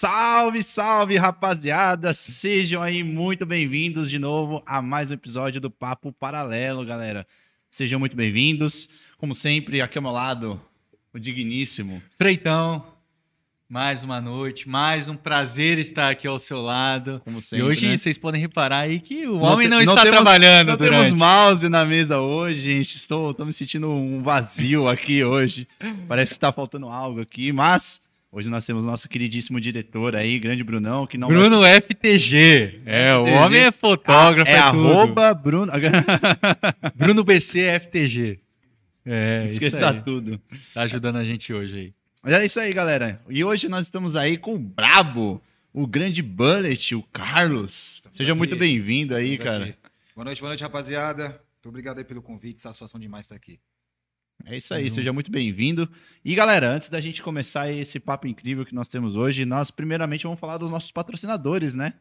Salve, salve, rapaziada! Sejam aí muito bem-vindos de novo a mais um episódio do Papo Paralelo, galera. Sejam muito bem-vindos. Como sempre, aqui ao meu lado, o digníssimo. Freitão, mais uma noite, mais um prazer estar aqui ao seu lado. Como sempre, e hoje né? vocês podem reparar aí que o homem não, te- está temos- trabalhando Não durante. temos mouse na mesa hoje, gente. Estou, estou me sentindo um vazio aqui hoje. Parece que está faltando algo aqui, mas hoje nós temos nosso queridíssimo diretor aí, grande Brunão, que não Bruno FTG. É, o FTG. homem é fotógrafo, é, é, tudo. arroba Bruno. Bruno BC FTG. É, Esqueça isso aí. tudo. Tá ajudando a gente hoje aí. Mas é isso aí, galera. E hoje nós estamos aí com o Brabo, o grande Bullet, o Carlos. Seja aqui. muito bem-vindo aí, Estamos cara. aqui. Boa noite, boa noite, rapaziada. Muito obrigado aí pelo convite, satisfação demais estar aqui. É isso aí, seja muito bem-vindo. E galera, antes da gente começar esse papo incrível que nós temos hoje, nós primeiramente vamos falar dos nossos patrocinadores, né?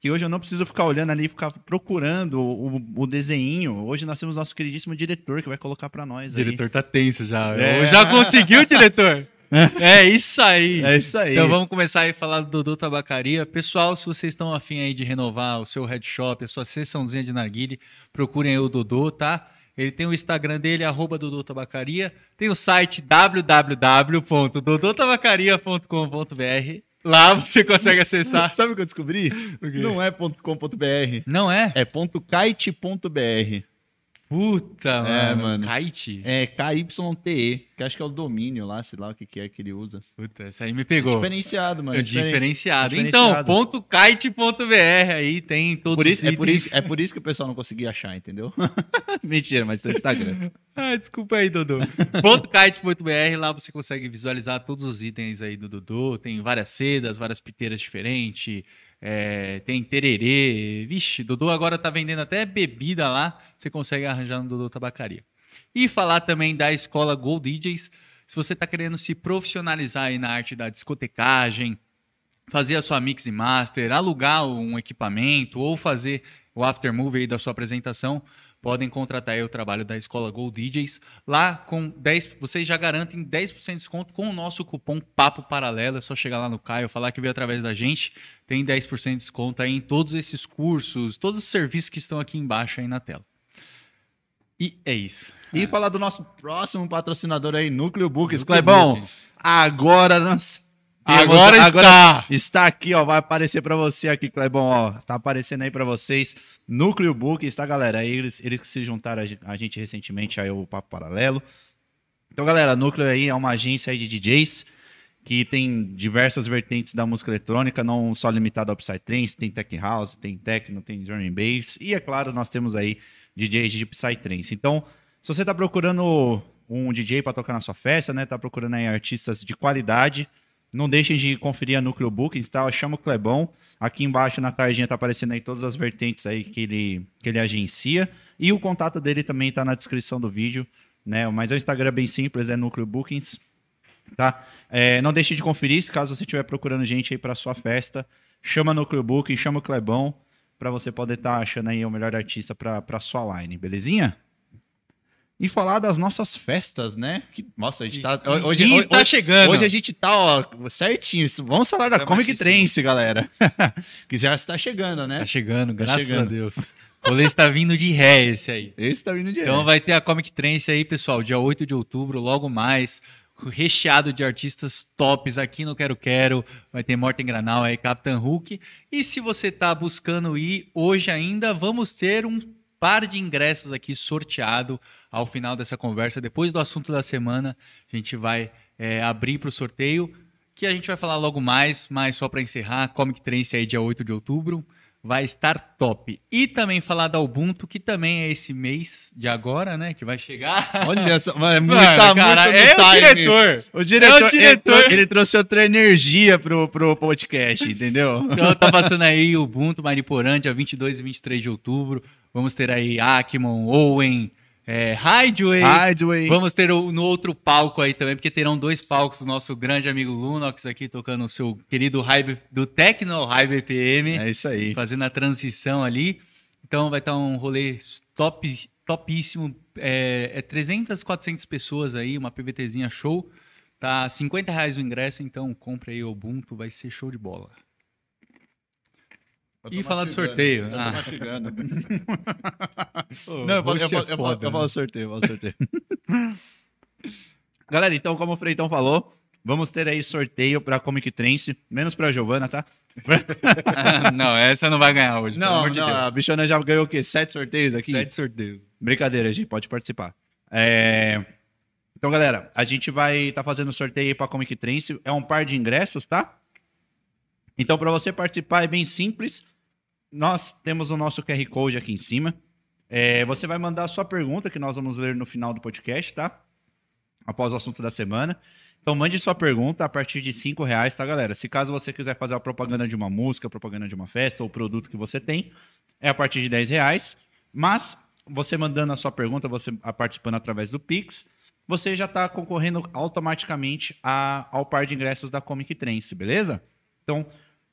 Que hoje eu não preciso ficar olhando ali, ficar procurando o, o desenho. Hoje nós temos nosso queridíssimo diretor que vai colocar pra nós O aí. diretor tá tenso já. É. Já conseguiu, diretor? É isso aí. É isso aí. Então vamos começar aí a falar do Dodô Tabacaria. Pessoal, se vocês estão afim aí de renovar o seu headshop, a sua sessãozinha de narguile, procurem aí o Dodô, tá? Ele tem o Instagram dele, arroba Dodô Tabacaria. Tem o site www.dodotabacaria.com.br. Lá você consegue acessar. Sabe o que eu descobri? Não é .com.br, Não é? é .kite.br. Puta, É, mano. Kite? É KYTE, que acho que é o domínio lá, sei lá o que, que é que ele usa. Puta, essa aí me pegou. Diferenciado, mano. É diferen- diferenciado. diferenciado. Então, ponto kite.br aí tem todos Por isso, os é, por isso, é por isso que o pessoal não conseguia achar, entendeu? Mentira, mas tá no Instagram. Ah, desculpa aí, Dodô. Ponto .kite.br, lá você consegue visualizar todos os itens aí do Dodô. Tem várias sedas, várias piteiras diferentes. É, tem tererê. Vixe, Dodô agora tá vendendo até bebida lá. Você consegue arranjar no Dodô Tabacaria. E falar também da escola Gold DJs. Se você tá querendo se profissionalizar aí na arte da discotecagem, fazer a sua mix e master, alugar um equipamento ou fazer o aftermovie aí da sua apresentação, podem contratar aí o trabalho da Escola Gold DJs. Lá com 10, vocês já garantem 10% de desconto com o nosso cupom Papo Paralelo. É só chegar lá no Caio, falar que veio através da gente, tem 10% de desconto aí em todos esses cursos, todos os serviços que estão aqui embaixo aí na tela. E é isso. E falar do nosso próximo patrocinador aí, Núcleo Books. Núcleo Clebão, Books. agora nós... Agora temos- está. Está aqui, ó. Vai aparecer pra você aqui, Clebão, ó. Tá aparecendo aí pra vocês. Núcleo Books, tá, galera? Eles, eles que se juntaram a gen- a gente recentemente aí, o Papo Paralelo. Então, galera, Núcleo aí é uma agência aí de DJs que tem diversas vertentes da música eletrônica, não só limitada ao Psytrance, tem Tech House, tem Techno, tem Drum and Bass, e é claro, nós temos aí DJs de Psytrance. Então, se você tá procurando um DJ para tocar na sua festa, né, tá procurando aí artistas de qualidade, não deixem de conferir a Núcleo Bookings, tá? Chama o Clebão. Aqui embaixo na tardinha tá aparecendo aí todas as vertentes aí que ele, que ele agencia. E o contato dele também tá na descrição do vídeo, né? Mas o Instagram é bem simples, é Núcleo Bookings tá? É, não deixe de conferir, se caso você estiver procurando gente aí para sua festa, chama no Book, chama o Clebão, para você poder estar achando aí o melhor artista para sua line, belezinha? E falar das nossas festas, né? Que, nossa, a gente tá. Hoje, hoje, tá chegando. Hoje a gente tá, ó, certinho. Vamos falar da Comic Dramatíssimo. Trance, galera. que já está chegando, né? Tá chegando, graças chegando. a Deus. O rolê está vindo de ré esse aí. Esse tá vindo de Então vai ter a Comic Trance aí, pessoal, dia 8 de outubro, logo mais. Recheado de artistas tops aqui no Quero Quero. Vai ter Morten Granal aí, Captain Hook. E se você tá buscando ir hoje ainda, vamos ter um par de ingressos aqui sorteado ao final dessa conversa. Depois do assunto da semana, a gente vai é, abrir para o sorteio. Que a gente vai falar logo mais, mas só para encerrar, Comic Trance aí dia 8 de outubro vai estar top. E também falar da Ubuntu, que também é esse mês de agora, né? Que vai chegar. Olha só, mano, é Mano, muita, cara, muito é o diretor. O diretor, É o diretor. Ele, ele trouxe outra energia pro, pro podcast, entendeu? Então tá passando aí o Ubuntu Mariporã, dia 22 e 23 de outubro. Vamos ter aí Akimon, Owen, é, Hideaway. Vamos ter o- no outro palco aí também, porque terão dois palcos. Nosso grande amigo Lunox aqui tocando o seu querido high, do Tecno High BPM. É isso aí. fazendo a transição ali. Então vai estar um rolê top, topíssimo. É, é 300, 400 pessoas aí, uma PVTzinha show. Tá 50 reais o ingresso, então compre aí o Ubuntu, vai ser show de bola. Tô E falar do sorteio? Eu tô Ah. mastigando. Não, Não, eu falo, eu falo, eu falo, eu falo sorteio, eu falo sorteio. Galera, então, como o Freitão falou, vamos ter aí sorteio pra Comic Trance, menos pra Giovana, tá? não, essa não vai ganhar hoje, Não, não, Deus. a bichona já ganhou o quê? Sete sorteios aqui? Sete sorteios. Brincadeira, gente, pode participar. É, Então, galera, a gente vai estar fazendo sorteio aí pra Comic Trance. É um par de ingressos, tá? Então, para você participar é bem simples. Nós temos o nosso QR Code aqui em cima. É, você vai mandar a sua pergunta, que nós vamos ler no final do podcast, tá? Após o assunto da semana. Então, mande sua pergunta a partir de cinco reais, tá, galera? Se caso você quiser fazer a propaganda de uma música, propaganda de uma festa ou produto que você tem, é a partir de 10 reais. Mas, você mandando a sua pergunta, você participando através do Pix, você já está concorrendo automaticamente a- ao par de ingressos da Comic Trance, beleza? Então,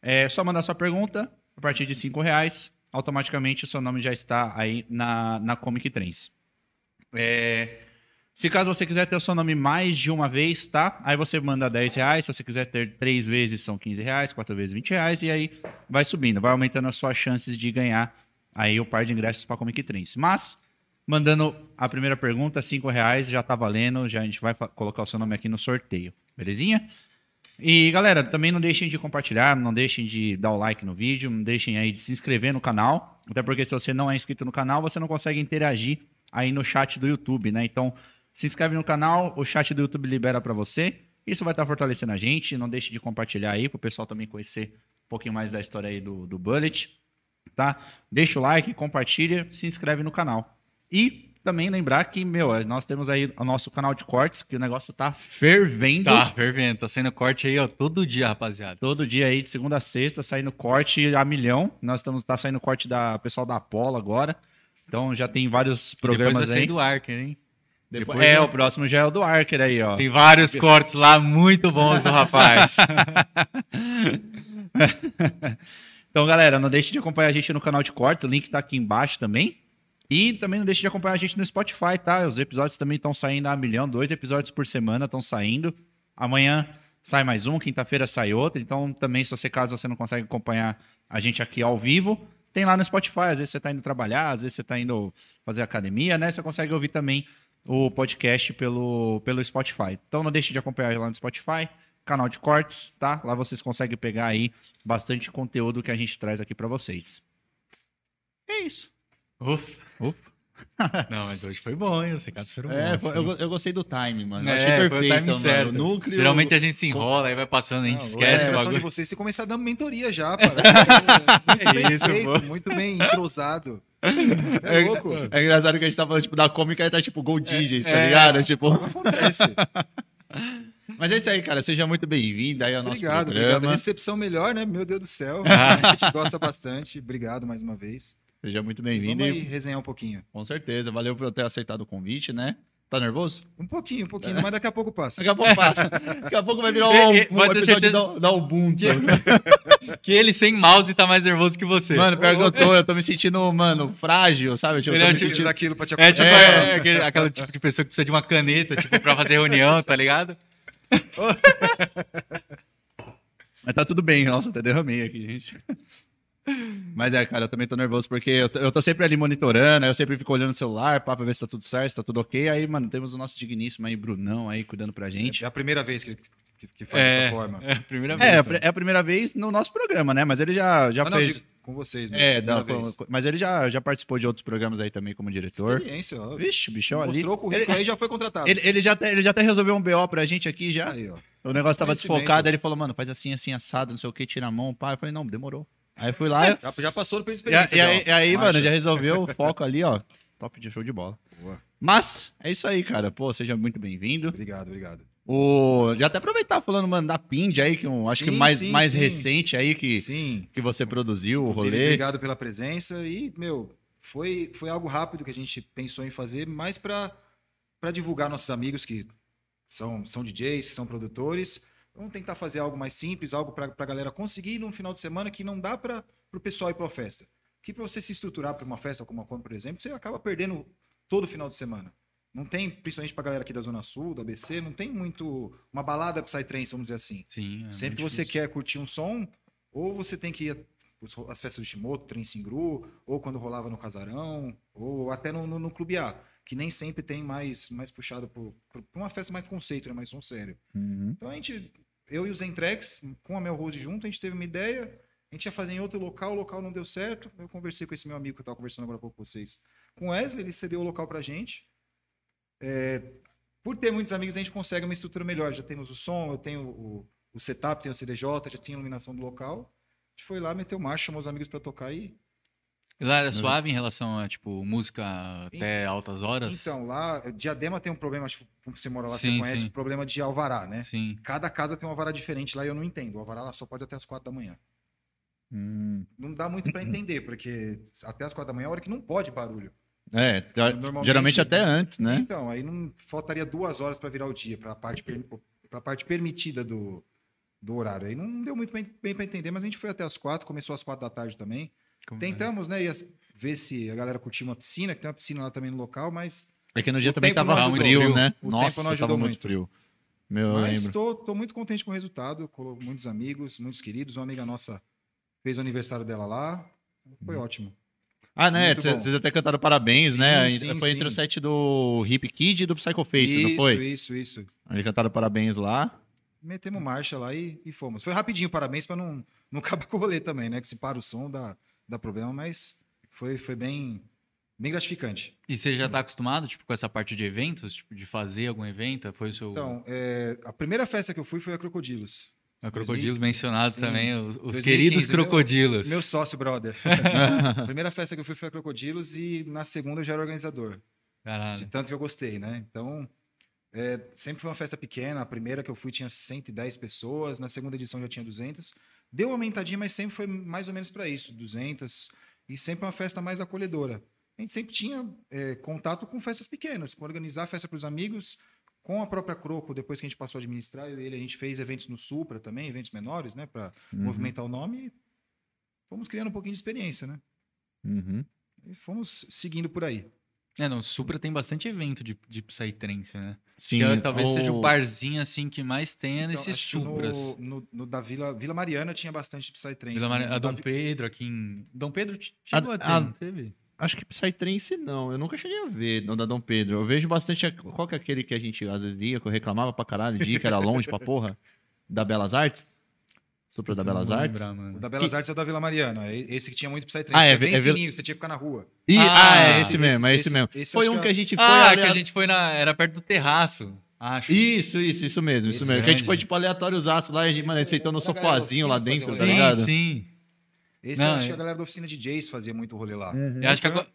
é só mandar sua pergunta a partir de cinco reais. Automaticamente o seu nome já está aí na, na Comic Trance. É, se caso você quiser ter o seu nome mais de uma vez, tá? Aí você manda 10 reais. Se você quiser ter três vezes, são 15 reais. Quatro vezes, 20 reais. E aí vai subindo, vai aumentando as suas chances de ganhar aí o par de ingressos para Comic Trance. Mas, mandando a primeira pergunta, 5 reais, já tá valendo. Já a gente vai colocar o seu nome aqui no sorteio. Belezinha? E galera, também não deixem de compartilhar, não deixem de dar o like no vídeo, não deixem aí de se inscrever no canal, até porque se você não é inscrito no canal, você não consegue interagir aí no chat do YouTube, né? Então, se inscreve no canal, o chat do YouTube libera para você. Isso vai estar fortalecendo a gente, não deixe de compartilhar aí para o pessoal também conhecer um pouquinho mais da história aí do, do Bullet, tá? Deixa o like, compartilha, se inscreve no canal. E também lembrar que, meu, nós temos aí o nosso canal de cortes, que o negócio tá fervendo. Tá, fervendo. Tá saindo corte aí, ó, todo dia, rapaziada. Todo dia aí, de segunda a sexta, saindo corte a milhão. Nós estamos tá saindo corte da pessoal da Apollo agora. Então já tem vários Depois vai programas aí. do Arker, hein? Depois- depois é, o próximo já é o do Arker aí, ó. Tem vários cortes lá muito bons do rapaz. Então, galera, não deixe de acompanhar a gente no canal de cortes, o link tá aqui embaixo também. E também não deixe de acompanhar a gente no Spotify, tá? Os episódios também estão saindo a milhão, dois episódios por semana estão saindo. Amanhã sai mais um, quinta-feira sai outro. Então, também, se você, caso você não consegue acompanhar a gente aqui ao vivo, tem lá no Spotify. Às vezes você tá indo trabalhar, às vezes você tá indo fazer academia, né? Você consegue ouvir também o podcast pelo, pelo Spotify. Então, não deixe de acompanhar lá no Spotify canal de cortes, tá? Lá vocês conseguem pegar aí bastante conteúdo que a gente traz aqui pra vocês. É isso. Ufa. Ufa. Não, mas hoje foi bom, hein? Os recados foram É, bons. foi- eu, eu gostei do time, mano. Eu É, achei foi o perfeito, timing mano. certo. Núcleo... Geralmente a gente se enrola, aí vai passando, a gente esquece a o expressão de vocês, você começar dando mentoria já, cara. Muito bem isso, feito, muito bem entrosado. Você é louco. É engraçado que a gente tá falando, tipo, da cômica e tá, tipo, Gold DJs, tá é. ligado? Tipo... Acontece. Mas é isso aí, cara. Seja muito bem-vindo aí ao nosso Obrigado, programa. obrigado. Recepção melhor, né? Meu Deus do céu. A gente gosta bastante. Obrigado mais uma vez. Seja muito Vamos bem-vindo. aí e- resenhar um pouquinho. Com certeza. Valeu por eu ter aceitado o convite, né? Tá nervoso? Um pouquinho, um pouquinho, mas daqui a pouco passa. Daqui a pouco passa. Daqui a pouco vai virar um, É, é, um pode ter episódio certeza- da, da Ubuntu. Que ele sem mouse tá mais nervoso que você. Mano, pior que eu tô, eu tô me sentindo, mano, frágil, sabe? Tipo, eu Ele tô é me tipo sentindo... daquilo pra te É tipo acompanhar. é, aquele, aquela tipo de pessoa que precisa de uma caneta, tipo, pra fazer reunião, tá ligado? Mas tá tudo bem, nossa, até derramei aqui, gente. Mas é, cara, eu também tô nervoso porque eu, eu tô sempre ali monitorando, aí eu sempre fico olhando o celular pá, pra ver se tá tudo certo, se tá tudo ok. Aí, mano, temos o nosso digníssimo aí, Brunão, aí, cuidando pra gente. É a primeira vez que, que, que faz É, dessa forma. é a primeira vez. É, é, a é primeira vez no nosso programa, né? Mas ele já, já Ah, não, fez. com vocês. É, não, vez. foi- mas ele já, já participou de outros programas aí também como diretor. Experiência, ó. Vixe, o bichão ali. Mostrou o currículo aí e já foi contratado. Ele, ele, já até, ele já até resolveu um BO pra gente aqui já. Aí, ó. O negócio tava desfocado, aí ele falou, mano, faz assim, assim, assado, não sei o que, tira a mão, pá. Eu falei, não, demorou. Aí fui lá, eu- Já, já passou pela E, experiência. e aí, já, e aí, ó. mano, Marcha. já resolveu o foco ali, ó. Top de show de bola. Boa. Mas, é isso aí, cara. Pô, seja muito bem-vindo. Obrigado, obrigado. O... Já até aproveitar falando, mano, da Pind aí, que eu acho que Sim, mais, sim, mais sim. recente aí que, Sim. que você produziu o rolê. obrigado pela presença e, meu, foi, foi algo rápido que a gente pensou em fazer, mais para divulgar nossos amigos que são, são DJs, são produtores. Vamos tentar fazer algo mais simples, algo para a galera conseguir ir num final de semana que não dá para o pessoal ir para uma festa. Que para você se estruturar para uma festa como a Come, por exemplo, você acaba perdendo todo final de semana. Não tem, principalmente pra galera aqui da Zona Sul, da BC, não tem muito uma balada Psytrance, vamos dizer assim. Sim. é Sempre que você difícil. quer curtir um som, ou você tem que ir às festas do Shimoto, Trem Singru, ou quando rolava no Casarão, ou até no, no, no Clube A, que nem sempre tem mais, mais puxado por, por uma festa mais conceito, né, mais som sério. Uhum. Então a gente, eu e os Entrex, com a Mel Rose junto, a gente teve uma ideia, a gente ia fazer em outro local, o local não deu certo, eu conversei com esse meu amigo que eu estava conversando agora pouco com vocês, com o Wesley, ele cedeu o local pra gente. É, por ter muitos amigos, a gente consegue uma estrutura melhor, já temos o som, eu tenho o, o setup, tenho o CDJ, já tinha a iluminação do local. A gente foi lá, meteu marcha, chamou os amigos pra tocar E Lá era suave em relação a, tipo, música até altas horas? Então, lá, Diadema tem um problema, acho que como você mora lá, Sim, você conhece sim. o problema de alvará, né? Sim. Cada casa tem um alvará diferente lá e eu não entendo. O alvará lá só pode até as quatro da manhã. Hum. Não dá muito pra entender, porque até as quatro da manhã é a hora que não pode barulho. É, Normalmente- geralmente até antes, né? Então, aí não faltaria duas horas pra virar o dia, pra parte, per- pra parte permitida do, do horário. Aí não deu muito bem, bem para entender, mas a gente foi até as quatro, começou às quatro da tarde também. Como- Tentamos, né, ia ver se a galera curtia uma piscina, que tem uma piscina lá também no local, mas É que no dia também tempo tava não frio, né? O tempo Nossa, não tava muito muito. frio. Meu, eu Mas tô muito contente com o resultado. com Muitos amigos, muitos queridos. Uma amiga nossa fez o aniversário dela lá. Foi Uhum. ótimo. Ah, né? Muito Vocês até cantaram parabéns, Sim, né? sim, foi entre sim. o set do Hip Kid e do Psycho Face, não isso, foi? isso, isso. Eles cantaram parabéns lá. Metemos marcha lá e, e fomos. Foi rapidinho, parabéns, pra não, não acabar com o rolê também, né? Que se para o som dá, dá problema, mas foi, foi bem, bem gratificante. E você já tá acostumado, tipo, com essa parte de eventos? Tipo, de fazer algum evento? Foi o seu... Então, é, a primeira festa que eu fui foi a Crocodilos. a Crocodilos mencionado Sim. também, os, os 2015, queridos meu- crocodilos. Meu sócio, brother. a primeira festa que eu fui foi a Crocodilos e na segunda eu já era organizador. De Caralho. tanto que eu gostei, né? Então, é, sempre foi uma festa pequena. A primeira que eu fui tinha 110 pessoas, na segunda edição já tinha 200. Deu uma aumentadinha, mas sempre foi mais ou menos para isso, 200. E sempre uma festa mais acolhedora. A gente sempre tinha é, contato com festas pequenas, com organizar festa para os amigos, com a própria Croco, depois que a gente passou a administrar, ele, a gente fez eventos no Supra também, eventos menores, né, para movimentar o nome. E fomos criando um pouquinho de experiência, né? Uhum. E fomos seguindo por aí. É, não, Supra tem bastante evento de, de Psytrance, né? Sim, que é- talvez o- seja o barzinho, assim, que mais tenha Então, nesses Supras. No, no, no da Vila, Vila Mariana tinha bastante Psytrance. Vila a da Dom Vi- Pedro aqui em... Dom Pedro chegou A- a, ter, a- não teve? Acho que Psytrance não, eu nunca cheguei a ver no da Dom Pedro. Eu vejo bastante. a- Qual que é aquele que a gente às vezes ia, que eu reclamava pra caralho de ir, que era longe pra porra? Da Belas Artes? Supra da Eu não Belas Artes? lembrar. O da Belas Artes é o da Vila Mariana. é Esse que tinha muito Psytrance. Ah, é é bem é Vila- fininho, você tinha que ficar na rua. Ih, Ah, ah, é esse esse- mesmo, é esse, esse- mesmo. esse foi um que que é- a gente foi. Ah, que a gente foi na... Era perto do terraço, acho. Isso, isso, isso mesmo, isso mesmo. Que a gente grande. foi tipo aleatóriozaço lá e a gente, mano, a gente sentou no sofazinho lá dentro, tá um sim, ligado? sim. Esse Não, eu acho é- que a galera da oficina de Jays fazia muito rolê lá. Eu acho que agora,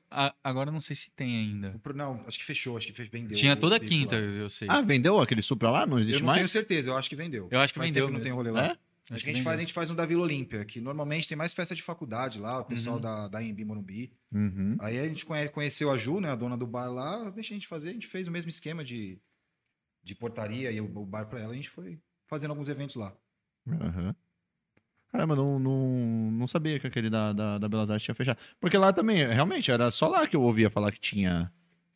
agora eu não sei se tem ainda. Não, acho que fechou, acho que fe- vendeu. Tinha toda quinta, lá. eu sei. Ah, vendeu aquele Supra lá? Não Eu existe não tenho mais? certeza, eu acho que vendeu. Eu acho que Faz vendeu tempo que não tem rolê lá. É? A gente faz, a gente faz um da Vila Olímpia, que normalmente tem mais festa de faculdade lá, o pessoal da, da AMB Morumbi. Uhum. Aí a gente conhe- conheceu a Ju, né, a dona do bar lá, deixa a gente fazer, a gente fez o mesmo esquema de, de portaria e o, o bar pra ela, a gente foi fazendo alguns eventos lá. Aham. Caramba, não, não, não sabia que aquele da, da, da Belas Artes tinha fechado. Porque lá também, realmente, era só lá que eu ouvia falar que tinha,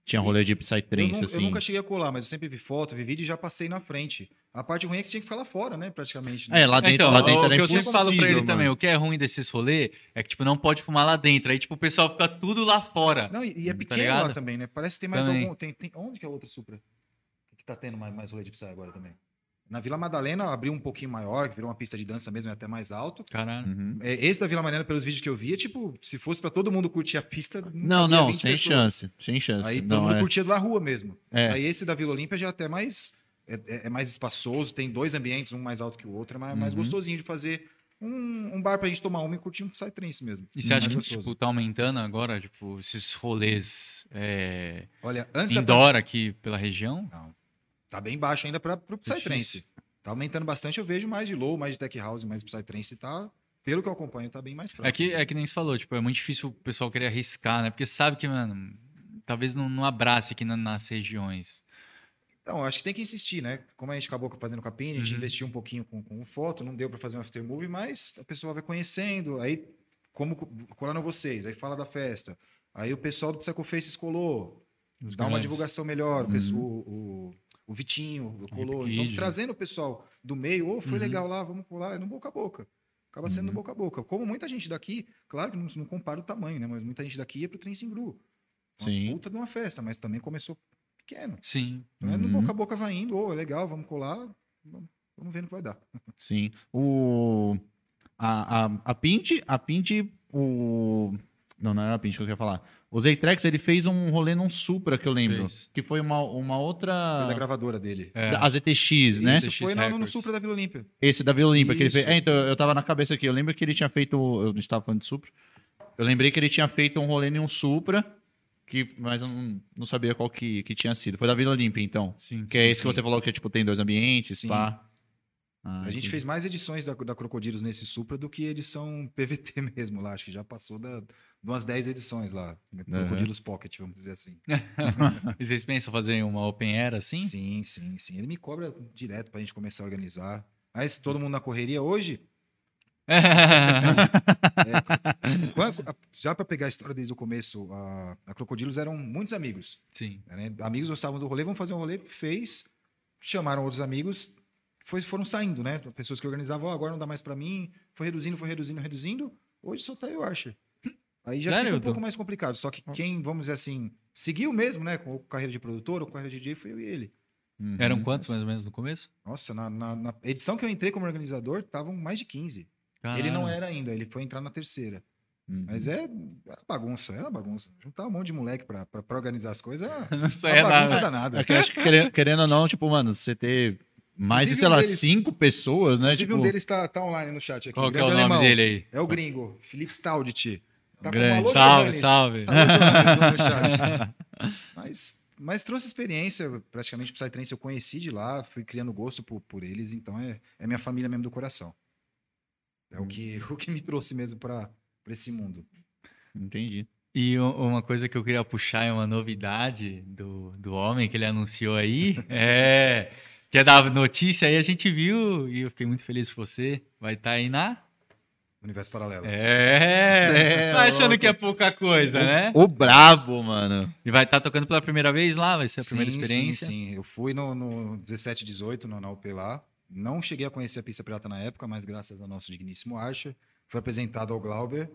tinha rolê de Psytrance, nu- eu assim. nunca cheguei a colar, mas eu sempre vi foto, vi vídeo e já passei na frente. A parte ruim é que você tinha que ficar lá fora, né, praticamente. né? É, lá dentro, então, lá dentro o era que eu impossível, sempre falo pra ele mano. também, o que é ruim desses rolê é que, tipo, não pode fumar lá dentro. Aí, tipo, o pessoal fica tudo lá fora. Não, e, e é Tá pequeno ligado? lá também, né? Parece que tem mais Também. algum. Tem, tem, onde que é outra Supra? Que tá tendo mais, mais rolê de Psy agora também? Na Vila Madalena abriu um pouquinho maior, que virou uma pista de dança mesmo, é até mais alto. Caralho. Uhum. É, Esse da Vila Mariana, pelos vídeos que eu via, tipo, se fosse pra todo mundo curtir a pista. Não, não, 20 sem pessoas. chance, sem chance. Aí todo não, mundo é. curtia da rua mesmo. É. Aí esse da Vila Olímpia já é até mais. É, é- é mais espaçoso, tem dois ambientes, um mais alto que o outro, é mais, mais Uhum. gostosinho de fazer um, um bar pra gente tomar uma e curtir um Psytrance mesmo. E você acha Mais que, gostoso. tipo, tá aumentando agora, tipo, esses rolês é, Olha, antes da indoor aqui pela região? Não. Tá bem baixo ainda para o Psytrance. Tá aumentando bastante, eu vejo mais de low, mais de tech house, mais de Psytrance tá, pelo que eu acompanho, tá bem mais fraco. É que, é que nem você falou, tipo, é muito difícil o pessoal querer arriscar, né? Porque sabe que, mano, talvez não, não abrace aqui na- nas regiões. Então, acho que tem que insistir, né? Como a gente acabou fazendo com a gente Uhum. investiu um pouquinho com, com foto, não deu para fazer um aftermovie, mas a pessoa vai conhecendo, aí como co- colando vocês, aí fala da festa. Aí o pessoal do Psychofaces colou. Os uma grandes. divulgação melhor. O, pessoal- o, o Vitinho colou. Então, trazendo o pessoal do meio, ô, foi Uhum. legal lá, vamos colar, é no boca a boca. Acaba sendo no boca a boca. Como muita gente daqui, claro que não, não compara o tamanho, né? Mas muita gente daqui ia pro Trensingru. Uma Sim. puta de uma festa, mas também começou pequeno. Sim. Então, é no Uhum. boca a boca vai indo, ô, é legal, vamos colar, vamos, vamos ver no que vai dar. Sim. O. A, a, a Pint, a Pint, o. Não, não era a Pint que eu queria falar. O Zaytrex, ele fez um rolê num Supra, que eu lembro. Fez. Que foi uma, uma Foi outra. da gravadora dele. É. da- A ZTX, né? Isso ZTX foi no, no. Supra da Vila Olímpia. Esse da Vila Olímpia que ele fez. É, então, eu tava na cabeça aqui. Eu lembro que ele tinha feito. Eu não estava falando de Supra. Eu lembrei que ele tinha feito um rolê em um Supra, que, mas eu não, não sabia qual que, que tinha sido. Foi da Vila Olímpia, então. Sim. Que é esse que você falou que tipo, tem dois ambientes, Sim. pá. Ah, a gente entendi. fez mais edições da, da Crocodilos nesse Supra do que edição PVT mesmo lá. Acho que já passou da, umas 10 edições lá. Crocodilos Pocket, vamos dizer assim. E vocês pensam fazer uma open air assim? Sim, sim, sim. Ele me cobra direto pra gente começar a organizar. Mas todo mundo na correria hoje, quando- já para pegar a história desde o começo, a, a Crocodilos eram muitos amigos. Sim. né? Amigos gostavam do rolê, vamos fazer um rolê, fez, chamaram outros amigos, foi, foram saindo, né? Pessoas que organizavam, "Ó, agora não dá mais para mim, foi reduzindo, foi reduzindo, reduzindo. Hoje só tá eu, Archer. Aí já Sério, fica um pouco mais complicado. Só que quem, vamos dizer assim, seguiu mesmo, né? Com carreira de produtor ou com carreira de DJ, foi eu e ele. Uhum. Eram quantos mais ou menos no começo? Nossa, na, na- na edição que eu entrei como organizador, estavam mais de 15. Ele não era ainda, ele foi entrar na terceira. Uhum. Mas é era bagunça, era bagunça. Juntar um monte de moleque pra, pra, pra organizar as coisas Não uma saía bagunça nada. danada. É que eu acho que querendo, querendo ou não, tipo, mano, você ter mais de, sei um lá, deles- cinco pessoas, né? Inclusive, Tipo, um deles tá, tá online no chat aqui. Qual que é o nome alemão. dele aí? É o gringo, Felipe Staudit. Tá Grande. alô, Salve, salve. Alô, mas, mas trouxe experiência, praticamente, pro Psytrance eu conheci de lá, fui criando gosto por, por eles, então é, é minha família mesmo do coração. É o, que, o que me trouxe mesmo pra, pra esse mundo. Entendi. E uma coisa que eu queria puxar é uma novidade do, do homem que ele anunciou aí. É. Que é da notícia aí, a gente viu e eu fiquei muito feliz por você. Vai estar aí na. Universo paralelo. É! Tá é achando louco. que é pouca coisa, né? O brabo, mano. E vai estar tocando pela primeira vez lá, vai ser a primeira sim, experiência. Sim, sim. Eu fui no, no 17, 18, no, na UP lá. Não cheguei a conhecer a pista pirata na época, mas graças ao nosso digníssimo Archer, foi apresentado ao Glauber.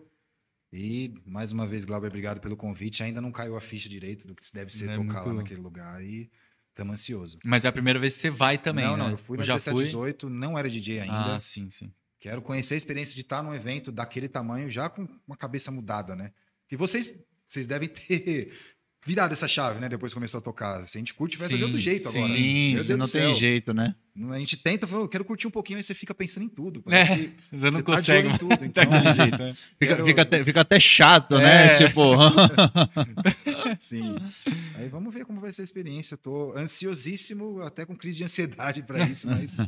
E, mais uma vez, Glauber, obrigado pelo convite. Ainda não caiu a ficha direito do que deve ser É tocar lá muito- naquele lugar. E estamos ansiosos. Mas é a primeira vez que você vai também, não, né? não, eu fui no já 17, fui. 18, não era DJ ainda. Ah, sim, sim. Quero conhecer a experiência de estar num evento daquele tamanho já com uma cabeça mudada, né? E vocês, vocês devem ter virado essa chave, né? Depois que começou a tocar. Se a gente curte, vai ser de Sim, outro jeito agora. Sim, Meu você não tem jeito, né? A gente tenta, eu quero curtir um pouquinho, mas você fica pensando em tudo. Parece É, que você não tá de consegue em tudo. Então, daquele jeito, né? Fica, Quero- fica, até, fica até chato, né? É. Tipo, sim. Aí vamos ver como vai ser a experiência. Tô ansiosíssimo, até com crise de ansiedade para isso, mas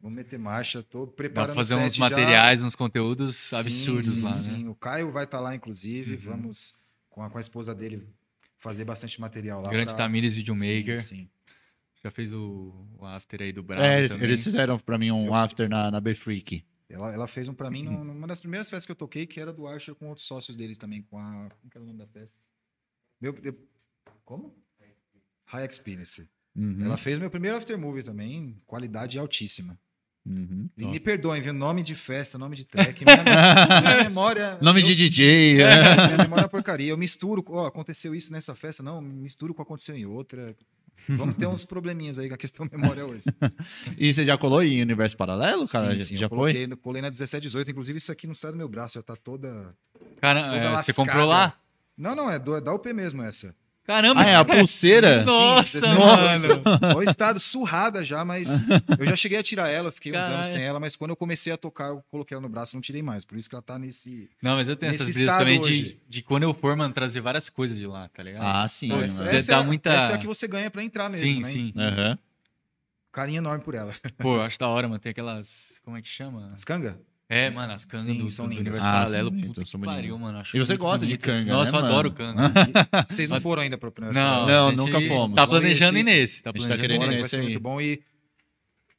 vamos meter marcha. Tô Dá preparando pra fazer uns set já. materiais, uns conteúdos Sim, absurdos sim, lá, sim. né? O Caio vai estar lá, inclusive. Uhum. Vamos, com a, com a esposa dele, fazer bastante material lá. Grande pra- Tamires Videomaker. Sim, sim. Já fez o, o after aí do Bravo é, eles, também. eles fizeram pra mim um after na, na B-Freak. Ela, ela fez um pra mim num- numa das primeiras festas que eu toquei, que era do Archer com outros sócios deles também, com a. Como que era o nome da festa? Meu, eu- como? High Experience. Uhum, Ela fez meu primeiro aftermovie também, qualidade altíssima. Uhum. E me perdoem, viu? Nome de festa, nome de track. Minha, minha memória. Nome eu- de DJ. é. É, minha memória é porcaria. Eu misturo, ó, aconteceu isso nessa festa, não, misturo com o que aconteceu em outra. Vamos ter uns probleminhas aí com a questão memória hoje. E você já colou em Universo Paralelo, cara? sim, sim, já eu foi? coloquei, colei na 17, 18. Inclusive, isso aqui não sai do meu braço, já tá toda. Cara, toda é, você comprou lá? Não, não, é, do, é da UP mesmo essa. Caramba! Ah, é a pulseira? Nossa, Sim, mano! Olha o estado surrada já, mas eu já cheguei a tirar ela, fiquei uns anos Caralho. sem ela, mas quando eu comecei a tocar, eu coloquei ela no braço, não tirei mais. Por isso que ela tá nesse. Não, mas eu tenho essas brisas também de, de quando eu for, mano, trazer várias coisas de lá, tá ligado? Ah, sim. Não, essa, essa, é, muita- essa é a que você ganha pra entrar mesmo, sim, né? sim. Aham. Carinho enorme por ela. Pô, eu acho da hora, mano. Tem aquelas. Como é que chama? Skanga? É, mano, as cangas Sim, do, são do lindas. Ah, paralelo. bonitas, Puta que pariu, mano. Acho E você gosta de canga, Nossa, né, eu mano? adoro canga. Vocês não foram ainda pro primeiro Não, Não, gente nunca fomos. Tá planejando ir nesse. Tá a gente tá planejando querendo ir nesse muito bom. E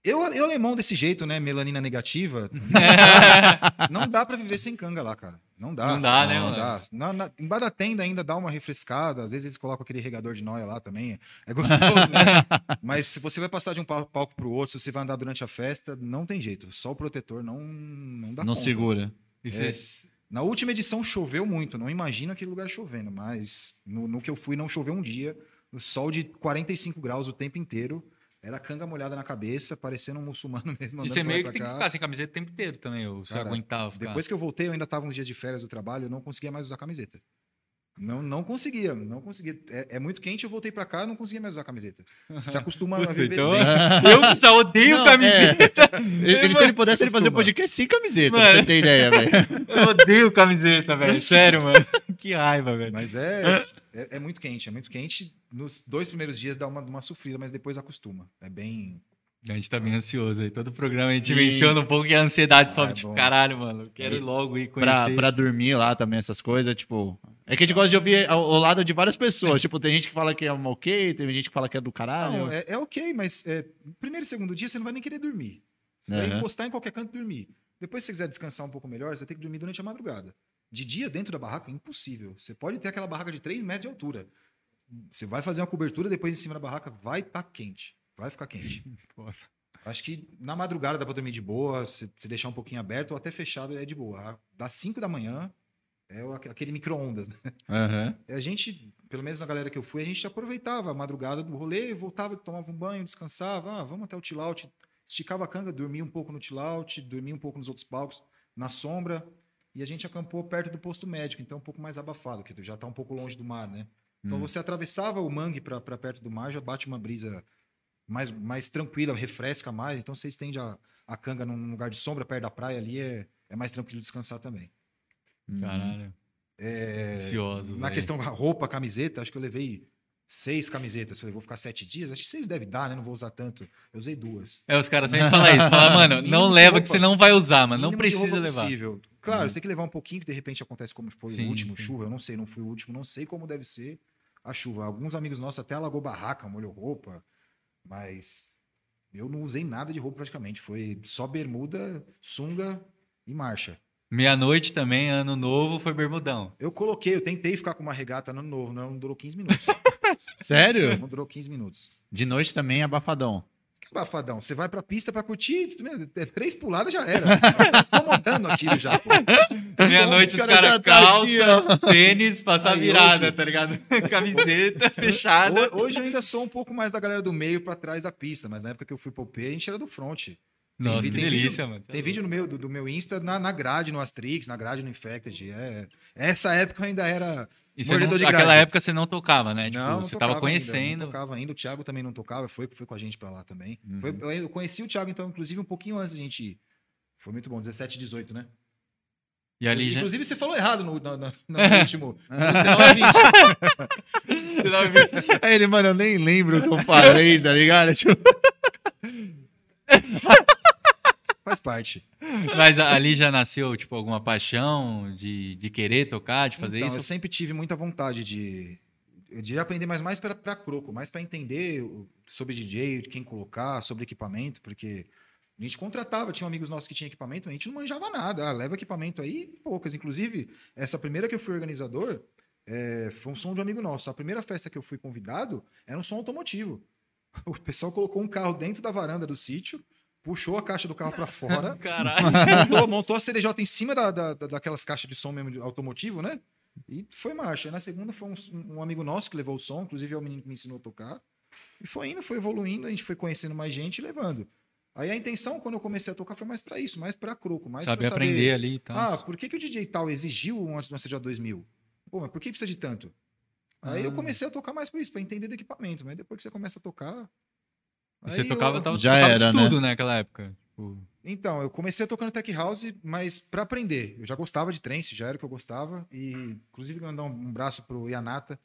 eu, eu alemão desse jeito, né? Melanina negativa. não dá pra viver sem canga lá, cara. Não dá. Não dá, né, não dá. Na, na, embaixo da tenda ainda dá uma refrescada, às vezes eles colocam aquele regador de noia lá também, é gostoso, né? Mas se você vai passar de um pal- palco pro outro, se você vai andar durante a festa, não tem jeito. Só o protetor não, não dá Não conta. segura. É. Na última edição choveu muito, não imagino aquele lugar chovendo, mas no, no que eu fui não choveu um dia. O sol de 45 graus o tempo inteiro. Era canga molhada na cabeça, parecendo um muçulmano mesmo. E você meio que tem que cá. ficar sem camiseta o tempo inteiro também, ou você Cara, aguentava ficar. Depois que eu voltei, eu ainda estava nos dias de férias do trabalho, eu não conseguia mais usar camiseta. Não, não conseguia, não conseguia. É, é muito quente, eu voltei pra cá, não conseguia mais usar camiseta. Você se acostuma a viver então- sem. Eu que já odeio Não, camiseta. Ele, se ele pudesse, ele fazia podcast sem camiseta, Mano. pra você ter ideia, velho. Eu odeio camiseta, velho. Sério, mano. Que raiva, velho. Mas é, é, é muito quente, é muito quente. Nos dois primeiros dias dá uma, uma sofrida, mas depois acostuma. É bem. A gente tá bem ansioso aí. Todo programa a gente Sim. menciona um pouco e a ansiedade sobe, é tipo, bom. caralho, mano. Quero ir logo ir Pra, conhecer. pra dormir lá também, essas coisas, tipo. É que a gente gosta de ouvir ao, lado de várias pessoas. tipo, tem gente que fala que é um ok, tem gente que fala que é do caralho. Não, é, é ok, mas é, primeiro e segundo dia você não vai nem querer dormir. Você vai Aham. encostar em qualquer canto e dormir. Depois, se você quiser descansar um pouco melhor, você vai ter que dormir durante a madrugada. De dia, dentro da barraca, é impossível. Você pode ter aquela barraca de 3 metros de altura. Você vai fazer uma cobertura, depois em cima da barraca vai estar quente. Vai ficar quente. Acho que na madrugada dá pra dormir de boa, se, se deixar um pouquinho aberto ou até fechado é de boa. Das 5 da manhã é aquele micro-ondas, né? Aham. A gente, pelo menos na galera que eu fui, a gente aproveitava a madrugada do rolê, voltava, tomava um banho, descansava, ah, vamos até o chill-out, esticava a canga, dormia um pouco no chill-out, dormia um pouco nos outros palcos, na sombra, e a gente acampou perto do posto médico, então um pouco mais abafado, que já tá um pouco longe do mar, né? Então você atravessava o mangue para perto do mar, já bate uma brisa mais, mais tranquila, refresca mais, então você estende a, a canga num lugar de sombra perto da praia ali, é, é mais tranquilo descansar também. Caralho. É, Ansiosos. na aí. questão da roupa, camiseta, acho que eu levei seis camisetas. Falei, vou ficar sete dias? Acho que seis deve dar, né? Não vou usar tanto. Eu usei duas. É, os caras sempre falam isso. Fala, mano, Mínimo não leva roupa. que você não vai usar, mano. Não precisa levar. Possível. Claro, você tem que levar um pouquinho, que de repente acontece como foi Sim, o último, sim. chuva. Eu não sei, não fui o último, não sei como deve ser a chuva. Alguns amigos nossos até alagou barraca, molhou roupa, mas eu não usei nada de roupa praticamente. Foi só bermuda, sunga e marcha. Meia-noite também, ano novo, foi bermudão. Eu coloquei, eu tentei ficar com uma regata no ano novo, não, não durou 15 minutos. Sério? não durou 15 minutos. De noite também é abafadão. Que abafadão. Você vai pra pista pra curtir, é três puladas já era. Tá incomodando aquilo já, pô. Meia-noite os cara caras já tá aqui, calça, tênis, passar Aí, virada, hoje- tá ligado? Camiseta fechada. Ho- Hoje eu ainda sou um pouco mais da galera do meio pra trás da pista, mas na época que eu fui pro P, a gente era do front. Nossa, vi- que tem delícia, vídeo- mano. Tem vídeo no meu, do, do meu Insta na, na grade, no Astrix, na grade no Infected. É, essa época eu ainda era E não, naquela época você não tocava, né? Tipo, não, não você tava ainda, conhecendo. não tocava ainda, o Thiago também não tocava, foi, foi com a gente pra lá também. Uhum. Foi- eu, conheci o Thiago, então, inclusive, um pouquinho antes da gente ir. Foi muito bom, 17, 18, né? E ali já. Inclusive, você falou errado no, no, no- no último. Você falou 19, 20. Aí ele, mano, eu nem lembro o que eu falei, tá ligado? Tipo, Faz parte. Mas ali já nasceu, tipo, alguma paixão de, de querer tocar, de fazer Então, isso? Eu sempre tive muita vontade de, de aprender, mas mais para croco, mais para entender sobre DJ, quem colocar, sobre equipamento, porque a gente contratava, tinha amigos nossos que tinham equipamento, a gente não manjava nada. Ah, leva equipamento aí, poucas. Inclusive, essa primeira que eu fui organizador é, foi um som de um amigo nosso. A primeira festa que eu fui convidado era um som automotivo. O pessoal colocou um carro dentro da varanda do sítio, puxou a caixa do carro para fora, Caralho. montou, montou a CDJ em cima da, da- da- daquelas caixas de som mesmo de automotivo, né? E foi marcha. Na segunda foi um, um amigo nosso que levou o som, inclusive é o menino que me ensinou a tocar. E foi indo, foi evoluindo, a gente foi conhecendo mais gente e levando. Aí a intenção, quando eu comecei a tocar, foi mais pra isso, mais pra croco, mais Saber pra saber, aprender ali e tal. Ah, por que, que o DJ tal exigiu um antes do CJ 2000? Pô, mas por que precisa de tanto? Aí eu Ah. comecei a tocar mais por isso, pra entender do equipamento. Mas depois que você começa a tocar. E você aí tocava, eu- tava, Já tocava era, de tudo, né, naquela época. Tipo, Então, eu comecei tocando tech house, mas pra aprender. Eu já gostava de trance, já era o que eu gostava. E, inclusive, mandar um, um braço pro Yanata.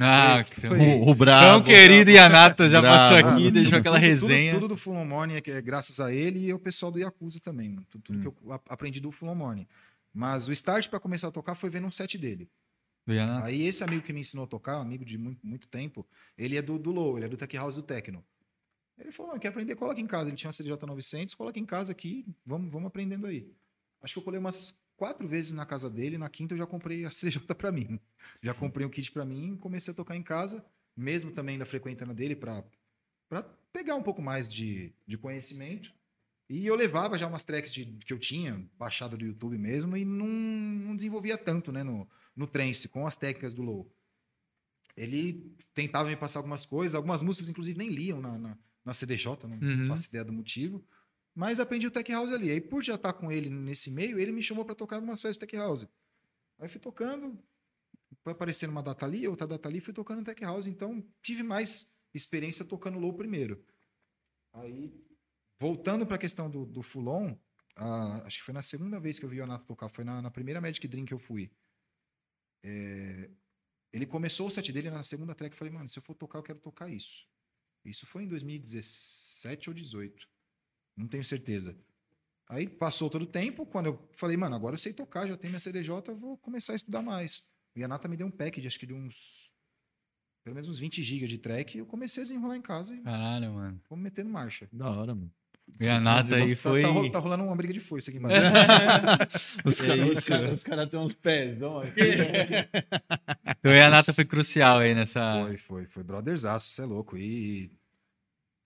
Ah, Foi- que foi- o, o Tão brabo. querido Yanata já Bravo. passou Ah, aqui, deixou tudo- aquela resenha. Tudo, tudo do Full On Morning, que é graças a ele, e o pessoal do Yakuza também. mano. Tudo, tudo Hum. que eu aprendi do Full On Morning. Mas o start pra começar a tocar foi vendo um set dele. Aí esse amigo que me ensinou a tocar, um amigo de muito, muito tempo, ele é do, do Low, ele é do Tech House do Tecno. Ele falou, "Ah, quer aprender? Coloca em casa. Ele tinha uma CDJ 900, coloca em casa aqui, vamos, vamos aprendendo aí. Acho que eu colei umas quatro vezes na casa dele, na quinta eu já comprei a CJ pra mim. Já comprei um kit pra mim, comecei a tocar em casa, mesmo também ainda frequentando dele pra pra pegar um pouco mais de, de conhecimento. E eu levava já umas tracks de- que eu tinha baixado do YouTube mesmo e não, não desenvolvia tanto né, no, no trance, com as técnicas do Low. Ele tentava me passar algumas coisas, algumas músicas, inclusive, nem liam na, na, na CDJ, não Uhum. faço ideia do motivo. Mas aprendi o Tech House ali. Aí, por já estar com ele nesse meio, ele me chamou para tocar em umas festas Tech House. Aí fui tocando, foi aparecendo uma data ali, outra data ali, fui tocando Tech House. Então, tive mais experiência tocando low primeiro. Aí, voltando para a questão do, do Fulon, ah, acho que foi na segunda vez que eu vi o Anato tocar, foi na, na primeira Magic Drink que eu fui. É, ele começou o set dele na segunda track, eu falei, mano, se eu for tocar, eu quero tocar isso. Isso foi em 2017 ou 18. Não tenho certeza. Aí passou todo o tempo, quando eu falei, mano, agora eu sei tocar, já tenho minha CDJ, eu vou começar a estudar mais. E a Nata me deu um pack de acho que de uns. Pelo menos uns 20 GB de track, e eu comecei a desenrolar em casa e Caralho, mano. me metendo marcha. Da hora, mano. E a Nata aí Tá- foi. Tá, ro- tá rolando uma briga de foice aqui. Os É caras isso. cara, os cara têm uns pezão aqui. Eu e a Nata foi crucial aí nessa. Foi, foi, foi brotherzaço, você é louco. E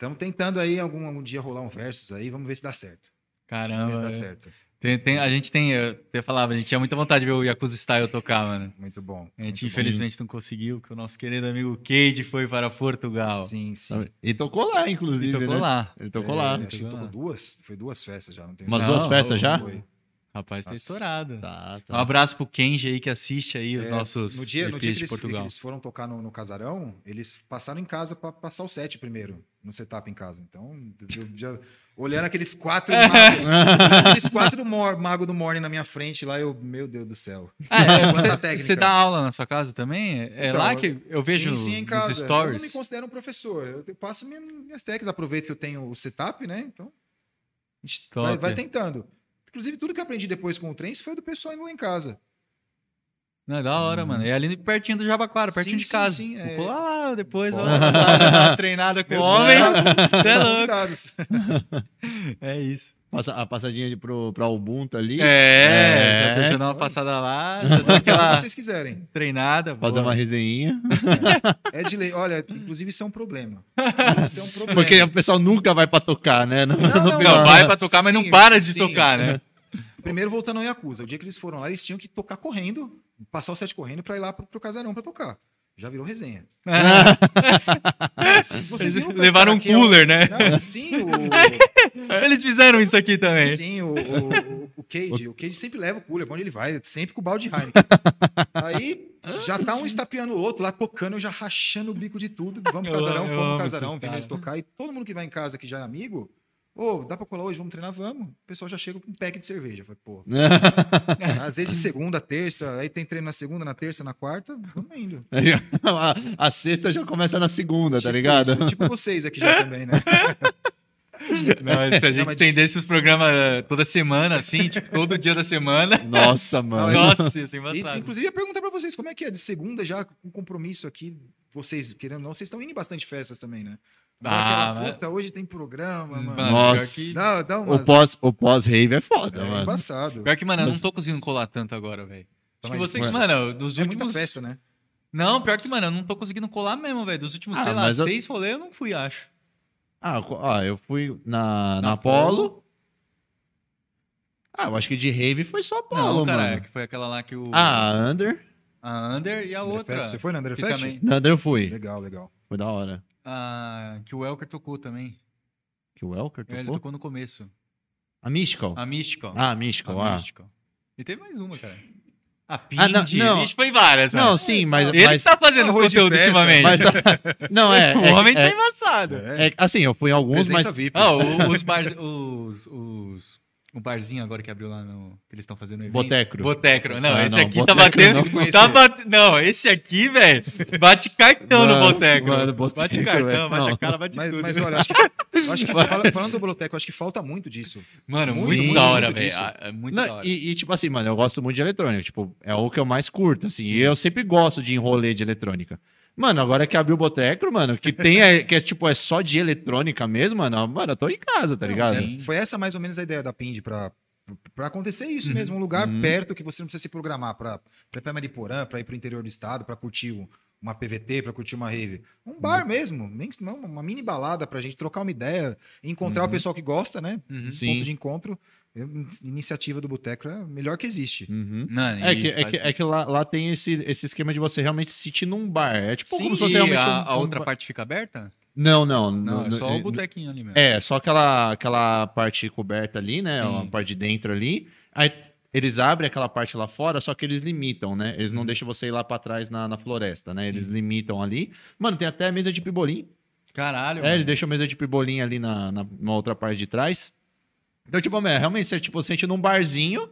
estamos tentando aí algum, algum dia rolar um versus aí, vamos ver se dá certo. Vamos ver Caramba. se dá é. certo. Tem, tem- a gente tem, eu até falava, a gente tinha muita vontade de ver o Yakuza Style tocar, mano. Muito bom. A gente infelizmente não conseguiu, que o nosso querido amigo Cade foi para bom. Portugal. Sim, sim. E tocou lá, inclusive. E tocou né? lá. Ele tocou É, lá. Acho que Tocou lá. duas, foi duas festas já, não tenho Umas duas festas já? Foi. Rapaz, tá estourado. Tá, Um tá. abraço pro Kenji aí que assiste aí os É, nossos no dia, no dia que, de eles, que eles foram tocar no, no casarão, eles passaram em casa para passar o set primeiro, no setup em casa. Então, eu já, olhando aqueles quatro magos, aqueles quatro mor- magos do Morning na minha frente lá, eu, meu Deus do céu. Ah, é, você, dá aula na sua casa também? É Então, lá que eu vejo sim, sim, em casa. Eu não stories. me considero um professor. Eu te- passo minha- minhas técnicas, aproveito que eu tenho o setup, né? Então, a gente Top. vai, vai tentando. Inclusive, tudo que eu aprendi depois com o trance foi do pessoal indo lá em casa. Não, é da hora, mano. É ali pertinho do Jabaquara, pertinho Sim, de sim, casa. sim, é. Vou colar lá depois, ó, treinada com o Meus homem. Você é louco. É isso. Passa- a passadinha de pro, pra Ubuntu ali. É, É. já deixa eu dar uma passada lá, aquela vocês quiserem. treinada. Fazer boa. uma resenha. É de lei. Olha, inclusive isso é um problema. Isso é um problema. Porque o pessoal nunca vai pra tocar, né? Não, não, final. Não, vai pra tocar, mas não Sim, para de sim. tocar, né? Primeiro, voltando ao Yakuza. O dia que eles foram lá, eles tinham que tocar correndo, passar o set correndo pra ir lá pro, pro casarão pra tocar. Já virou resenha. Se vocês Levaram um cooler, né? Não, sim, o, Eles fizeram isso aqui também. sim, o, o, o Cade. O Cade sempre leva o cooler, pra onde ele vai, sempre com o balde de Heineken. Aí já tá um estapeando o outro lá, tocando, eu já rachando o bico de tudo. Vamos Eu casarão, eu vamos casarão, vendo eles tocar. E todo mundo que vai em casa, que já é amigo, ô, dá pra colar hoje, vamos treinar, vamos. O pessoal já chega com um pack de cerveja. Falei, pô. Às vezes de segunda, terça, aí tem treino na segunda, na terça, na quarta, vamos indo. a, a sexta já começa na segunda, tá Tipo ligado? isso, tipo vocês aqui já também, né? Não, se a gente mas- estendesse os programas eh, toda semana, assim, tipo, todo dia da semana. Nossa, mano. Nossa, ia ser E, inclusive, ia perguntar pra vocês, como é que é? De segunda já, com compromisso aqui, vocês, querendo ou não, vocês estão indo em bastante festas também, né? Ah, aquela, mas- puta, hoje tem programa, mano. Mano, Nossa. que- Dá, dá O umas... pós- o pós-rave é foda, é mano. embaçado. Pior que, mano, eu Mas- não tô conseguindo colar tanto agora, velho. Acho que você, mas- mano, dos É muita últimos. festa, né? Não, pior que, mano, eu não tô conseguindo colar mesmo, velho. Dos últimos, Ah, sei lá, eu- seis rolês eu não fui, acho. Ah, co- ah, eu fui na, na, Na Apollo. Ah, eu acho que de rave foi só Apollo, não, cara, mano. que foi aquela lá que o. Ah, a Under. A Under e a outra. Você foi na Under que Effect? também. Na Under eu fui. Legal, legal. Foi da hora. Ah, que o Elker tocou também. Que o Elker Ele tocou? tocou no começo. A Mystical. A Mystical. Ah, a Mystical, a ah. Mystical. E teve mais uma, cara. A Ah, não, não. Vixe, foi várias, Não, mano. sim, mas... Ele mas, que tá fazendo os conteúdos festa, ultimamente. mas- não, é... o é, homem é, tá embaçado. é- assim, eu fui em alguns, Presença mas... VIP. Ah, os bar, os, os, o barzinho agora que abriu lá no. Que eles estão fazendo evento. Botecro. Botecro. Não, Ah, esse não, aqui tá Botecro batendo. não. Tá bate, não, esse aqui, velho, bate cartão no Mano, Botecro. mano, bate Botecro, cartão, velho, bate não. a cara, bate Mas, tudo. mas olha, acho que, eu acho que fala- falando do Boloteco, eu acho que falta muito disso. Mano, Muito, muito, muito, da hora, muito velho. disso. Ah, É muito Não, da hora. e, e, tipo assim, mano, eu gosto muito de eletrônica. Tipo, é o que eu mais curto, assim. Sim. E eu sempre gosto de enrolê de eletrônica. Mano, agora que abriu o Botecro, mano, que tem, é, que é tipo, é só de eletrônica mesmo, mano, mano, eu tô em casa, tá ligado? sim. Foi essa mais ou menos a ideia da Pind para Pra acontecer isso mesmo, um lugar perto que você não precisa se programar pra pra ir pra Mariporã, pra ir pro interior do estado, pra curtir um- uma PVT, pra curtir uma rave. Um bar mesmo, nem não, uma mini balada pra gente trocar uma ideia, encontrar o pessoal que gosta, né? Um Sim. ponto de encontro. Iniciativa do Boteco é a melhor que existe. Uhum. Mano, É que, é que, é que lá, lá tem esse, esse esquema de você realmente se sentir num bar. É tipo Sim, como se fosse realmente a, um, a outra bar. parte fica aberta? Não, não. Não, no- é só no- o botequinho ali mesmo. É, só aquela, aquela parte coberta ali, né? Sim. A parte de dentro ali. Aí eles abrem aquela parte lá fora, só que eles limitam, né? Eles não deixam você ir lá pra trás na, na floresta, né? Eles limitam ali. Mano, tem até mesa de pibolim. Caralho, É, mano. eles deixam mesa de pibolim ali na, na, na outra parte de trás. Então, tipo, é, realmente, você tipo, sente num barzinho,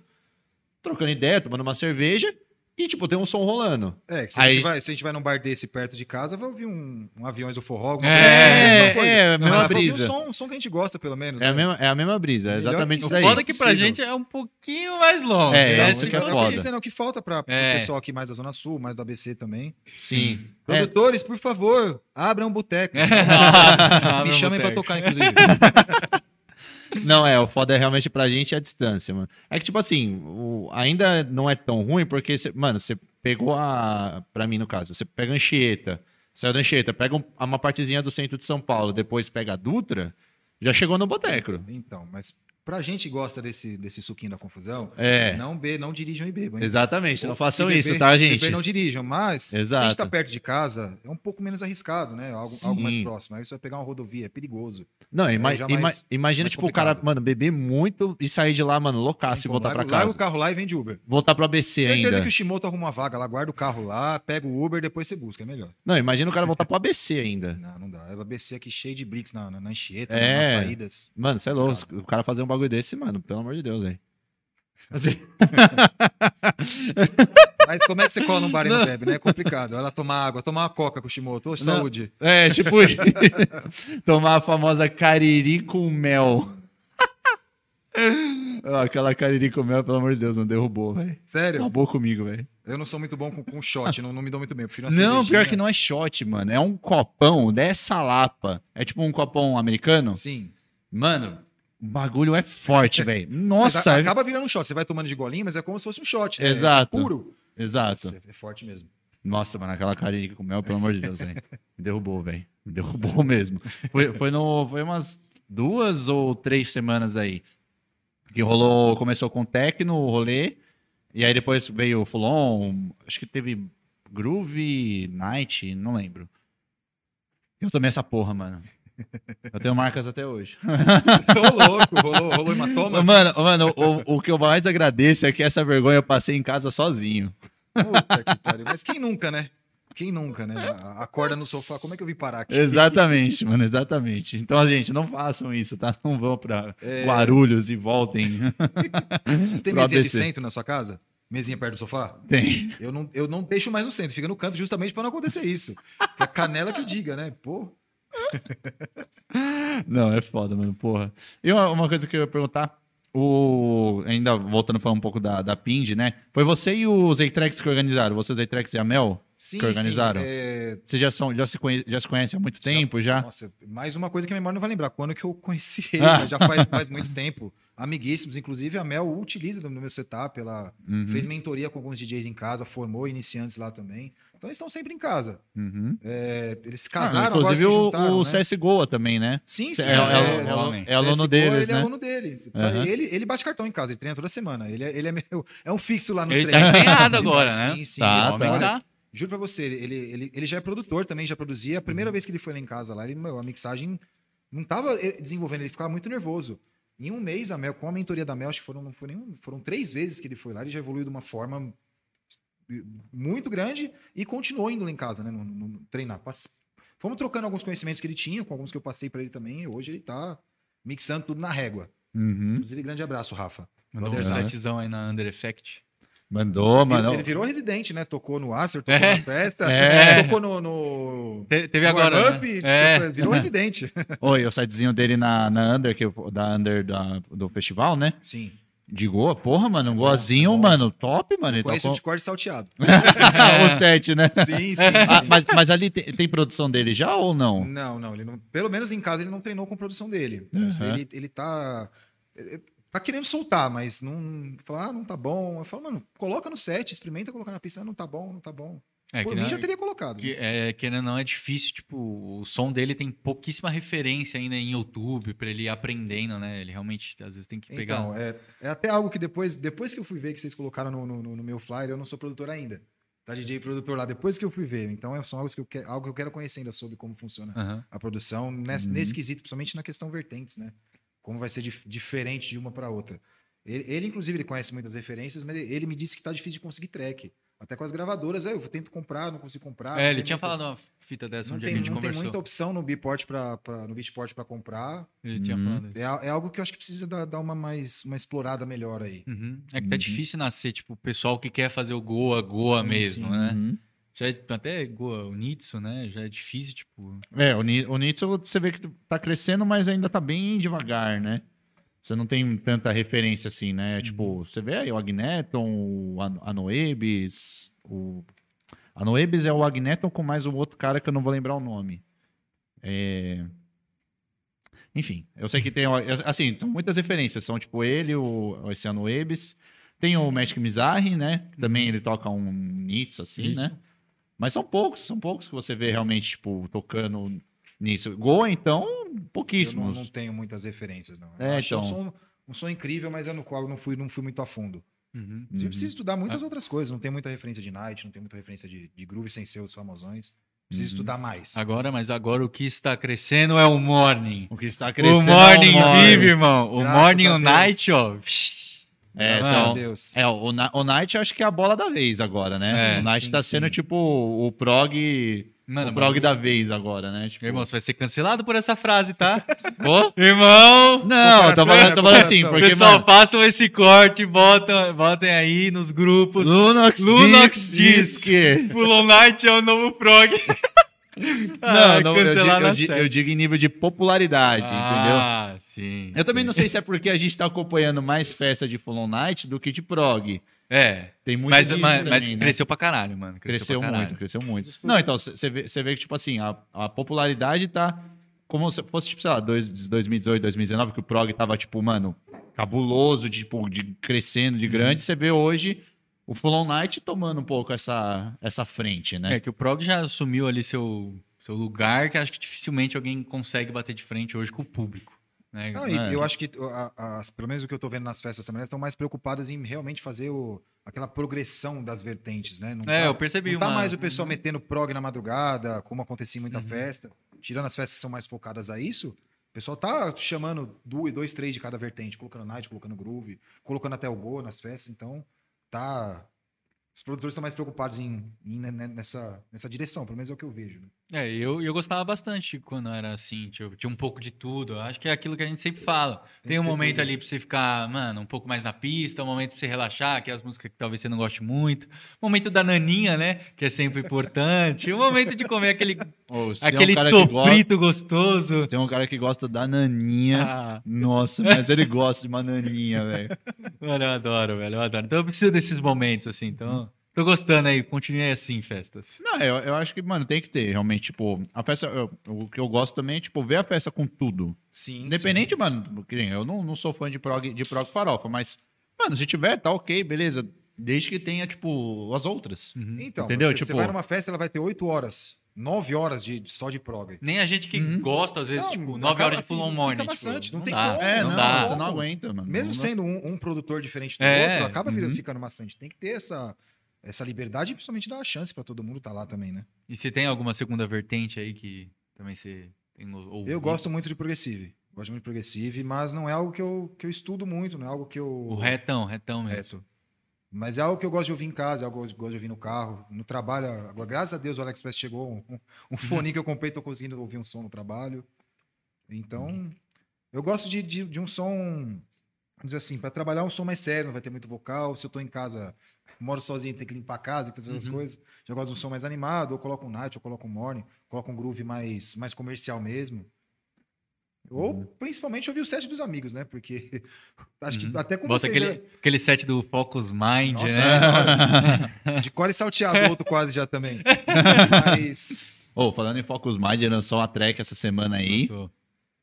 trocando ideia, tomando uma cerveja, e, tipo, tem um som rolando. É, que se, a Aí- gente vai, se a gente vai num bar desse perto de casa, vai ouvir um, um Aviões do Forró, alguma É, coisa assim, é, alguma coisa. é, a Mas mesma ouvir brisa. Um som, um som que a gente gosta, pelo menos. É a né? mesma, é a mesma brisa, é exatamente isso é daí. Foda que pra Possível. gente é um pouquinho mais longe. É, né? é, isso que é foda. É o que falta para É. o pessoal aqui mais da Zona Sul, mais do ABC também. Sim. É, Produtores, por favor, abram um boteco. Me chamem pra tocar, inclusive. Não, é, o foda é realmente pra gente a distância, mano. É que, tipo assim, o- ainda não é tão ruim, porque, cê- mano, você pegou a. Pra mim, no caso, você pega a Anchieta, saiu da Anchieta, pega um- uma partezinha do centro de São Paulo, depois pega a Dutra, já chegou no boteco. Então, mas pra gente que gosta desse, desse suquinho da confusão, É. não, be, não dirijam e bebam. hein? Exatamente, não Ou façam se isso, beber- tá, se gente? beber, não dirijam, mas se a Exato. gente tá perto de casa, é um pouco menos arriscado, né? Algo, Sim. algo mais próximo. Aí você vai pegar uma rodovia, é perigoso. Não, ima- É, ima- mais- imagina, mais tipo, o cara, complicado. mano, beber muito e sair de lá, mano, loucaço e Então, voltar larga, pra larga casa. o carro lá e vem de Uber. Voltar pro ABC Certeza ainda. que o Shimoto arruma uma vaga lá, guarda o carro lá, pega o Uber, depois você busca, é melhor. Não, imagina o cara voltar pro ABC ainda. Não, não dá. É o ABC aqui cheio de blitz na, na, na enchieta, É. nas saídas. Mano, você é louco. O cara fazer um bagulho desse, mano, pelo amor de Deus, velho. Mas como é que você cola num bar e não bebe, né? É complicado. Ela tomar água, tomar uma coca com o Shimoto. Ô, saúde. É, tipo, tomar a famosa cariri com mel. Ah, Aquela cariri com mel, pelo amor de Deus, não derrubou, velho. Sério? Acabou comigo, velho. Eu não sou muito bom com, com shot, não, não me dou muito bem. Não, pior que não é shot, mano. É um copão dessa lapa. É tipo um copão americano. Sim. Mano, o bagulho é forte, velho. Mas Nossa, a- é- acaba virando um shot. Você vai tomando de golinho, mas é como se fosse um shot. né? Exato. É puro. Exato. Nossa, é forte mesmo. Nossa, mano, aquela cariri com mel, pelo amor de Deus, velho. Me derrubou, velho. Me derrubou mesmo. Foi, foi, no, foi umas duas ou três semanas aí. Que rolou, começou com techno, o rolê. E aí depois veio o Fulon. Acho que teve Groove Night, não lembro. Eu tomei essa porra, mano. Eu tenho marcas até hoje. Tô louco. Rolou, rolou hematoma. Mano, mano o, o que eu mais agradeço é que essa vergonha eu passei em casa sozinho. Puta que pariu. Mas quem nunca, né? Quem nunca, né? Acorda no sofá. Como é que eu vim parar aqui? Exatamente, mano, exatamente. Então, gente, não façam isso, tá? Não vão pra Guarulhos e voltem. Você tem mesinha de centro na sua casa? Mesinha perto do sofá? Tem. Eu não, eu não deixo mais no centro, fica no canto justamente pra não acontecer isso. Que a canela que o diga, né? Pô. Não, é foda, mano, porra. E uma, uma coisa que eu ia perguntar, o... ainda voltando a falar um pouco da, da Pind, né? Foi você e o Zeitrex que organizaram? Você, Zeitrex e a Mel? Sim, que organizaram? sim. É, Vocês já, são, já, se conhe... já se conhecem há muito tempo, já? Nossa, mais uma coisa que a memória não vai lembrar. Quando que eu conheci ele, Ah. né? já faz, faz muito tempo. Amiguíssimos. Inclusive, a Mel utiliza no meu setup. Ela Uhum. fez mentoria com alguns DJs em casa, formou iniciantes lá também. Então, eles estão sempre em casa. Uhum. É, eles se Ah, casaram, agora inclusive se o, juntaram, o né? CSGO também, né? Sim, sim. É, é, é, é, aluno- é CSGO, aluno ele deles, é né? aluno dele. Aham. Ele, ele bate cartão em casa, ele treina toda semana. Ele é, ele é, meu, é um fixo lá nos Ele tá treinos. desenhado Ele agora, vai- né? Sim, sim. Tá, Ele- tá. olha, Tá. Juro pra você, ele, ele, ele já é produtor também, já produzia. A Uhum. primeira vez que ele foi lá em casa, lá, ele, meu, a mixagem não tava eh, desenvolvendo, ele ficava muito nervoso. Em um mês, a Mel, com a mentoria da Mel, acho que foram, foram três vezes que ele foi lá, ele já evoluiu de uma forma muito grande e continuou indo lá em casa, né? No, no- no treinar. Fomos trocando alguns conhecimentos que ele tinha, com alguns que eu passei pra ele também, e hoje ele tá mixando tudo na régua. Uhum. Inclusive, grande abraço, Rafa. Mandou uma decisão aí na Under Effect. Mandou, mano. ele virou residente, né? Tocou no after, tocou É. na festa, É. tocou no, no, Te- teve no agora. warm-up, né? É. virou residente. Oi, o sitezinho dele na, na Under, que, da Under da- do festival, né? Sim. De Goa, porra, mano, um goazinho, bom. mano, top, mano. Ele Conheço o tocou... de corte salteado. o set, né? Sim, sim, Ah, sim. mas, mas ali tem, tem produção dele já ou não? Não, não, ele não. Pelo menos em casa ele não treinou com produção dele. Uhum. Ele, ele tá. tá querendo soltar, mas não. Falar, ah, não tá bom. Eu falo, mano, coloca no set, experimenta colocar na pista. Ah, não tá bom, não tá bom. É, Por que mim não- já teria colocado. Que, é, querendo ou não, é difícil, tipo, o som dele tem pouquíssima referência ainda em YouTube pra ele ir aprendendo, né? Ele realmente, às vezes, tem que pegar. Então, é, é até algo que depois, depois que eu fui ver que vocês colocaram no, no, no meu flyer, eu não sou produtor ainda. Tá DJ produtor lá, depois que eu fui ver. Então, é- são algo que eu, que- algo que eu quero conhecer ainda sobre como funciona Aham. a produção nesse, nesse quesito, principalmente na questão vertentes, né? Como vai ser dif- diferente de uma para outra. Ele, ele, inclusive, ele conhece muitas referências, mas ele me disse que tá difícil de conseguir track. Até com as gravadoras, "Ah, eu tento comprar, não consigo comprar. É, não ele tem tinha muita- falado uma fita dessa um Não dia tem, a gente não tem conversou. muita opção no Beatport para no Beatport para comprar. Ele tinha Uhum. falado isso. É, é algo que eu acho que precisa dar, dar uma mais uma explorada melhor aí. Uhum. É que tá difícil nascer, tipo, o pessoal que quer fazer o Goa, Goa Sim, mesmo, sim. né? Uhum. Já é, até Goa, o Nitsu, né? Já é difícil, tipo. É, o, Ni- o Nitsu você vê que tá crescendo, mas ainda tá bem devagar, né? Você não tem tanta referência assim, né? Tipo, você vê aí o Agneton, o An- Anoebis, o... Anoebis é o Agneton com mais um outro cara que eu não vou lembrar o nome. É... Enfim, eu sei que tem, assim, são muitas referências, são tipo ele, o, esse Anoebis, tem o Magic Mizarri, né? Também ele toca um Nitsu, assim, Nitsu. né? Mas são poucos, são poucos que você vê realmente, tipo, tocando nisso. Goa, então, Eu não, pouquíssimos. não tenho muitas referências, não. Eu É, acho um então. som, um som incrível, mas é no qual eu não fui, não fui muito a fundo. Uhum. Você precisa estudar muitas outras coisas. Não tem muita referência de Night, não tem muita referência de, de Groove sem ser os famosões. Precisa estudar mais. Agora, mas agora o que está crescendo é o Morning. O que está O crescendo Morning é o vive, Morning. irmão. O Graças Morning e o. Night, ó. É, Graças então, a Deus. é, o, o Knight eu acho que é a bola da vez agora, né? Sim, o Knight sim, tá sim. sendo tipo o prog, Mano, o prog mas- da vez agora, né? Tipo, Irmão, você vai ser cancelado por essa frase, tá? Pô? Irmão! Não, tô falando, tô falando assim, porque, Pessoal, mano, façam esse corte, botam, botem aí nos grupos. Lunox, Lunox Disc. Disc. Full Night é o novo prog. Não, Ah, não, eu, digo, eu digo- eu digo em nível de popularidade, entendeu? Ah, sim. Eu também sim. não sei se é porque a gente tá acompanhando mais festa de Full Night do que de prog. É. Tem muito Mas, mas, também, mas né? cresceu pra caralho, mano. Cresceu, Cresceu pra caralho. muito, cresceu muito. Não, então, você vê, você vê que, tipo assim, a, a popularidade tá como se fosse, tipo, sei lá, dois, 2018, 2019, que o prog tava, tipo, mano, cabuloso, de, tipo, de crescendo, Uhum. de grande. Você vê hoje o Full On Night tomando um pouco essa, essa frente, né? É que o prog já assumiu ali seu, seu lugar, que acho que dificilmente alguém consegue bater de frente hoje com o público. Né? Não, É. eu acho que, as- pelo menos o que eu tô vendo nas festas também, estão mais preocupadas em realmente fazer o, aquela progressão das vertentes, né? Não É, tá- eu percebi Não tá uma- mais o pessoal metendo prog na madrugada, como acontecia em muita festa. Tirando as festas que são mais focadas a isso, o pessoal tá chamando dois, dois, três de cada vertente, colocando night, colocando groove, colocando até o go nas festas. Então, tá. Os produtores estão mais preocupados em, em né, né, nessa, nessa direção, pelo menos é o que eu vejo. né? É, eu, eu gostava bastante quando era assim, tipo, tinha um pouco de tudo. Eu acho que é aquilo que a gente sempre fala. Tem um momento ali pra você ficar, mano, um pouco mais na pista, um momento pra você relaxar, que é as músicas que talvez você não goste muito. Momento da naninha, né? Que é sempre importante. O momento de comer aquele, um aquele gosta- tofrito gostoso. Tem um cara que gosta da naninha. Ah, Nossa, mas ele gosta de uma naninha, velho. mano, eu adoro, velho, eu adoro. Então eu preciso desses momentos, assim. Então, tô gostando aí. Continue assim, festas. Não, eu, eu acho que, mano, tem que ter, realmente, tipo, a festa, eu- o que eu gosto também é, tipo, ver a festa com tudo. Sim. Independente, mano, que nem eu não, não sou fã de prog, de prog farofa, mas, mano, se tiver, tá ok, beleza. Desde que tenha, tipo, as outras. Então, Entendeu? Você, Tipo- você vai numa festa, ela vai ter oito horas, nove horas de, só de prog. Nem a gente que gosta, às vezes, Não, tipo, 9 horas de full on fica morning. bastante, tipo, não tem dá, como. É, não, não, dá. você não aguenta, mano. Mesmo Não sendo um, um produtor diferente do É, outro, acaba uhum. ficando maçante. Tem que ter essa, essa liberdade e principalmente dar a chance pra todo mundo estar lá também, né? E se tem alguma segunda vertente aí que também você tem ouvido? Eu gosto muito de progressive. Gosto muito de progressive, mas não é algo que eu, que eu estudo muito, não é algo que eu. O retão, retão mesmo. reto. Mas é algo que eu gosto de ouvir em casa, é algo que eu gosto de ouvir no carro, no trabalho. Agora, graças a Deus, o AliExpress chegou, um, um fone que eu comprei, tô conseguindo ouvir um som no trabalho. Então, eu gosto de, de, de um som, vamos dizer assim, para trabalhar um som mais sério, não vai ter muito vocal. Se eu tô em casa, moro sozinho, tem que limpar a casa e fazer essas coisas. Já gosto de um som mais animado, ou coloco um night, ou coloco um morning, coloco um groove mais, mais comercial mesmo. Ou principalmente ouvir o set dos amigos, né? Porque acho que até com Bota aquele, né? aquele set do Focus Mind, Nossa né? senhora. De core salteado, outro quase já também. Mas. Ô, falando em Focus Mind, lançou uma track essa semana aí. Lançou.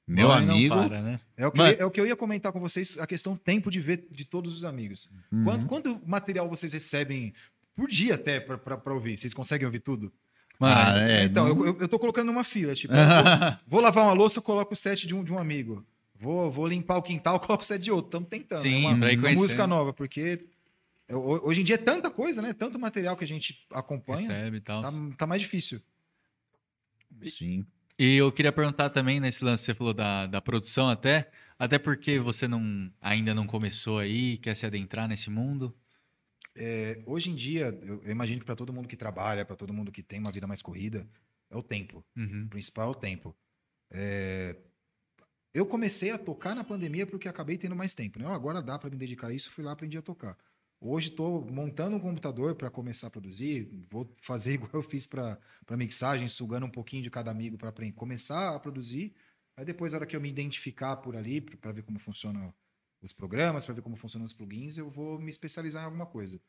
Meu não amigo. para, né? É o, que eu, é o que eu ia comentar com vocês, a questão tempo de ver de todos os amigos. Uhum. Quanto, quanto material vocês recebem por dia até pra ouvir? Vocês conseguem ouvir tudo? Mano, Ah, é, então, não- eu, eu, tô colocando numa fila. Tipo, eu vou, vou lavar uma louça, eu coloco o set de um, de um amigo. Vou, vou limpar o quintal, eu coloco o set de outro. Estamos tentando. Sim, é uma, uma música nova, porque é, ho- hoje em dia é tanta coisa, né? Tanto material que a gente acompanha. recebe e tal. Tá, tá mais difícil. Sim. E eu queria perguntar também nesse lance que você falou da, da produção até, até porque você não ainda não começou aí, quer se adentrar nesse mundo. É, hoje em dia, eu, eu imagino que para todo mundo que trabalha, para todo mundo que tem uma vida mais corrida, é o tempo. Uhum. O principal é o tempo. É, eu comecei a tocar na pandemia porque acabei tendo mais tempo. Né? Eu, agora dá para me dedicar a isso, fui lá aprendi a tocar. Hoje estou montando um computador para começar a produzir. Vou fazer igual eu fiz para mixagem, sugando um pouquinho de cada amigo para começar a produzir. Aí depois, na hora que eu me identificar por ali, para ver como funcionam os programas, para ver como funcionam os plugins, eu vou me especializar em alguma coisa.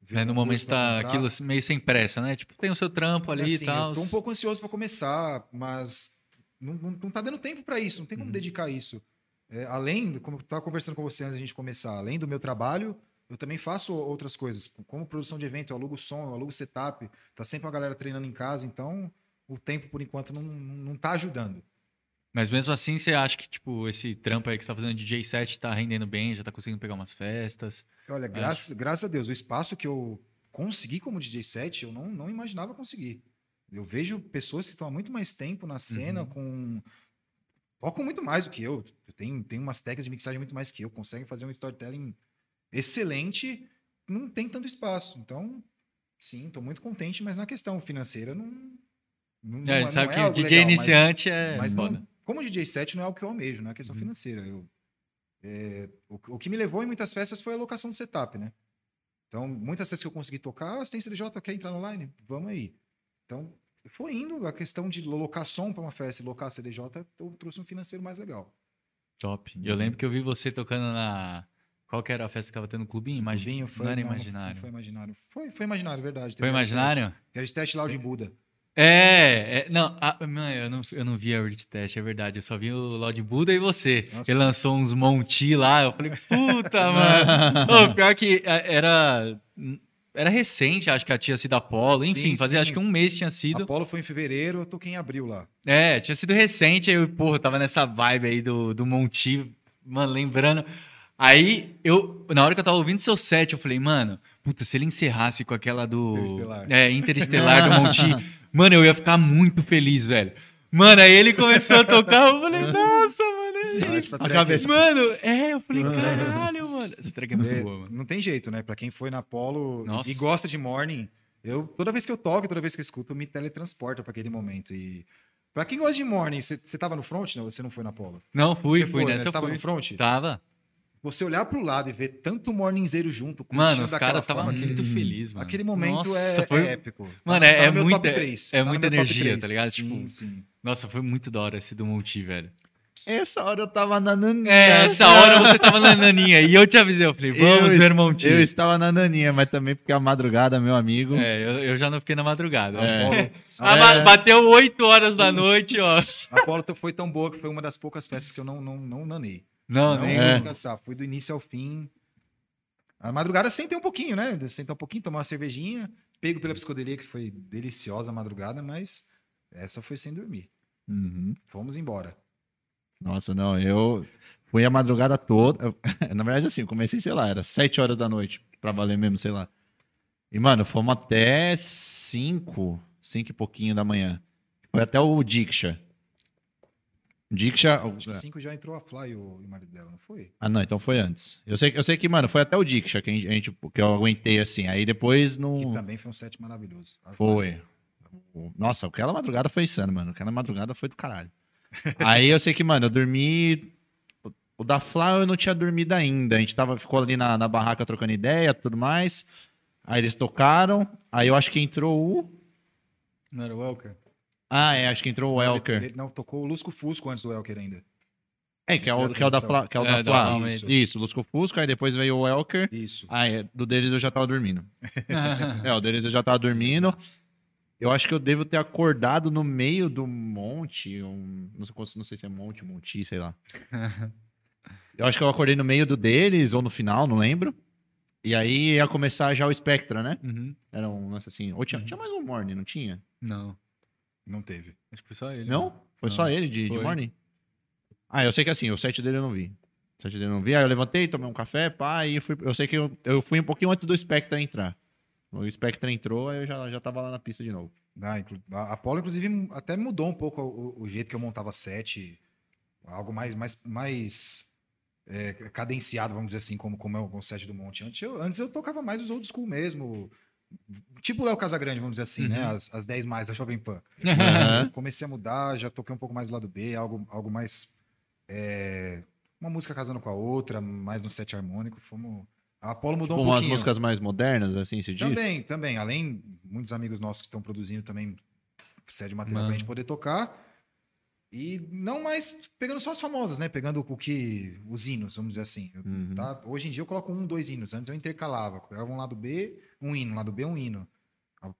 Ver É, no momento tá comprar. aquilo assim, meio sem pressa, né? Tipo, tem o seu trampo ali Assim, e tal. Tô um pouco ansioso para começar, mas não, não, não tá dando tempo para isso, não tem como dedicar isso. É, além, como eu estava conversando com você antes da gente começar, além do meu trabalho, eu também faço outras coisas, como produção de evento, eu alugo som, eu alugo setup, tá sempre a galera treinando em casa, então o tempo, por enquanto, não, não, tá ajudando. Mas mesmo assim, você acha que, tipo, esse trampo aí que você tá fazendo DJ set tá rendendo bem, já tá conseguindo pegar umas festas. Olha, graças, graças a Deus, o espaço que eu consegui como DJ set, eu não, não imaginava conseguir. Eu vejo pessoas que estão há muito mais tempo na cena, Uhum. com. tocam muito mais do que eu. Tem, tem umas técnicas de mixagem muito mais que eu, conseguem fazer um storytelling excelente, não tem tanto espaço. Então, sim, estou muito contente, mas na questão financeira não. não, não É, não sabe que DJ legal, mas- iniciante é mas não, como DJ set não é o que eu almejo, não é questão financeira. Eu, é, o, o que me levou em muitas festas foi a locação de setup, né? Então, muitas vezes que eu consegui tocar, ah, você tem CDJ, quer entrar no line? Vamos aí. Então, foi indo, a questão de locar som para uma festa e locar CDJ, eu trouxe um financeiro mais legal. Top. Eu lembro que eu vi você tocando na. Qual que era a festa que tava tendo no clubinho? Imagi... Clubinho foi, não era não, imaginário. Foi, foi imaginário. Foi, foi imaginário, verdade. Foi imaginário? Teste, era de teste Loud Buda. É, é, não, mano, eu não, eu não vi a Rich Test, é verdade. Eu só vi o Lord Buda e você. Nossa. Ele lançou uns Monty lá, eu falei, puta, mano. Ô, pior que é, era. Era recente, acho que a tinha sido Apollo. Enfim, Sim, fazia sim. acho que um mês tinha sido. Apolo foi em fevereiro, eu toquei em abril lá. É, tinha sido recente, aí eu, porra, tava nessa vibe aí do, do Monty, mano, lembrando. Aí, eu, na hora que eu tava ouvindo seu set, eu falei, mano, puta, se ele encerrasse com aquela do. Interestelar. É, Interestelar do Monty, mano, eu ia ficar muito feliz, velho. Mano, aí ele começou a tocar, eu falei, nossa, mano. ele- Essa A track- cabeça. Mano, é, eu falei, caralho, mano. Essa track é muito É, boa, mano. não tem jeito, né? Pra quem foi na Apollo Nossa. e gosta de morning, eu toda vez que eu toco, toda vez que eu escuto, eu me teletransporta pra aquele momento. E pra quem gosta de morning, você tava no front, não? Você não foi na Apollo? Não, fui, Você fui foi, né? Você tava fui. no front? Tava. Você olhar pro lado e ver tanto morningzeiro junto, Mano, curtindo os caras estavam muito aquele, felizes, mano. aquele momento Nossa, é, foi- é épico. Mano, Tá- é- tá é muita- top 3. é muita meu top energia, 3. tá ligado? Sim, Tipo, sim. Nossa, foi muito da hora esse do Monty, velho. Essa hora eu tava na naninha. É, essa hora você tava na naninha e eu te avisei, eu falei, vamos eu, ver Monty. Eu estava na naninha, mas também porque a madrugada, meu amigo. É, eu, eu já não fiquei na madrugada. É. Ah, ba- Bateu 8 horas da noite, ó. A Apollo foi tão boa que foi uma das poucas festas que eu não, não, não nanei. Não, Não nem. fui É. descansar, fui do início ao fim. A madrugada sentei um pouquinho, né? Sentar um pouquinho, tomar uma cervejinha, pego pela psicodelia, que foi deliciosa a madrugada, mas essa foi sem dormir. Uhum. Fomos embora. Nossa, não, eu fui a madrugada toda. Na verdade, assim, eu comecei, sei lá, era 7 horas da noite, pra valer mesmo, sei lá. E, mano, fomos até 5, 5 e pouquinho da manhã. Foi até o Diksha. Diksha. Acho que cinco já entrou a Fly, o, o marido dela, não foi? Ah, não, então foi antes. Eu sei, eu sei que, mano, foi até o Diksha que, a gente, que eu aguentei assim. Aí depois Que não. também foi um set maravilhoso. A Foi. Nossa, aquela madrugada foi insano, mano. Aquela madrugada foi do caralho. Aí eu sei que, mano, eu dormi. o- O da Fla eu não tinha dormido ainda. A gente tava, ficou ali na, na barraca trocando ideia tudo mais. Aí eles tocaram. Aí eu acho que entrou o. Não era o Welker? Ah, é, acho que entrou o Ele- Elker. ele- não, tocou o Lusco Fusco antes do Elker ainda. É, que é o, Isso, que é o da isso. Fla. Que é o É, da Fla. Isso, isso, Lusco Fusco. Aí depois veio o Elker. Isso. Ah, é, do deles eu já tava dormindo. é, o deles eu já tava dormindo. Eu acho que eu devo ter acordado no meio do monte, um, não, sei, não sei se é monte, monte, sei lá. eu acho que eu acordei no meio do deles ou no final, não lembro. E aí ia começar já o Spectra, né? Uhum. Era um lance assim. Ou tinha, tinha mais um Morning, não tinha? Não, Não teve. acho que foi só ele. Não? Foi Não. só ele de, de. Morning? Ah, eu sei que assim, o set dele eu não vi. O set dele eu não vi. Aí eu levantei, tomei um café, pá, e eu, fui, eu sei que eu, eu fui um pouquinho antes do Spectra entrar. O Spectra entrou, aí eu já, já tava lá na pista de novo. Ah, inclu- a Apollo, inclusive, até mudou um pouco o, o jeito que eu montava set. Algo mais, mais, mais é, cadenciado, vamos dizer assim, como, como é o set do Monte. Antes eu, antes eu tocava mais os old school mesmo. Tipo o Léo Casagrande, vamos dizer assim, né? As, as 10 mais da Jovem Pan. Aham. Comecei a mudar, já toquei um pouco mais do lado B, algo, algo mais. é, uma música casando com a outra, mais no set harmônico. Fomos. A Apollo mudou Tipo um umas pouquinho. músicas mais modernas, assim, se diz? Também, também. Além, muitos amigos nossos que estão produzindo também cede material Mano. pra gente poder tocar. E não mais pegando só as famosas, né? Pegando o que. Os hinos, vamos dizer assim. Uhum. tá? Hoje em dia eu coloco um, dois hinos. Antes eu intercalava. Pegava um lado B, um hino. Lado B, um hino.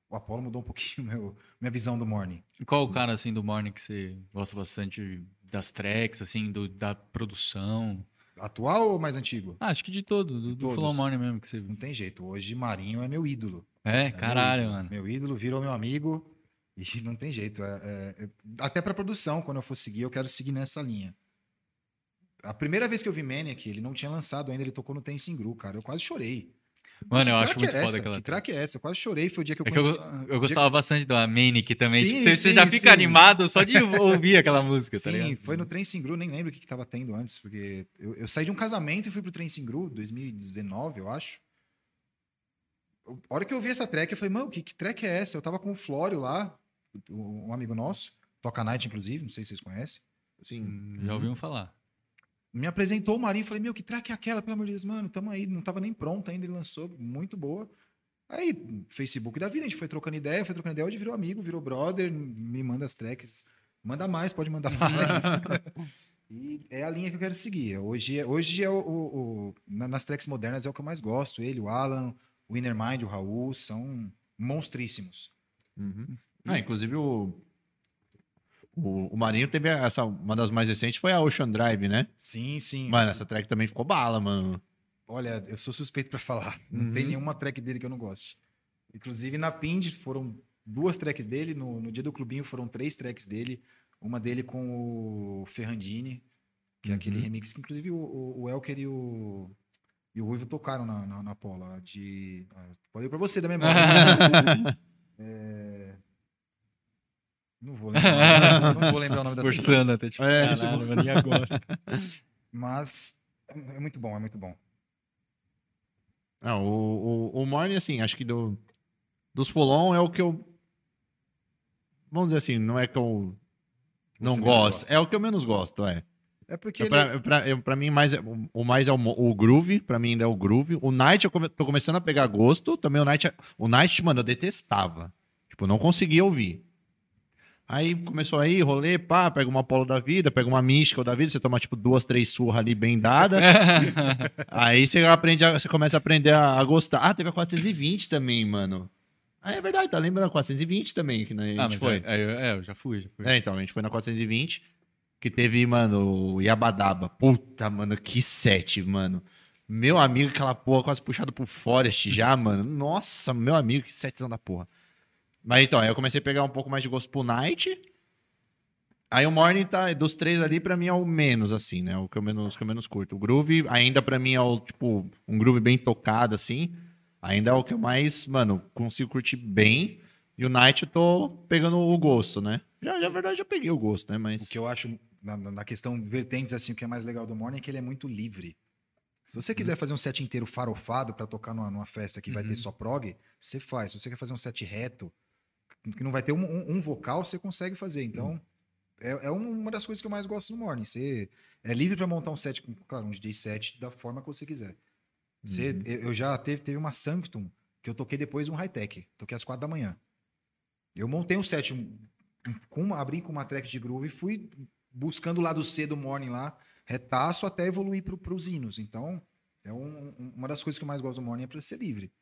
O Apollo mudou um pouquinho meu, minha visão do morning. E Qual o cara, assim, do Morning que você gosta bastante das tracks, assim, do, da produção? Atual ou mais antigo? Ah, acho que de todo, do, do. Flow Morning mesmo que você Não tem jeito. Hoje Marinho é meu ídolo. É, É caralho, meu ídolo. mano. Meu ídolo virou meu amigo e não tem jeito. É, é- é- até pra produção, quando eu for seguir, eu quero seguir nessa linha. A primeira vez que eu vi Maniac, ele não tinha lançado ainda, ele tocou no Tensing Gru, cara. Eu quase chorei. Mano, eu acho muito é foda aquela Que track é essa? Eu quase chorei. Foi o dia que eu É que eu, eu gostava bastante da Manic também. Sim, Tipo, você, você sim, já fica sim. animado só de ouvir aquela música, tá Sim, ligado? foi no Trem Singru, nem lembro o que, que tava tendo antes, porque eu, eu saí de um casamento e fui pro Trem Singru, 2019, eu acho. A hora que eu vi essa track, eu falei, mano, que, que track é essa? Eu tava com o Flório lá, um amigo nosso, toca night, inclusive, não sei se vocês conhecem. Sim. Hum, Já ouviram falar. Me apresentou o Marinho, falei, meu, que track é aquela? Pelo amor de Deus, mano, tamo aí, não tava nem pronta ainda, ele lançou, muito boa. Aí, Facebook da vida, a gente foi trocando ideia, foi trocando ideia, hoje virou amigo, virou brother, me manda as tracks, manda mais, pode mandar mais. e é a linha que eu quero seguir. Hoje, é- hoje é o, o- o- na- nas tracks modernas é o que eu mais gosto. Ele, o Alan, o Inner Mind, o Raul, são monstríssimos. Uhum. Ah, inclusive o, o, o Marinho teve essa, uma das mais recentes foi a Ocean Drive, né? Sim, sim. Mano, essa track também ficou bala, mano. Olha, eu sou suspeito pra falar. Não tem nenhuma track dele que eu não goste. Inclusive na Pind foram duas tracks dele, no, no dia do clubinho foram três tracks dele. Uma dele com o Ferrandini, que é aquele remix que inclusive o, o, o Elker e o, e o Ruivo tocaram na, na, na Pola. De, ah, falei pra você da memória. É, Não vou lembrar, não vou lembrar o nome da. Forçando até, tipo, É, caralho, mano, e agora? Mas é muito bom, é muito bom. Não, o, o, o Morning, assim, acho que do, dos Folon é o que eu. Vamos dizer assim, não é que eu não gosto. É o que eu menos gosto, é. É porque É ele- pra, pra, eu- pra mim, mais, é- o- o mais é o, o Groove, pra mim ainda é o Groove. O Night eu come- tô começando a pegar gosto. Também o Night, o Night, mano, eu detestava. Tipo, eu não conseguia ouvir. Aí começou aí, rolê, pá, pega uma Apollo da vida, pega uma Mística da vida, você toma tipo duas, três surras ali bem dadas. aí você aprende, a- você começa a aprender a, a gostar. Ah, teve a 420 também, mano. Ah, é verdade, tá lembrando a 420 também, que né, a gente Ah, mas foi. É, é, é, eu já fui, já fui. É, então, a gente foi na 420, que teve, mano, o Yabadaba. Puta, mano, que set, mano. Meu amigo, aquela porra quase puxado pro Forest já, mano. Nossa, meu amigo, que setzão da porra. Mas então, aí eu comecei a pegar um pouco mais de gosto pro Night. Aí o Morning tá, dos três ali, pra mim é o menos, assim, né? O que eu menos, que eu menos curto. O Groove, ainda pra mim é o, tipo, um groove bem tocado, assim. Ainda é o que eu mais, mano, consigo curtir bem. E o Night eu tô pegando o gosto, né? Já, na verdade, já peguei o gosto, né? Mas. O que eu acho, na, na- questão vertentes, assim, o que é mais legal do Morning é que ele é muito livre. Se você quiser fazer um set inteiro farofado pra tocar numa, numa festa que vai ter só prog, você faz. Se você quer fazer um set reto, que não vai ter um, um- um vocal, você consegue fazer. Então, é, é uma das coisas que eu mais gosto no Morning. Você é livre pra montar um set, claro, um DJ set da forma que você quiser. Você, eu eu já teve, teve uma Sanctum que eu toquei depois de um high-tech. Toquei às quatro da manhã. Eu montei um set com abri com uma track de groove e fui buscando o lado C do morning lá, retaço até evoluir para os hinos. Então, é um- uma das coisas que eu mais gosto do morning é para ser livre.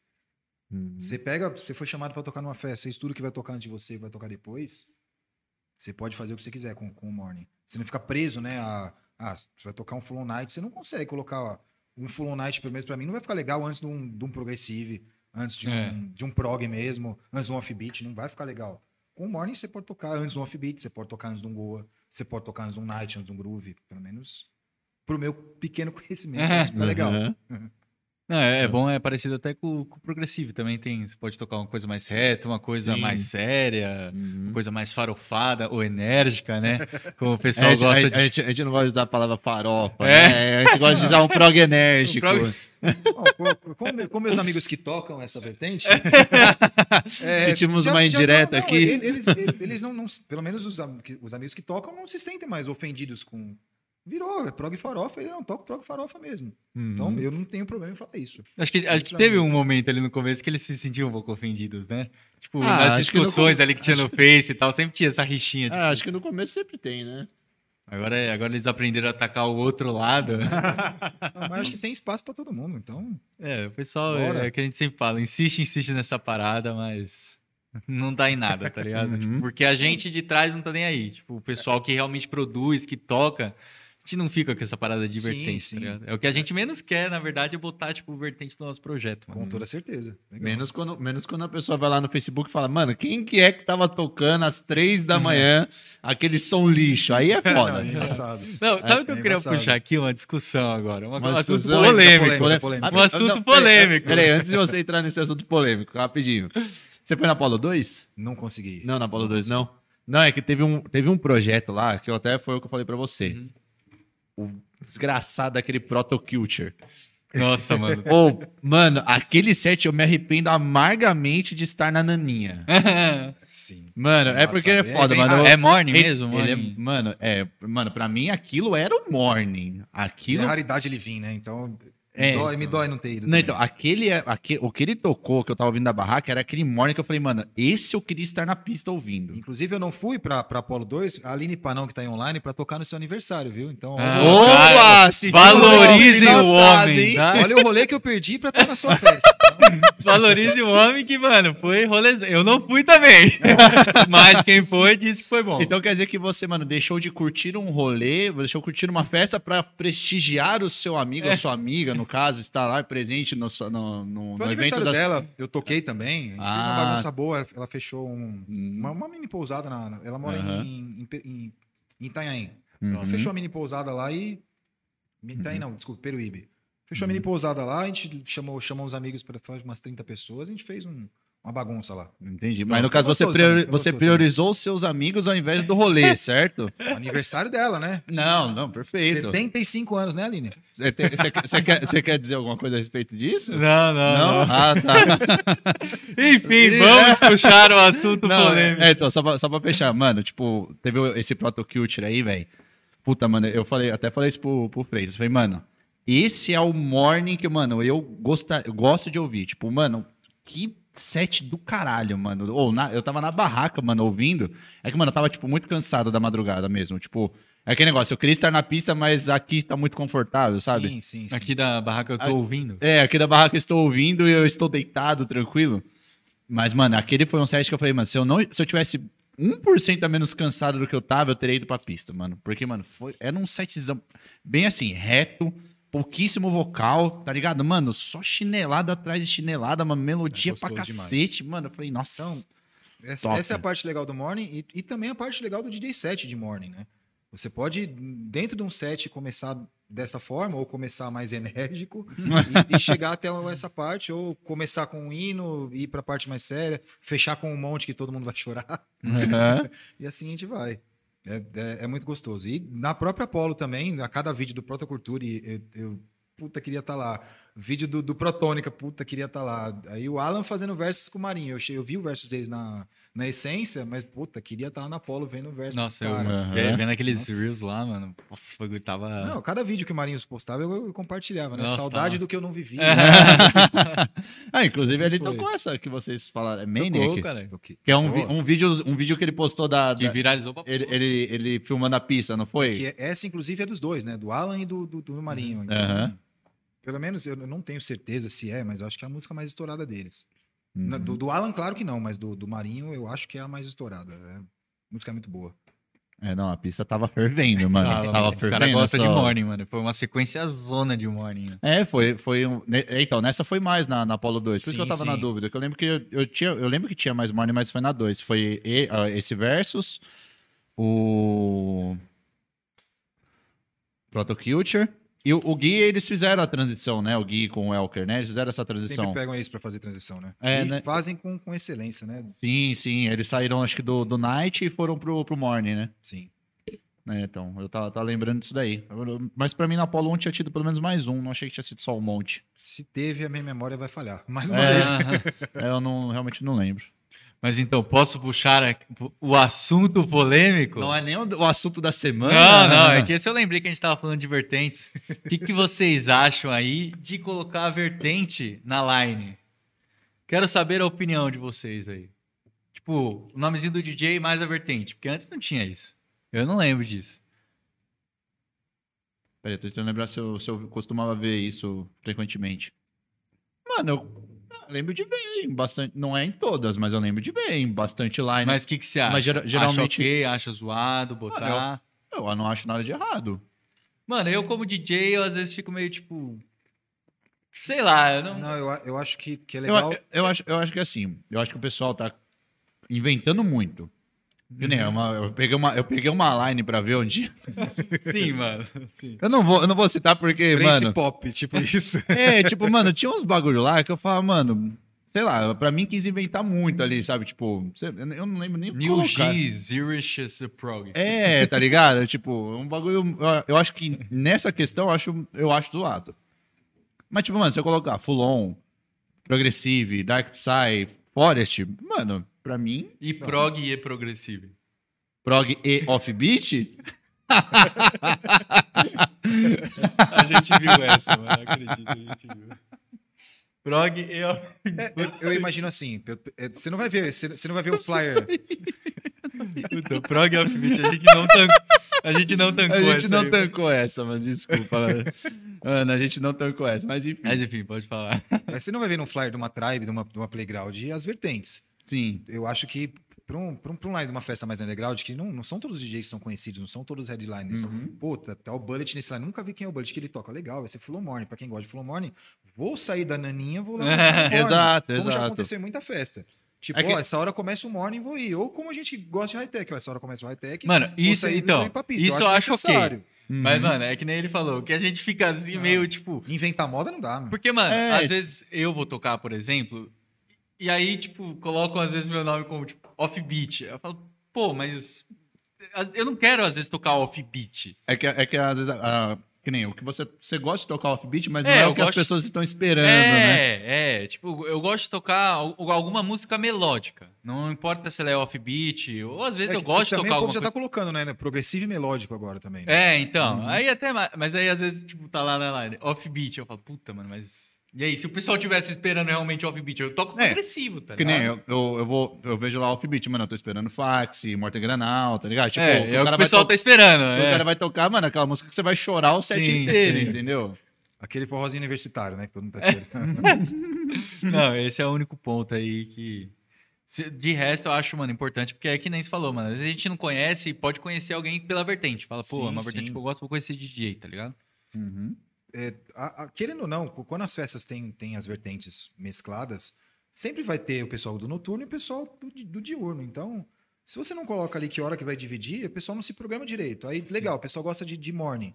Você pega, você foi chamado pra tocar numa festa, você estuda o que vai tocar antes de você e vai tocar depois. Você pode fazer o que você quiser com, com o Morning. Você não fica preso, né? A, ah, você vai tocar um Full Night, você não consegue colocar ó, um Full Night, pelo menos pra mim, não vai ficar legal antes de um, de um Progressive, antes de um, É. de um prog mesmo, antes de um offbeat, não vai ficar legal. Com o Morning você pode tocar antes de um offbeat, você pode tocar antes de um Goa, você pode tocar antes de um Night, antes de um Groove, pelo menos pro meu pequeno conhecimento, isso fica legal. Uhum. Não, é, é bom, é parecido até com, com o progressivo. Também tem. Você pode tocar uma coisa mais reta, uma coisa Sim. mais séria, Uhum. uma coisa mais farofada ou enérgica, né? Como o A pessoal gente, gosta a, de. a gente, a gente não gosta de usar a palavra farofa, É. né? A gente gosta de usar um prog enérgico. Prog- Ó, co- como, como meus amigos que tocam essa vertente. é, Sentimos já- uma indireta não, não, aqui. Eles, eles, eles não, não- Pelo menos os, os amigos que tocam não se sentem mais ofendidos com. Virou, é prog farofa, ele não toca prog farofa mesmo. Uhum. Então eu não tenho problema em falar isso. Acho que, acho que teve um momento ali no começo que eles se sentiam um pouco ofendidos, né? Tipo, Ah, nas acho que no discussões com- ali que tinha no Face e tal, sempre tinha essa rixinha. Tipo, Ah, acho que no começo sempre tem, né? agora, é- agora eles aprenderam a atacar o outro lado. Não, mas acho que tem espaço pra todo mundo. Então, É, o pessoal Bora. é, é o que a gente sempre fala, insiste, insiste nessa parada, mas não dá em nada, tá ligado? Uhum. Tipo, porque a gente de trás não tá nem aí. Tipo, o pessoal que realmente produz, que toca, a gente não fica com essa parada de Sim, vertente, sim. tá? É o que a gente menos quer, na verdade, é botar, tipo, o vertente do nosso projeto. mano. com toda certeza. Legal. Menos quando, menos quando a pessoa vai lá no Facebook e fala, mano, quem que é que tava tocando às três da manhã aquele som lixo? Aí é foda. Não, é engraçado. Não, sabe o que é eu queria embaçado. puxar aqui? Uma discussão agora. Uma, Uma um assunto polêmico. polêmica, polêmica. Um assunto Não, polêmico. Peraí, antes de você entrar nesse assunto polêmico, rapidinho. Você foi na Apollo 2? Não consegui. Não, na Apollo 2 não. Não, é que teve um, teve um projeto lá, que eu até foi o que eu falei pra você. O desgraçado daquele Proto Culture. Nossa, mano. Ô, mano, aquele set eu me arrependo amargamente de estar na naninha. Sim. Mano, é porque é Embaçado. foda, É, mano. É morning Ele- mesmo? ele é- Morning? mano, é, mano, pra mim aquilo era o morning. E Aquilo é raridade ele vir, né? Então, É, me, dói, me dói não ter ido. Não, então, aquele, é- aque- o que ele tocou, que eu tava ouvindo da barraca, era aquele morning que eu falei, mano, esse eu queria estar na pista ouvindo. Inclusive, eu não fui pra, pra Apolo 2, a Aline Panão, que tá em online, pra tocar no seu aniversário, viu? Então, Ah, olha, cara, se Valorizem o homem, hein? tá? olha o rolê que eu perdi pra estar na sua festa. Valorize o homem que, mano, foi rolezão. Eu não fui também. Mas quem foi disse que foi bom. Então quer dizer que você, mano, deixou de curtir um rolê, deixou de curtir uma festa pra prestigiar o seu amigo ou sua amiga, no caso, estar lá presente no, no, no, Foi no evento das... dela, eu toquei também. A gente fez Ah. uma bagunça boa, ela fechou um- uma, uma mini pousada na. ela mora em, em, em, em Itanhaém. Uhum. Ela fechou a mini pousada lá e. Itanhaém não, desculpa, Peruíbe. Fechou a mini pousada lá, a gente chamou, chamou os amigos para fazer umas 30 pessoas, a gente fez um- uma bagunça lá. Entendi. Mas no caso, você, gostoso priori- você gostoso priorizou os seus amigos ao invés do rolê, certo? O aniversário dela, né? Não, não, perfeito. 75 anos, né, Aline? Você, quer, você quer dizer alguma coisa a respeito disso? Não, não, não. Ah, tá. Enfim, vamos puxar o assunto Não, polêmico. é, então, só pra, só pra fechar, mano, tipo, teve esse Proto Culture aí, velho. Puta, mano, eu falei, até falei isso pro, pro Freitas. Falei, mano, esse é o morning que, mano, eu, gosta, eu gosto de ouvir. Tipo, mano, que set do caralho, mano. Ou na- eu tava na barraca, mano, ouvindo. É que, mano, eu tava, tipo, muito cansado da madrugada mesmo. Tipo, é aquele negócio, eu queria estar na pista, mas aqui tá muito confortável, sabe? Sim, sim, sim. Aqui da barraca eu tô ouvindo. É, aqui da barraca eu estou ouvindo e eu estou deitado, tranquilo. Mas, mano, aquele foi um set que eu falei, mano, se eu, não, se eu tivesse 1% a menos cansado do que eu tava, eu teria ido pra pista, mano. Porque, mano, foi, era um setzão bem assim, reto, pouquíssimo vocal, tá ligado? Mano, só chinelada atrás de chinelada, uma melodia É pra cacete, mano. Eu falei, nossa. Então, Essa, Top. essa é a parte legal do Morning e, e também a parte legal do DJ set de Morning, né? Você pode, dentro de um set, começar dessa forma, ou começar mais enérgico e, e chegar até essa parte, ou começar com um hino, ir para a parte mais séria, fechar com um monte que todo mundo vai chorar, Aham. e assim a gente vai. É, é- é muito gostoso. E na própria Apollo também, a cada vídeo do Protoculture, eu, eu puta, queria estar lá. Vídeo do, do Protônica, puta, queria estar lá. Aí o Alan fazendo versos com o Marinho. Eu, eu vi o versus deles na, na essência, mas, puta, queria estar lá na Apollo vendo o versus Nossa, dos eu ve- vendo aqueles Nossa. reels lá, mano. Nossa, bagulho tava. Não, cada vídeo que o Marinho postava, eu, eu compartilhava, né? Nossa, Saudade tá. do que eu não vivi. Ah, inclusive Assim ele foi. tocou essa que vocês falaram, é Tocou, Maniac. cara. Ok. Que é um, vi- um, vídeo, um vídeo que ele postou da. Que da- viralizou pra ele, ele, ele filmando a pista, não foi? Que é- essa, inclusive, é dos dois, né? Do Alan e do, do, do Marinho. Então, Aham. Pelo menos eu não tenho certeza se é, mas eu acho que é a música mais estourada deles. Na- Do, do Alan, claro que não, mas do, do Marinho eu acho que é a mais estourada. É, a música é muito boa. É, não, a pista tava fervendo, mano. Tava, tava mano. Os caras fervendo. gostam de essa- morning, mano. Foi uma sequência zona de morning. né? É, foi, foi um. ne- é, Então, nessa foi mais na, na Apollo 2. Por isso que eu Sim, tava na sim. dúvida. Que eu lembro que eu, eu tinha. Eu lembro que tinha mais Morning, mas foi na 2. Foi esse versus, o. Protoculture. E o, o Gui, eles fizeram a transição, né? O Gui com o Elker, né? Eles fizeram essa transição. Sempre pegam isso pra fazer transição, né? É, e né? fazem com, com excelência, né? Sim, sim. Eles saíram, acho que do, do Night e foram pro, pro Morning, né? Sim. É, então, eu tava, tava lembrando disso daí. Mas pra mim na Apollo 1 tinha tido pelo menos mais um. Não achei que tinha sido só um monte. Se teve, a minha memória vai falhar. Mais uma É, vez. é, eu não, realmente não lembro. Mas então, posso puxar o assunto polêmico? Não é nem o, o assunto da semana. Não, não, é que esse eu lembrei que a gente tava falando de vertentes. O que, que vocês acham aí de colocar a vertente na line? Quero saber a opinião de vocês aí. Tipo, o nomezinho do DJ mais a vertente, porque antes não tinha isso. Eu não lembro disso. Peraí, tô tentando lembrar se eu, se eu costumava ver isso frequentemente. Mano, eu lembro de ver em bastante. Não é em todas, mas eu lembro de ver em bastante line. Mas o que, que você acha? Mas gera- Acha geralmente- ok, acha zoado, botar... eu não acho nada de errado. Mano, eu como DJ, eu às vezes fico meio tipo... Sei lá, eu não... Não, eu, eu acho que, que é Eu, legal. eu, eu acho, eu acho que assim, eu acho que o pessoal tá inventando muito. Que nem uma- eu, peguei uma, eu peguei uma line pra ver um dia. Sim, mano. Sim. Eu não vou, eu não vou citar porque, Prince mano. Pop, tipo isso. É, tipo, mano, tinha uns bagulho lá que eu falava, mano, sei lá, pra mim quis inventar muito ali, sabe? Tipo, eu não lembro nem New. G, Zerish, Prog. É, tá ligado? tipo, um bagulho. Eu acho que nessa questão eu acho, eu acho zoado. Mas, tipo, mano, se eu colocar Full On, Progressive, Dark Psy, Forest, mano, pra mim, E prog e progressive. prog e offbeat, A gente viu essa, mano. Acredito, a gente viu. Prog e. Eu, eu imagino assim, é, você não vai ver, você você não vai ver o flyer. Puta, prog e offbeat, a gente não tancou. A gente não tancou a gente essa não aí, tancou essa, mano, desculpa. Ana, a gente não tancou essa, mas enfim. Mas enfim, pode falar. Mas Você não vai ver no flyer de uma tribe, de uma, de uma playground, as vertentes. Sim. Eu acho que para um, pra um, pra um de uma festa mais underground, que não, não são todos os DJs que são conhecidos, não são todos os headliners. Uhum. Pô, tá, tá o Bullet nesse line. Nunca vi quem é o Bullet que ele toca. Legal, vai ser Full On Morning. Pra quem gosta de Full On Morning, vou sair da naninha, vou lá. Exato, como já exato. aconteceu em muita festa. Tipo, É que- ó, essa hora começa o morning, vou ir. Ou como a gente gosta de high-tech, ó, essa hora começa o high-tech. Mano, isso, sair então, vou ir pra pista. isso eu acho ok. necessário. Mas, mano, é que nem ele falou, que a gente fica assim meio tipo. Inventar moda não dá, mano. Porque, mano, É. às vezes eu vou tocar, por exemplo, e aí, tipo, colocam às vezes meu nome como tipo, offbeat. Eu falo, pô, mas eu não quero às vezes tocar offbeat. É que, é que às vezes. que nem o que você, você gosta de tocar offbeat, mas não É, é, o que as gosto- pessoas estão esperando, né? É, é. Tipo, eu gosto de tocar al- alguma música melódica. Não importa se ela é offbeat, ou às vezes É eu gosto de também tocar o povo já coisa. tá colocando, né? Progressivo e melódico agora também. né? É, então. Aí até. ma- Mas aí às vezes, tipo, tá lá na line, offbeat. Eu falo, puta, mano, mas. E aí, se o pessoal tivesse esperando realmente offbeat, eu toco É, progressivo, tá Que nem ligado? eu, eu, eu vou, eu vejo lá offbeat, mano, eu tô esperando fax, Morta Granal, tá ligado? Tipo, é, o é o o pessoal to- tá esperando. O é. cara vai tocar, mano, aquela música que você vai chorar o set Sim, inteiro, sim. entendeu? Aquele forrozinho universitário, né? Que todo mundo tá esperando. Não, esse é o único ponto aí que. De resto, eu acho, mano, importante, porque é que nem você falou, mano. Às vezes a gente não conhece e pode conhecer alguém pela vertente. Fala, pô, é uma Sim, vertente sim. que eu gosto, vou conhecer DJ, tá ligado? É, a- a- querendo ou não, quando as festas têm, têm as vertentes mescladas, sempre vai ter o pessoal do noturno e o pessoal do, do diurno. Então, se você não coloca ali que hora que vai dividir, o pessoal não se programa direito. Aí, legal, o pessoal gosta de, de morning.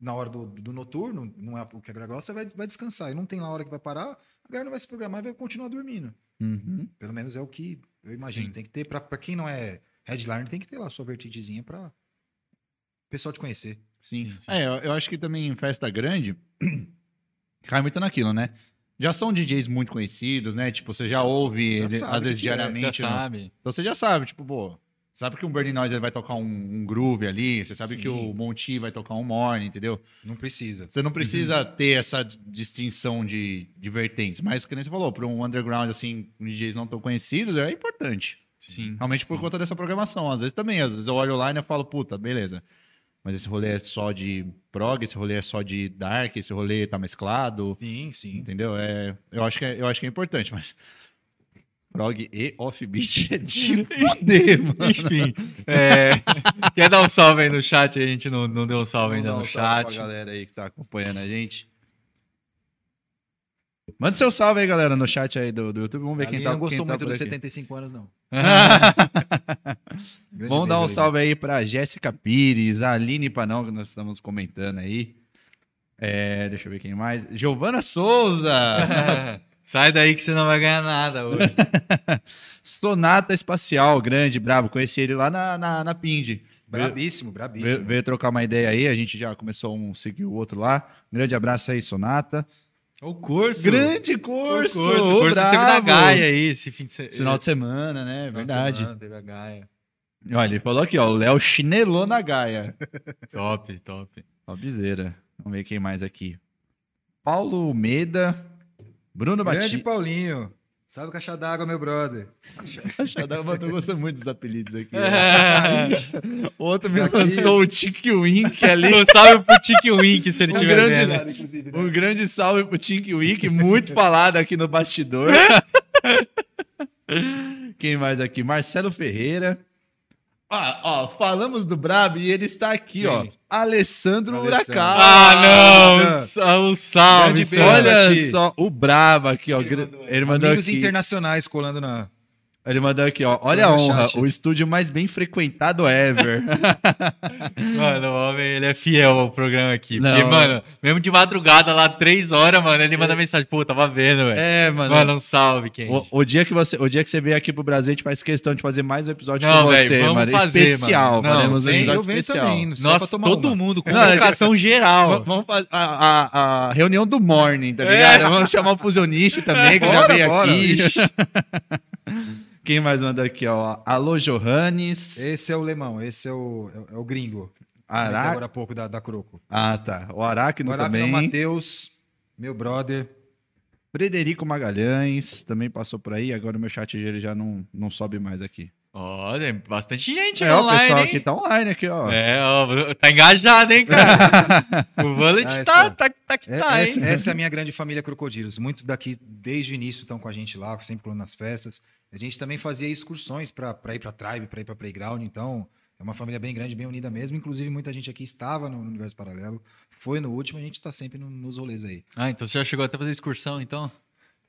Na hora do, do noturno, não é o que a galera gosta, vai, vai descansar. E não tem lá a hora que vai parar, a galera não vai se programar e vai continuar dormindo. Uhum. Pelo menos é o que eu imagino. Sim. Tem que ter, pra, pra quem não é headliner, tem que ter lá a sua vertigenzinha pra o pessoal te conhecer. Sim. Sim, sim. É, eu, eu acho que também em festa grande cai muito naquilo, né? Já são DJs muito conhecidos, né? Tipo, você já ouve, Já às vezes que é, já diariamente. Né? sabe. Então você já sabe, tipo, pô, sabe que um Burning Noise vai tocar um, um groove ali, você sabe Sim. que o Monty vai tocar um morning, entendeu? Não precisa. Você não precisa ter essa distinção de, de vertentes, mas, como você falou, para um underground, assim, com DJs não tão conhecidos, é importante. Sim. Realmente por conta dessa programação. Às vezes também, às vezes eu olho online e falo, puta, beleza. Mas esse rolê é só de prog, esse rolê é só de dark, esse rolê tá mesclado, Sim, sim. entendeu? É, eu, acho que é, eu acho que é importante, mas Prog e offbeat é de poder, mano. Enfim, é, quer dar um salve aí no chat? A gente não, não deu um salve ainda Vamos no dar um salve chat. Pra galera aí que tá acompanhando a gente. Manda seu salve aí, galera, no chat aí do, do YouTube. Vamos ver A quem Aline tá não gostou quem tá muito dos aqui. 75 anos, não. Grande Vamos dar um salve aí pra Jéssica Pires, a Aline Panão, que nós estamos comentando aí. É, deixa eu ver quem mais. Giovana Souza! Sai daí que você não vai ganhar nada hoje. Sonata Espacial, grande, bravo. Conheci ele lá na, na, na Pind. Brabíssimo, Veio, brabíssimo. veio trocar uma ideia aí, a gente já começou um seguir o outro lá. Grande abraço aí, Sonata. O curso. Grande O curso! curso. O curso teve na. Gaia aí esse fim de semana. Final de semana, né? Verdade. Teve a Gaia. Olha, ele falou aqui, ó, o Léo chinelou na Gaia. Top, top. Ó, bizeira. Vamos ver quem mais aqui. Paulo Meda, Bruno Grande Batista. Paulinho. Salve caixa d'água, meu brother. Eu tô gostando muito dos apelidos aqui. É. Outro me lançou o Tink Wink ali. Um salve pro Tiki Wink se ele Um tiver grande, né? um grande salve pro Tink Wink, muito falado aqui no bastidor. Quem mais aqui? Marcelo Ferreira. Ah, ó, falamos do Brabo e ele está aqui, ó. Quem? Alessandro. Huracan. Ah, não! Um salve. Olha só, o Brabo aqui, ó. Ele mandou Amigos aqui. internacionais colando na. Ele mandou aqui, ó. Olha a honra, chat. o estúdio mais bem frequentado ever. Mano, o homem, ele é fiel ao programa aqui. Não, Porque, é. mano, mesmo de madrugada, lá, três horas, mano, ele manda mensagem. Pô, tava vendo, velho. é, mano. Mano, um salve, quem? O, o dia que você, o dia que você veio aqui pro Brasil, a gente faz questão de fazer mais um episódio Não, com velho, você, vamos mano. fazer, especial. mano. Faremos um episódio eu venho especial. também, Nossa, todo uma. mundo com Não, convocação V- geral. Vamos fazer a, a- a reunião do morning, tá É. ligado? Vamos chamar o fusionista também, que já Bora, veio bora. aqui. Quem mais mandou aqui, ó? Alô, Johannes. Esse é o Lemão, esse é o, é o- é o gringo. Araque. Agora há pouco da, da Croco. Ah, tá. O Aracno O Aracno também. Matheus, meu brother. Frederico Magalhães também passou por aí. Agora o meu chat ele já não, não sobe mais aqui. Ó, tem bastante gente É, o online, pessoal hein? aqui tá online aqui, ó. É, ó, tá engajado, hein, cara? o Bullet Ah, tá, essa- tá, tá que É- tá, essa, hein? essa é a minha grande família Crocodilos. Muitos daqui, desde o início, estão com a gente lá, sempre nas festas. A gente também fazia excursões para ir para Tribe, para ir para Playground. Então, é uma família bem grande, bem unida mesmo. Inclusive, muita gente aqui estava no Universo Paralelo. Foi no último, a gente está sempre no- nos rolês aí. Ah, então você já chegou até a fazer excursão, então?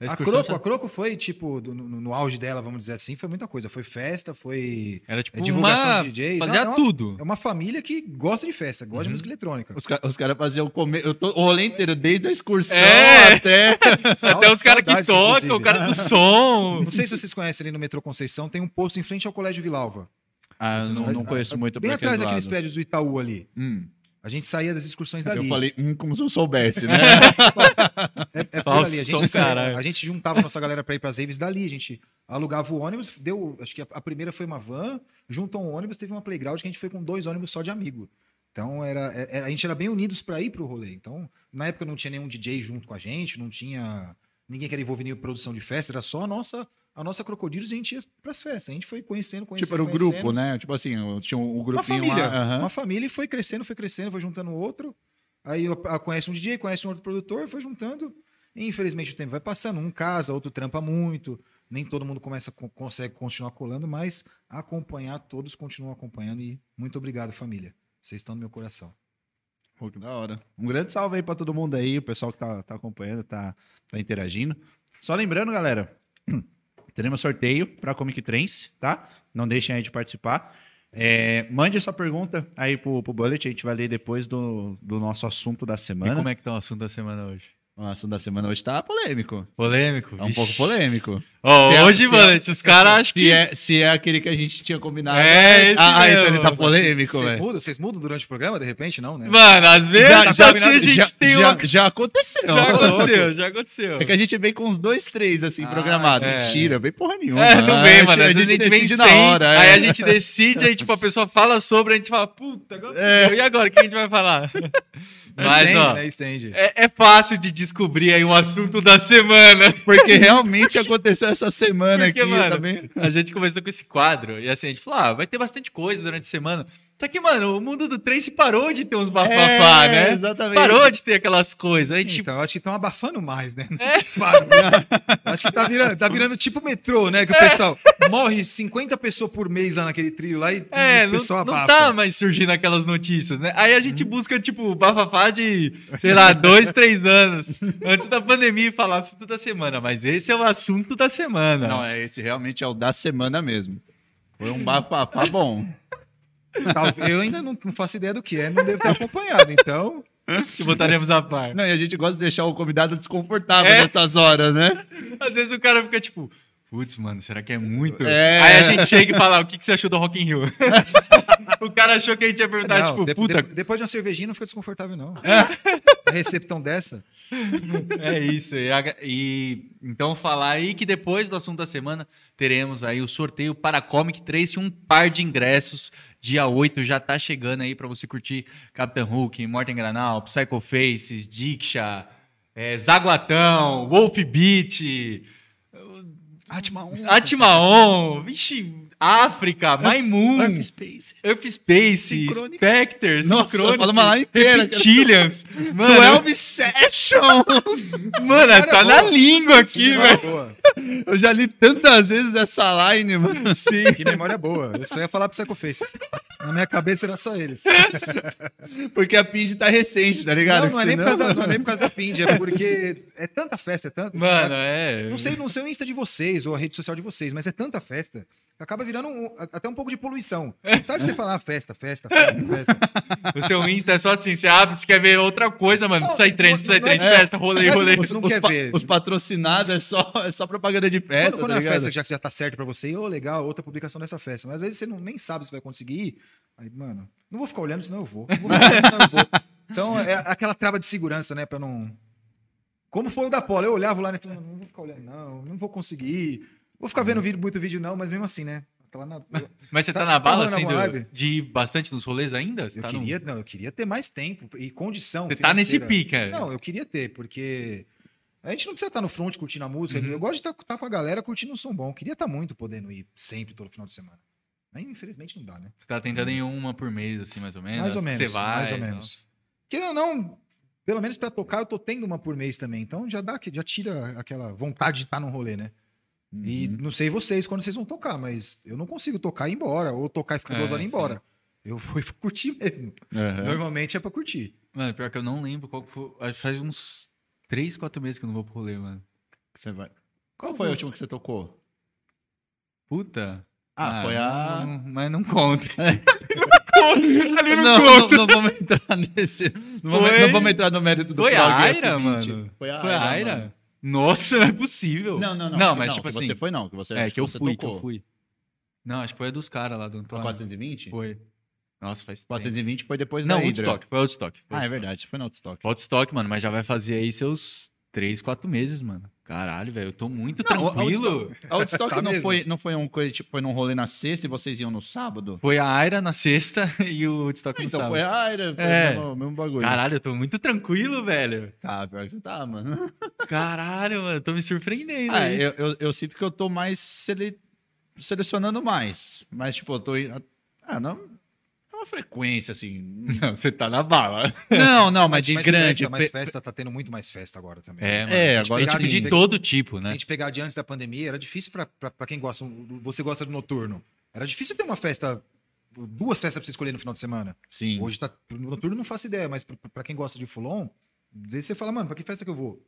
A Croco, já- a Croco foi, tipo, no, no auge dela, vamos dizer assim, foi muita coisa. Foi festa, foi Era tipo é, divulgação uma... de DJs. Fazia É uma- tudo. É uma família que gosta de festa, gosta Uhum. de música eletrônica. Os, ca- os caras faziam o, come... eu tô- o rolê inteiro, desde a excursão É. até. Até os caras que tocam, o cara do som. Não sei se vocês conhecem ali no metrô Conceição, tem um posto em frente ao Colégio Vilalva. Ah, eu não, não conheço muito Bem por atrás aquele daqueles prédios do Itaú ali. Hum. A gente saía das excursões dali. Eu falei, hum, como se eu soubesse, né? é, é por Falso, ali. A gente, saía- a gente juntava nossa galera pra ir pras raves dali. A gente alugava o ônibus, deu. Acho que a, a primeira foi uma van, juntou um ônibus, teve uma playground que a gente foi com dois ônibus só de amigo. Então era, é- a gente era bem unidos pra ir pro rolê. Então, na época não tinha nenhum DJ junto com a gente, não tinha ninguém que era envolvido em produção de festa, era só a nossa, a nossa Crocodilos e a gente ia pras festas. A gente foi conhecendo, conhecendo. tipo, era o conhecendo. grupo, né? Tipo assim, tinha o Uma grupinho família. lá. aham. Uma família e foi crescendo, foi crescendo, foi juntando outro. Aí eu- a- conhece um DJ, conhece um outro produtor, foi juntando. E infelizmente o tempo vai passando, um casa, outro trampa muito. Nem todo mundo começa co- consegue continuar colando, mas acompanhar, todos continuam acompanhando. E muito obrigado, família. Vocês estão no meu coração. Pô, que da hora. Um grande salve aí pra todo mundo aí, o pessoal que tá, tá acompanhando, tá, tá interagindo. Só lembrando, galera, teremos sorteio pra Comic Trends, tá? Não deixem aí de participar. É, mande sua pergunta aí pro, pro Bullet, a gente vai ler depois do, do nosso assunto da E semana. como é que tá o assunto da semana hoje? O assunto da semana hoje tá polêmico. Polêmico? É um Vixe. pouco polêmico. Se é- hoje, é- mano, os caras acham Se que... é, se é aquele que a gente tinha combinado. É, esse ah, mesmo. então ele tá polêmico, Vocês velho. mudam? Vocês mudam durante o programa, de repente? Não, né? Mano, às vezes Já, já, assim, a gente já, tem já, uma... já aconteceu. Já aconteceu, já aconteceu. É que a gente vem com uns dois, três, assim, Ah, programados. é. Mentira, vem porra nenhuma. É, não vem, A mano. Às gente- vezes a gente vem decide sem, na hora. aí é. a gente decide, aí tipo, a pessoa fala sobre, a gente fala, puta, agora É. e agora, o que a gente vai falar? Mas, Estende, ó, né? Estende. é, é fácil de descobrir aí um assunto da semana. Porque realmente aconteceu essa semana Porque, aqui mano, também. a gente começou com esse quadro, e assim, a gente falou, ah, vai ter bastante coisa durante a semana. Só que, mano, o mundo do Trace parou de ter uns bafafá, É, né? exatamente. Parou de ter aquelas coisas. Aí, tipo, Então, acho que estão abafando mais, né? Para, né? Acho que tá virando, tá virando tipo metrô, né? Que o pessoal morre 50 pessoas por mês lá naquele trio lá e, É, e o não, pessoal não abafa. tá mais surgindo aquelas notícias, né? Aí a gente busca, tipo, bafafá de, sei lá, dois, três anos antes da pandemia e falar assunto da semana. Mas esse é o assunto da semana. Não, é, esse realmente é o da semana mesmo. Foi um bafafá bom. Eu ainda não, não faço ideia do que é, não devo ter acompanhado. Então, Te botaremos a par. Não, e a gente gosta de deixar o convidado desconfortável É. nessas horas, né? Às vezes o cara fica tipo, putz, mano, será que é muito? É. Aí a gente chega e fala, o que, que você achou do Rock in Rio? o cara achou que a gente ia perguntar, não, tipo, de- puta, de- depois de uma cervejinha não fica desconfortável, não. É. A receptão dessa. É isso. E, a- e- então falar aí que depois do assunto da semana teremos aí o sorteio para Comic Trace, um par de ingressos. Dia 8 já tá chegando aí para você curtir Capitão Hulk, Morten Granal, Psycho Faces, Diksha, é, Zaguatão, Wolf Beat, Atma 1. Atmaon, vixe, África, Maimun, Space. Earth Space, Sincrônica. Spectre, Nossa, Synchronic, fala uma lá inteira. Reptilians. Mano, 12 Sessions! mano tá na língua aqui, velho. Eu já li tantas vezes essa line, mano. Sim. Que memória boa. Eu só ia falar pro Psycho Faces. Na minha cabeça era só eles. Porque a PID tá recente, tá ligado? Não, não é, nem por Senão- causa da, não é nem por causa da Pind, é porque é tanta festa, é tanto. Mano, é. Não sei, não sei o Insta de vocês ou a rede social de vocês, mas é tanta festa que acaba virando um- até um pouco de poluição. Sabe que você fala ah, festa, festa, festa, festa? O seu Insta é só assim, você abre, você quer ver outra coisa, mano. Não, Precisa ir três, precisa ir não três, é- festa, rolê, é- rolê. você não os, quer pa- ver. os patrocinados é só, é só propaganda de festa, Quando, quando tá é a festa já, já tá certo pra você, ô, legal, outra publicação dessa festa. Mas às vezes você não, nem sabe se vai conseguir ir. Aí, mano, não vou ficar olhando, senão eu vou. Não vou ficar olhando, senão eu vou. Então é aquela trava de segurança, né? Pra não. Como foi o da Paula? Eu olhava lá e falava, não vou ficar olhando, não, não vou conseguir. Vou ficar vendo vídeo, muito vídeo, não, mas mesmo assim, né? Tá lá na- Mas você tá, Tá- na tá bala, rolando assim, do- de ir bastante nos rolês ainda? Você Eu tá, no- queria, não, eu queria ter mais tempo e condição. você tá nesse financeira. pique, é. Não, eu queria ter, porque a gente não precisa estar no front curtindo a música. Uhum. Eu gosto de estar com a galera curtindo um som bom. Eu queria estar muito podendo ir sempre, todo final de semana. Mas infelizmente não dá, né? Você tá tentando em uma por mês, assim, mais ou menos? Mais ou menos, Você vai, mais ou e tal. menos. Querendo ou não, pelo menos pra tocar, eu tô tendo uma por mês também. Então já dá, já tira aquela vontade de estar num rolê, né? E Uhum. não sei vocês quando vocês vão tocar, mas eu não consigo tocar e ir embora, ou tocar e ficar duas É, horas e ir embora. Eu fui pra curtir mesmo. Aham. Normalmente é pra curtir. Mano, pior que eu não lembro qual que foi. Acho que faz uns 3, 4 meses que eu não vou pro rolê, mano. Você vai. Qual foi a última que você tocou? Puta. Ah, foi a- não- mas não conta. Ali não, não, não, não vamos entrar nesse. Não vamos, não vamos entrar no mérito do Foi a Aira, F20. mano? Foi a Foi a Aira. Aira? mano. Nossa, não é possível. Não, não, não. Não, que- mas tipo que assim. Você foi não, que você, é, acho que eu você fui, que tocou. eu fui. Não, acho que foi a dos caras lá do A Antônio. 420? Foi. Nossa, faz tempo. 420 foi depois Não, da Hydra. Woodstock. Foi Woodstock. foi Ah, é Woodstock. verdade, foi no Woodstock. Woodstock, mano, mas já vai fazer aí seus 3, 4 meses, mano. Caralho, velho, eu tô muito Não, tranquilo. A Woodstock Tá não, mesmo. foi, não foi um coisa, tipo, foi num rolê na sexta e vocês iam no sábado? Foi a Aira na sexta e o Woodstock no Então sábado. foi a Aira, foi É. o mesmo, bagulho. Caralho, eu tô muito tranquilo, velho. Tá, pior que você tá, mano. Caralho, mano, tô me surpreendendo Ah, eu, eu, eu sinto que eu tô mais sele- selecionando mais. Mas, tipo, eu tô. Ah, não. Uma frequência, assim. Não, você tá na bala. Não, não, mas de mais grande. Festa, mais festa, tá tendo muito mais festa agora também. É, mano. É, agora tipo sim. de todo tipo, Se né? a gente pegar de antes da pandemia, era difícil pra quem gosta. Você gosta do noturno. Era difícil ter uma festa, duas festas pra você escolher no final de semana. Sim. Hoje tá. No noturno não faço ideia, mas pra, pra quem gosta de Fulon, às vezes você fala, mano, pra que festa que eu vou?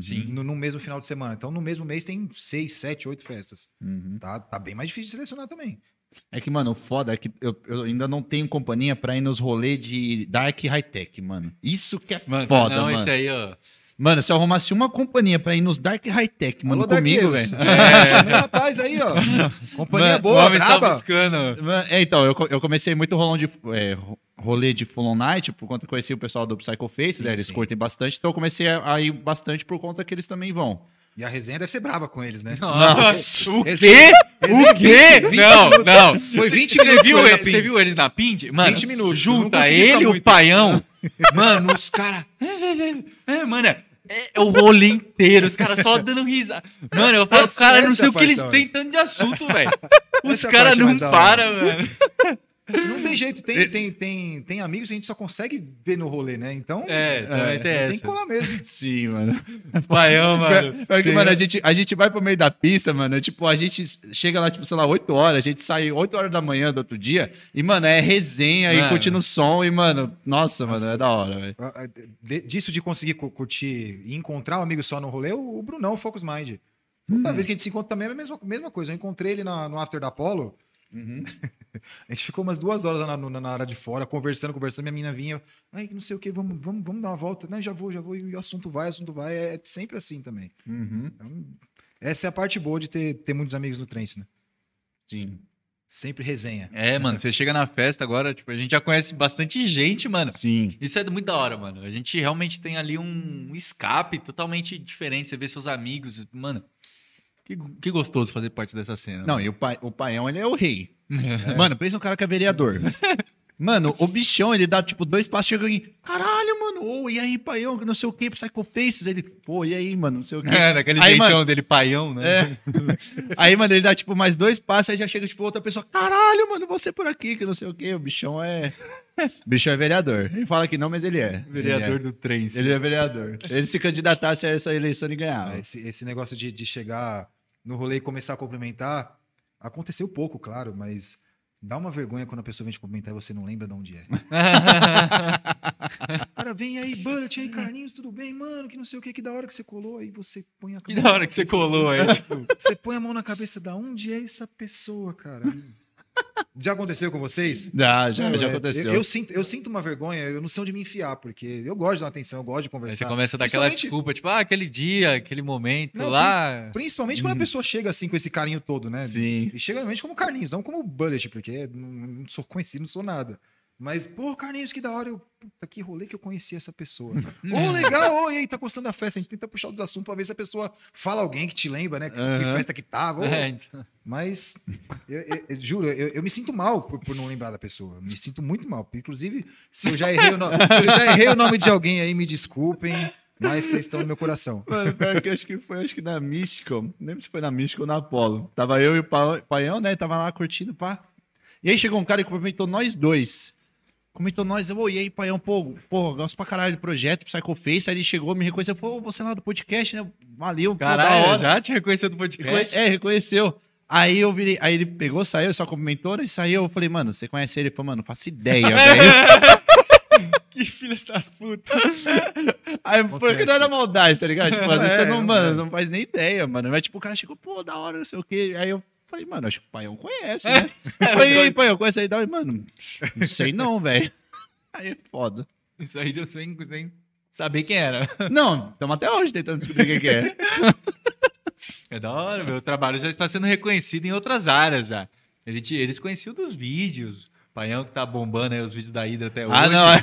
Sim. No, no mesmo final de semana. Então, no mesmo mês tem seis, sete, oito festas. Uhum. Tá, tá bem mais difícil de selecionar também. É que, mano, o foda é que eu, eu ainda não tenho companhia pra ir nos rolês de Dark High Tech, mano. Isso que é Mano, foda, não, mano. esse aí, ó. Mano, se eu arrumasse uma companhia pra ir nos Dark High Tech, mano, Alô, comigo, velho. É, o rapaz aí, ó. Companhia Mano, o boa, homem está braba. buscando. Mano, é, então, eu, eu comecei muito rolão de, é, ro- rolê de Full On Night, por conta que eu conheci o pessoal do Psycho Face, Sim, né? Eles sim. curtem bastante, então eu comecei a, a ir bastante por conta que eles também vão. E a resenha deve ser brava com eles, né? Nossa, o quê? esse O é quê? 20 Não, não. Foi 20 Você minutos viu, ele você viu ele na Pind? Mano, 20 minutos, junta ele e o paião. Mano, os caras... É, mano, é, é o rolê inteiro, os caras só dando risada. Mano, eu falo, cara, não sei é o que eles têm tanto de assunto, velho. Os é caras não param, mano. Não tem jeito, tem, tem, tem, tem amigos que a gente só consegue ver no rolê, né? Então, É, também tem tem essa. que colar mesmo. Sim, mano. Paião, mano. Pior que, Sim. mano, a gente, a gente vai pro meio da pista, mano. Tipo, a gente chega lá, tipo, sei lá, 8 horas, a gente sai 8 horas da manhã do outro dia. E, mano, é resenha e Mano. curtindo o som. E, mano, nossa, mano, é da hora, velho. Ah, ah, Disso de conseguir cu- curtir e encontrar um amigo só no rolê, o o Brunão, o Focus Mind. Toda vez que a gente se encontra também é a mesma, mesma coisa. Eu encontrei ele na- no After da Apollo. a gente ficou umas duas horas na, na, na área de fora, conversando, conversando. Minha menina vinha, ai, não sei o que, vamos, vamos, vamos dar uma volta. Não, já vou, já vou. E o assunto vai, o assunto vai. É sempre assim também. Então, essa é a parte boa de ter, ter muitos amigos no trance, né? Sim. Sempre resenha. É, mano, você chega na festa agora, tipo, a gente já conhece bastante gente, mano. Sim. Isso é muito da hora, mano. A gente realmente tem ali um escape totalmente diferente. Você vê seus amigos, mano. Que, que gostoso fazer parte dessa cena. Não, mano. e o, pai, o Paião, ele é o rei. Mano, pensa um cara que é vereador. Mano, o bichão, ele dá tipo dois passos, chega em. Caralho, mano, ô, e aí, Paião, que não sei o que, Psycho Faces. Ele, pô, e aí, mano, não sei o que. É, daquele aí, jeitão mano, dele, paião, né? É. Aí, mano, ele dá tipo mais dois passos, aí já chega tipo outra pessoa. Caralho, mano, você por aqui, que não sei o que. O bichão é. O bichão é vereador. Ele fala que não, mas ele é. Vereador ele do trem. é. Ele é vereador. Ele se candidatasse a essa eleição e ganhava. Ah, Esse, esse negócio de, de chegar no rolê e começar a cumprimentar, aconteceu pouco, claro, mas dá uma vergonha quando a pessoa vem te cumprimentar e você não lembra de onde é. Cara, vem aí, Bullet, aí, Carlinhos, tudo bem, mano? Que não sei o que, que da hora que você colou. Aí você põe a Que cabeça da hora que você colou aí, tipo. Você põe a mão na cabeça, da onde é essa pessoa, cara? Já aconteceu com vocês? Já, já, já É, aconteceu. Eu, eu sinto, eu sinto uma vergonha, eu não sei onde me enfiar, porque eu gosto de dar atenção, eu gosto de Aí conversar. você começa a dar aquela desculpa, tipo, ah, aquele dia, aquele momento Não, lá. Principalmente quando a pessoa chega assim com esse carinho todo, né? Sim. E chega realmente como Carlinhos, não como Bullet, porque não, não sou conhecido, não sou nada. Mas, pô, Carlinhos, que da hora. Eu, puta, que rolê que eu conheci essa pessoa. Ô, legal, ô, e aí, tá gostando da festa. A gente tenta puxar os assuntos pra ver se a pessoa fala alguém que te lembra, né? Que, Aham. festa que tava. É, então. Mas, eu, eu- eu juro, eu, eu me sinto mal por, por não lembrar da pessoa. Me sinto muito mal. Inclusive, se eu já errei o, no- se eu já errei o nome de alguém aí, me desculpem. Mas vocês estão no meu coração. Mano, que acho que foi acho que na Mystical. Não lembro se foi na Mystical ou na Apollo. Tava eu e o Pa- Paião, né? Tava lá curtindo, pá. E aí chegou um cara e cumprimentou nós dois. Comentou nós, eu, "Ô, e aí, Paião, pô, pô, gosto pra caralho do projeto, Psycho Face. Aí ele chegou, me reconheceu, falou, "Ô, você lá do podcast, né? Valeu, pô, Caralho, hora. já te reconheceu do podcast? É, reconheceu. Aí eu virei, aí ele pegou, saiu, só cumprimentou, né? E saiu. Eu falei, mano, você conhece ele? Ele falou, mano, faço ideia, velho. Que filha da puta. Aí foi que não era maldade, tá ligado? Tipo, às vezes É, você não, não mano, é. não faz nem ideia, mano. Mas, tipo, o cara chegou, pô, da hora, não sei o quê. Aí eu falei, mano, acho que o Paião conhece, né? Eu falei, e aí, Paião, conhece aí? Mano, não sei não, velho. Aí é foda. Isso aí eu sem, sem saber quem era. Não, estamos até hoje tentando descobrir quem que é. É da hora, meu trabalho já está sendo reconhecido em outras áreas já. Ele te- eles conheciam dos vídeos. Paião que tá bombando aí os vídeos da Hydra até hoje. Ah, não, é.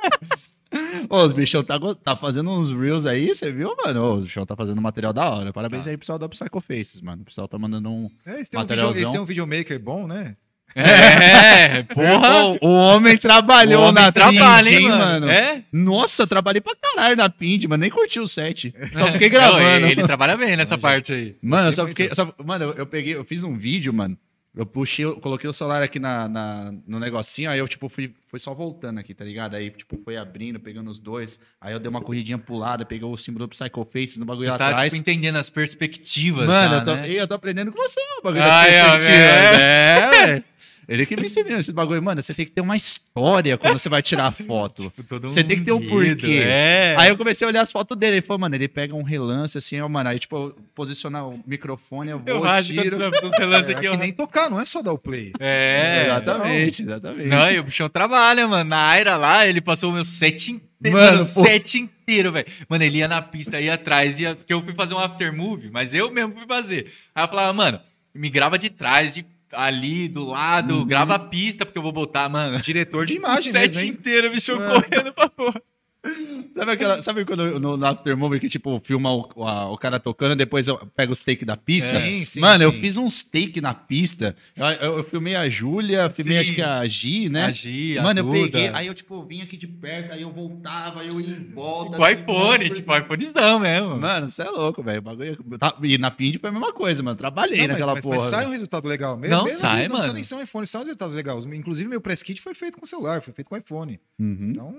Ô, os bichão tá, tá fazendo uns reels aí, você viu, mano? Ô, os bichão tá fazendo material da hora. Parabéns Tá. aí pro pessoal da Psycho Faces, mano. O pessoal tá mandando um. É, eles, têm um Materialzão. video, eles têm um videomaker bom, né? É, porra. Ô, o homem trabalhou O homem na trabalha, Pind, hein, mano? mano? É? Nossa, trabalhei pra caralho na Pind, mano. Nem curti o set. Só fiquei gravando. Não, ele trabalha bem nessa parte aí. Mano, eu só fiquei. só- mano, eu, eu peguei, eu fiz um vídeo, mano. Eu puxei, eu coloquei o celular aqui na, na- no negocinho, aí eu, tipo, fui, fui só voltando aqui, tá ligado? Aí, tipo, foi abrindo, pegando os dois. Aí eu dei uma corridinha pro lado, peguei o símbolo do Psycho Face no bagulho lá Tá, atrás. tipo, entendendo as perspectivas Mano, já, eu, tô, né? eu tô aprendendo com você, o bagulho das Ai, ó, perspectivas. é. É, velho. Ele que me ensinou esse bagulho. Mano, você tem que ter uma história quando você vai tirar a foto. todo você tem que ter um porquê. é. Aí eu comecei a olhar as fotos dele. Ele falou, mano, ele pega um relance assim, ó, mano. Aí, tipo, eu posicionar o microfone, eu vou, Eu quando tiro. lança É aqui, que nem tocar, não é só dar o play. É, exatamente, exatamente. Não, e o bichão trabalha, mano. Na Aira lá, ele passou o meu set inteiro. Mano, set inteiro, velho. Mano, ele ia na pista, ia atrás, ia. Porque eu fui fazer um after movie, mas eu mesmo fui fazer. Aí eu falava, mano, me grava de trás, de ali, do lado, Uhum. grava a pista, porque eu vou botar, mano. Diretor de O imagem set mesmo, hein? inteiro, o bichão correndo pra porra. Sabe, aquela, sabe quando no, no Aftermovie que, tipo, filma o, a- o cara tocando, depois eu pego os take da pista? Sim, sim, Mano, eu sim. fiz uns take na pista. Eu, eu- eu filmei a Júlia, filmei acho que a Gi, né? A Gi, a Mano, eu Duda. peguei, aí eu, tipo, vinha aqui de perto, aí eu voltava, aí eu ia em volta. Com iPhone, tipo, iPhonezão mesmo. Mano, você é louco, velho. Bagulho. tá- E na Pind foi a mesma coisa, mano. Trabalhei Não, mas, naquela mas- porra. mas sai um resultado legal. Mesmo, Não, mesmo sai, Não mano. precisa nem ser um iPhone, sai uns resultados legais. Inclusive, meu press kit foi feito com celular, foi feito com iPhone. Uhum. Então,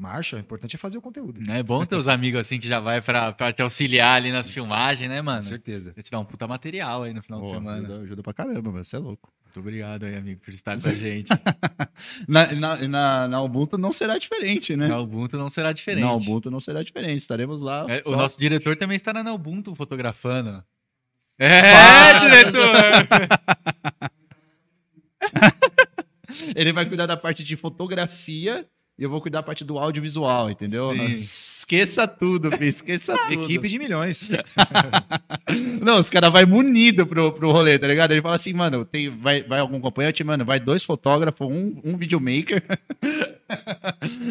marcha, o importante é fazer o conteúdo. É bom ter os amigos assim que já vai pra, pra te auxiliar ali nas filmagens, né, mano? Com certeza. Vai te dar um puta material aí no final de semana. ajuda, ajuda pra caramba, mano. Você é louco. Muito obrigado aí, amigo, por estar com a gente. Na, na, na, na Ubuntu não será diferente, né? Na Ubuntu não será diferente. Na Ubuntu não será diferente. Estaremos lá. É, só- O nosso diretor também estará na Ubuntu fotografando. É, diretor! Ele vai cuidar da parte de fotografia e eu vou cuidar da parte do audiovisual, entendeu? Sim. Esqueça tudo, filho. Esqueça tudo. Equipe de milhões. Não, os caras vão munido pro, pro rolê, tá ligado? Ele fala assim, mano, tem, vai, vai algum acompanhante, mano, vai dois fotógrafos, um, um videomaker.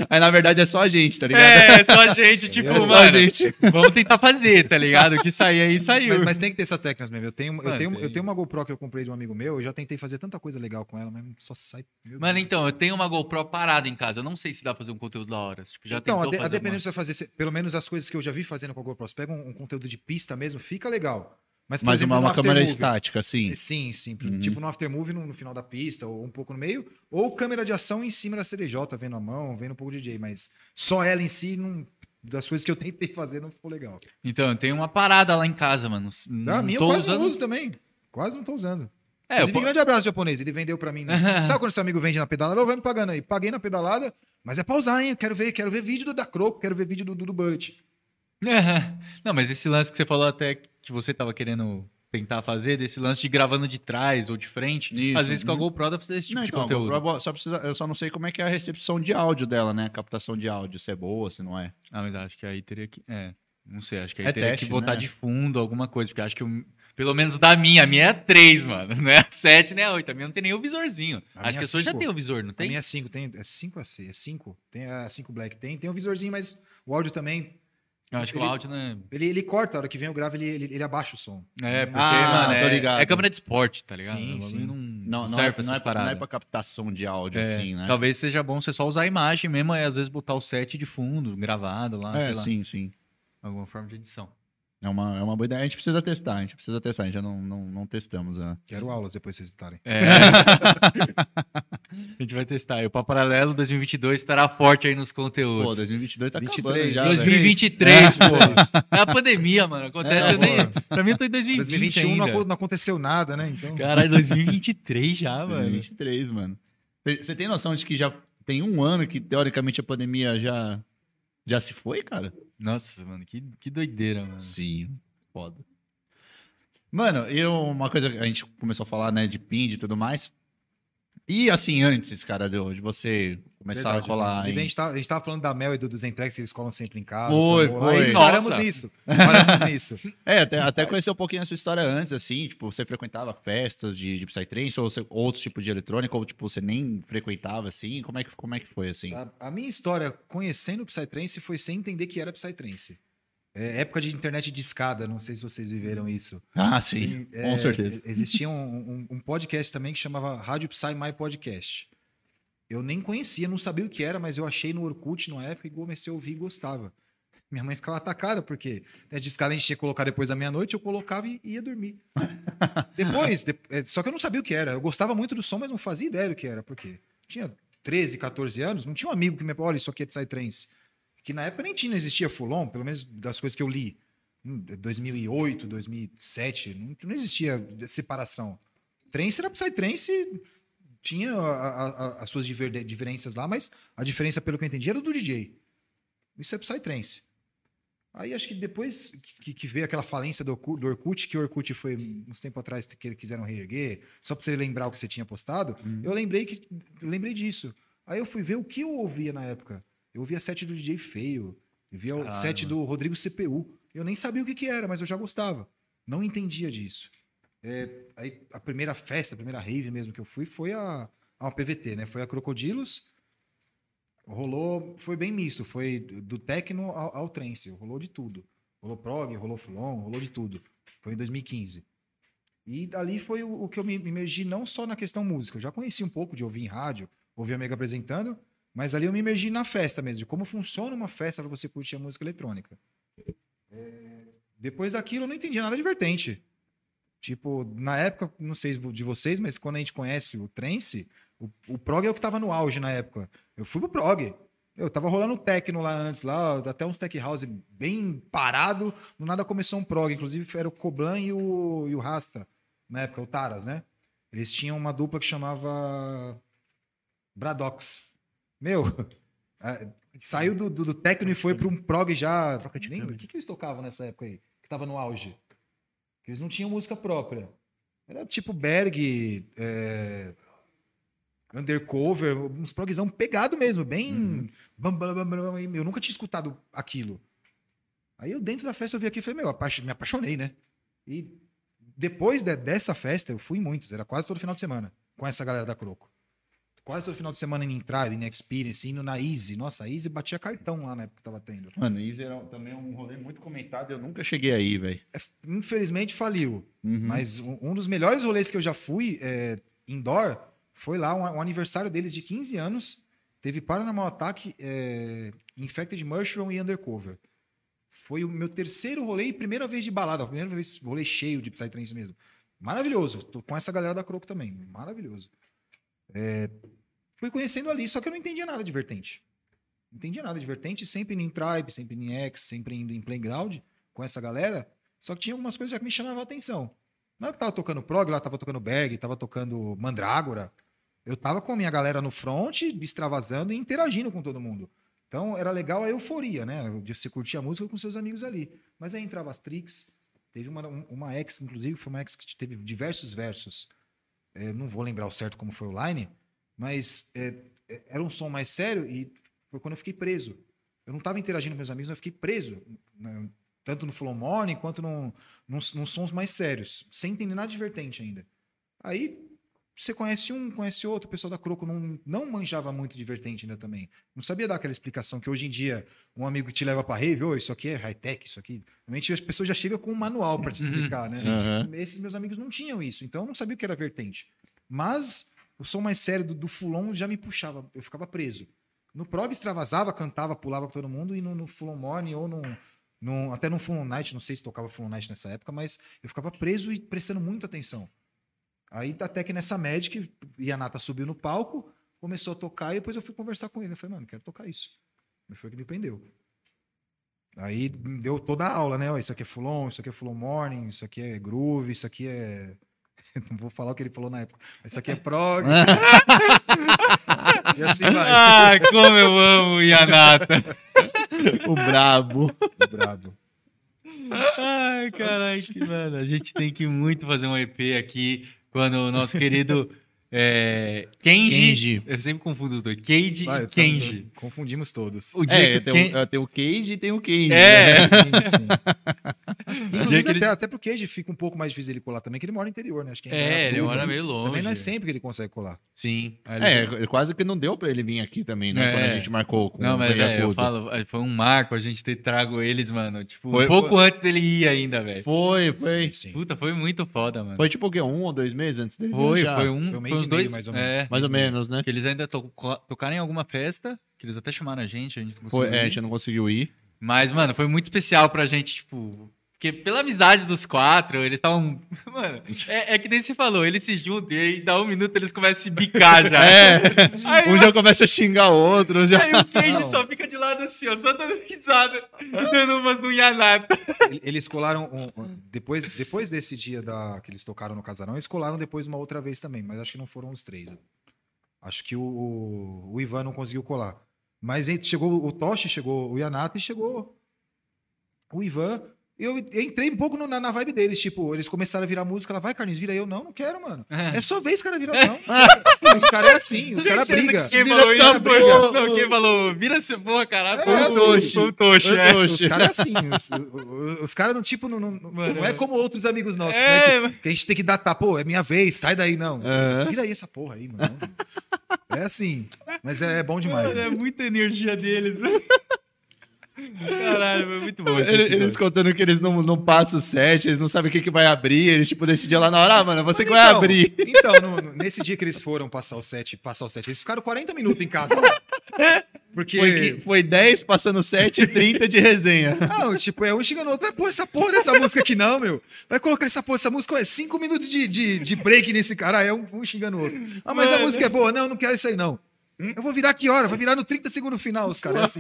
Aí, na verdade, é só a gente, tá ligado? É, só a gente, tipo, É só a mano, gente. vamos tentar fazer, tá ligado? O que sair aí, saiu. Mas, mas tem que ter essas técnicas mesmo. Eu tenho, eu, Mano, tenho, tem. eu tenho uma GoPro que eu comprei de um amigo meu, eu já tentei fazer tanta coisa legal com ela, mas só sai. meu Mano, Deus então, eu tenho uma GoPro parada em casa. Eu não sei se dá pra fazer um conteúdo da hora. Tipo, já então, a, de, a uma- do que você vai fazer, se- pelo menos as coisas que eu já vi fazendo com a GoPro, você pega um, um conteúdo de pista mesmo, fica legal. Mas, Mas exemplo, uma, câmera Aftermovie- estática, assim. Sim, sim. Tipo no aftermovie no, no final da pista, ou um pouco no meio, ou câmera de ação em cima da CDJ, vendo a mão, vendo um pouco de DJ, mas só ela em si, não, das coisas que eu tentei fazer, não ficou legal. Então, eu tenho uma parada lá em casa, mano. Não a minha eu quase usando... não uso também. Quase não tô usando. É, eu Inclusive, po- grande abraço, japonês. Ele vendeu pra mim. Né? Sabe quando seu amigo vende na pedalada? Vai me pagando aí. Paguei na pedalada, mas é pra usar, hein? Eu Quero ver, quero ver vídeo do da Croco, quero ver vídeo do, do, do Bullet. Não, mas esse lance que você falou até que você tava querendo tentar fazer, desse lance de gravando de trás ou de frente, Isso, às vezes com a uhum. GoPro dá pra fazer esse tipo Não, de então, a conteúdo. GoPro só precisa, eu só não sei como é que é a recepção de áudio dela, né? A captação de áudio, se é boa, se não é. Ah, mas acho que aí teria que. É, não sei, acho que aí É teria teste, que botar né? de fundo alguma coisa, porque acho que o- pelo menos da minha, a minha é 3, mano. Não é a 7, nem a 8. A minha não tem nem o visorzinho. A acho que a sua já tem o visor, não A tem? minha é 5, tem. É 5 a C, é 5. Tem a 5 Black, tem. Tem um visorzinho, mas o áudio também. Eu acho que ele- o áudio não é. Ele, ele corta, a hora que vem o grave, ele, ele, ele abaixa o som. É, porque, Ah, mano, tô é, ligado. é câmera de esporte, tá ligado? Sim, sim. Não, Não, não não, serve é, pra não, é, pra- não é pra captação de áudio, É, assim, né? Talvez seja bom você só usar a imagem mesmo, e às vezes botar o set de fundo, gravado lá, É, sei lá. sim, sim. Alguma forma de edição. É uma, é uma boa ideia. A gente precisa testar, a gente precisa testar. A gente já não, não, não testamos. Né? Quero aulas depois vocês estarem. É. a gente vai testar. E o Papo Paralelo 2022 estará forte aí nos conteúdos. Pô, 2022 tá 23, acabando já, 2023, velho. pô. É a pandemia, mano. Acontece É, eu nem. Pra mim, eu tô em 2020 2021 não, ainda. acon- não aconteceu nada, né? Então. Caralho, 2023 já, mano. 2023, mano. Você tem noção de que já tem um ano que, teoricamente, a pandemia já, já se foi, cara? Nossa, mano, que, que doideira, mano. Sim. Foda. Mano, eu, uma coisa que a gente começou a falar, né, de PIN e tudo mais. E assim, antes, cara, de, de você começar Verdade, a colar. A em- gente, tá, a gente tava falando da Mel e do, dos entregues que eles colam sempre em casa. Foi, foi. Paramos nisso. Paramos nisso. É, até, até conhecer um pouquinho a sua história antes, assim, tipo, você frequentava festas de, de Psytrance ou você- outros tipos de eletrônica, ou tipo, você nem frequentava, assim? Como é que, como é que foi, assim? A, a minha história conhecendo o Psytrance foi sem entender que era Psytrance. É época de internet de escada, não sei se vocês viveram isso. Ah, sim, E, com é, certeza. Existia um, um- um podcast também que chamava Rádio Psy My Podcast. Eu nem conhecia, não sabia o que era, mas eu achei no Orkut na época e comecei a ouvir e gostava. Minha mãe ficava atacada, porque a de escada a gente tinha que colocar depois da meia-noite, eu colocava e ia dormir. depois, de- é, só que eu não sabia o que era. Eu gostava muito do som, mas não fazia ideia do que era, porque tinha 13, 14 anos, não tinha um amigo que me olha, isso aqui é Psytrance. Que na época nem tinha, não existia Fulon, pelo menos das coisas que eu li. Hum, 2008, 2007, não, não existia separação. Trance era Psytrance, tinha a- a- as suas diferenças lá, mas a diferença, pelo que eu entendi, era do DJ. Isso é Psytrance. Aí acho que depois que, que veio aquela falência do, do Orkut, que o Orkut foi uns tempo atrás que eles quiseram reerguer, só pra você lembrar o que você tinha postado, eu lembrei que eu lembrei disso. Aí eu fui ver o que eu ouvia na época. Eu ouvia set do DJ Feio, eu via o Caralho, set do Rodrigo CPU. Eu nem sabia o que, que era, mas eu já gostava. Não entendia disso. É, aí a primeira festa, a primeira rave mesmo que eu fui foi a, a PVT, né? Foi a Crocodilos. rolou, foi bem misto, foi do techno ao, ao trance, rolou de tudo. Rolou prog, rolou fulon, rolou de tudo. Foi em 2015. E dali foi o, o que eu me me imergi não só na questão música, eu já conheci um pouco de ouvir em rádio, ouvir a apresentando, mas ali eu me imergi na festa mesmo, de como funciona uma festa para você curtir a música eletrônica. É, Depois daquilo eu não entendi nada de vertente. Tipo, na época, não sei de vocês, mas quando a gente conhece o trance, o, o prog é o que tava no auge na época. Eu fui pro prog. Eu tava rolando techno lá antes, lá, até uns tech house bem parado, do nada começou um prog. Inclusive era o Coblan e o, e o Rasta, na época, o Taras, né? Eles tinham uma dupla que chamava Bradox. Meu, saiu do, do, do techno e foi para um prog já. Nem, o que, que eles tocavam nessa época aí? Que tava no auge? Eles não tinham música própria. Era tipo Berg, é, Undercover, uns progzão pegado mesmo, bem. bam, bam, bam, bam. Eu nunca tinha escutado aquilo. Aí eu, dentro da festa, eu vi aqui e falei, meu, me apaixonei, né? E depois de- dessa festa, eu fui em muitos, era quase todo final de semana, com essa galera da Croco. Quase todo final de semana em Tribe, em Experience, indo na Easy. Nossa, a Easy batia cartão lá na época que tava tendo. Mano, isso era também um rolê muito comentado. Eu nunca cheguei aí, velho. É, infelizmente faliu. Uhum. Mas um, um dos melhores rolês que eu já fui é, indoor foi lá, um, um aniversário deles de 15 anos. Teve Paranormal Attack, é, Infected Mushroom e Undercover. Foi o meu terceiro rolê e primeira vez de balada. Primeira vez rolê cheio de Psytrance mesmo. Maravilhoso. Tô com essa galera da Croco também. Maravilhoso. É, fui conhecendo ali, só que eu não entendia nada de vertente. Não entendia nada de vertente, sempre em Tribe, sempre em X, sempre indo em Playground com essa galera. Só que tinha algumas coisas que me chamavam a atenção. Na hora que tava tocando prog, lá tava tocando Berg, tava tocando Mandrágora. Eu tava com a minha galera no front, extravasando e interagindo com todo mundo. Então era legal a euforia, né? Você curtir a música com seus amigos ali. Mas aí entrava as tricks. Teve uma, um- uma ex, inclusive, foi uma ex que teve diversos versos. É, não vou lembrar o certo como foi o line, mas é, é, era um som mais sério e foi quando eu fiquei preso. Eu não estava interagindo com meus amigos, eu fiquei preso. né? Tanto no Flow Morning quanto nos, sons mais sérios, sem entender nada de vertente ainda. Aí você conhece um, conhece outro, o pessoal da Croco não, não manjava muito de vertente ainda também. Não sabia dar aquela explicação que hoje em dia um amigo que te leva para rave, oh, isso aqui é high-tech, isso aqui. Normalmente as pessoas já chegam com um manual para te explicar, né? Aham. Esses meus amigos não tinham isso, então eu não sabia o que era vertente. Mas o som mais sério do, do Fulon já me puxava, eu ficava preso. No prog extravasava, cantava, pulava com todo mundo, e no, no Fulon Morning ou no, no- até no Fulon Night, não sei se tocava Fulon Night nessa época, mas eu ficava preso e prestando muita atenção. Aí até que nessa Magic, Yanata subiu no palco, começou a tocar, e depois eu fui conversar com ele. Eu falei, mano, quero tocar isso. E foi o que me prendeu. Aí deu toda a aula, né? Isso aqui é Fulon, isso aqui é Fulon Morning, isso aqui é Groove, isso aqui é. Não vou falar o que ele falou na época. Isso aqui é prog. e assim vai. Ai, como eu amo o Yanata. O brabo. Brabo. Ai, caralho, que mano. A gente tem que muito fazer um EP aqui quando o nosso querido é, Kenji, Kenji. Eu sempre confundo os dois. Keiji Vai, e eu tô- Kenji. Confundimos todos. O dia É, que tem, Ken- o, tem o Cage e tem o Cage. É. né? Sim, sim. Inclusive, que ele- até, até pro Cage fica um pouco mais difícil ele colar também, que ele mora no interior, né? Acho que É, ele mora meio longe. Também não é sempre que ele consegue colar. Sim. É, quase que não deu pra ele vir aqui também, né? É. Quando a gente marcou com Não, o mas velho, eu falo, foi um marco a gente ter trago eles, mano. Tipo, Foi- um pouco antes dele ir ainda, velho. Foi, foi. Sim, sim. Puta, foi muito foda, mano. Foi tipo o quê? Um ou dois meses antes dele? Foi, viajar? foi um. Foi um mês uns e meio, dois, mais ou menos. É, Mais ou menos, né? que eles ainda to tocaram em alguma festa, que eles até chamaram a gente, a gente não Foi, conseguiu é, a ir. gente não conseguiu ir. Mas, mano, foi muito especial pra gente, tipo. Porque pela amizade dos quatro, eles estavam. Mano, é, é que nem se falou, eles se juntam e aí dá um minuto eles começam a se bicar já. É. Aí, Um já começa a xingar o outro. Já... aí o Cage só fica de lado assim, ó, só dando risada, dando umas no Yanata. Ele- Eles colaram. um- depois, depois desse dia da, que eles tocaram no Casarão, eles colaram depois uma outra vez também, mas acho que não foram os três. Acho que o, o, o Ivan não conseguiu colar. Mas aí chegou o Toshi, chegou o Yanata e chegou o Ivan. Eu entrei um pouco no- na, na vibe deles, tipo, eles começaram a virar música, ela vai, Carlinhos, vira eu, não, não quero, mano. É, só vez, cara, vira não. os caras é assim, os caras brigam. Quem falou isso briga. Não, quem falou, vira essa porra, caralho, É, o assim. Foi o Toshi, é. Os caras é assim, os, os- os caras não, tipo, não, não, não é como outros amigos nossos, É, né? Que, que a gente tem que datar, pô, é minha vez, sai daí, não. Vira aí essa porra aí, mano. É assim, mas é, bom demais. Mano, é muita energia deles. Caralho, foi muito bom. Ele- episódio. Eles contando que eles não, não passam o set, eles não sabem o que, que vai abrir, eles tipo decidiam lá na hora, ah, mano, você que vai Então, abrir. Então, no- no- nesse dia que eles foram passar o set, passar o set, eles ficaram 40 minutos em casa. Porque. Foi, que- foi 10 passando 7 e 30 de resenha. Não, tipo, é um xingando o outro. Ah, Pô, essa porra dessa música aqui não, meu. Vai colocar essa porra, essa música, é 5 minutos de, de, de break nesse cara. É um, um xingando o outro. Ah, mas a Mano. música é boa. Não, não quero isso aí, não. Eu vou virar que hora? Vai virar no 30 segundos final, os caras é assim.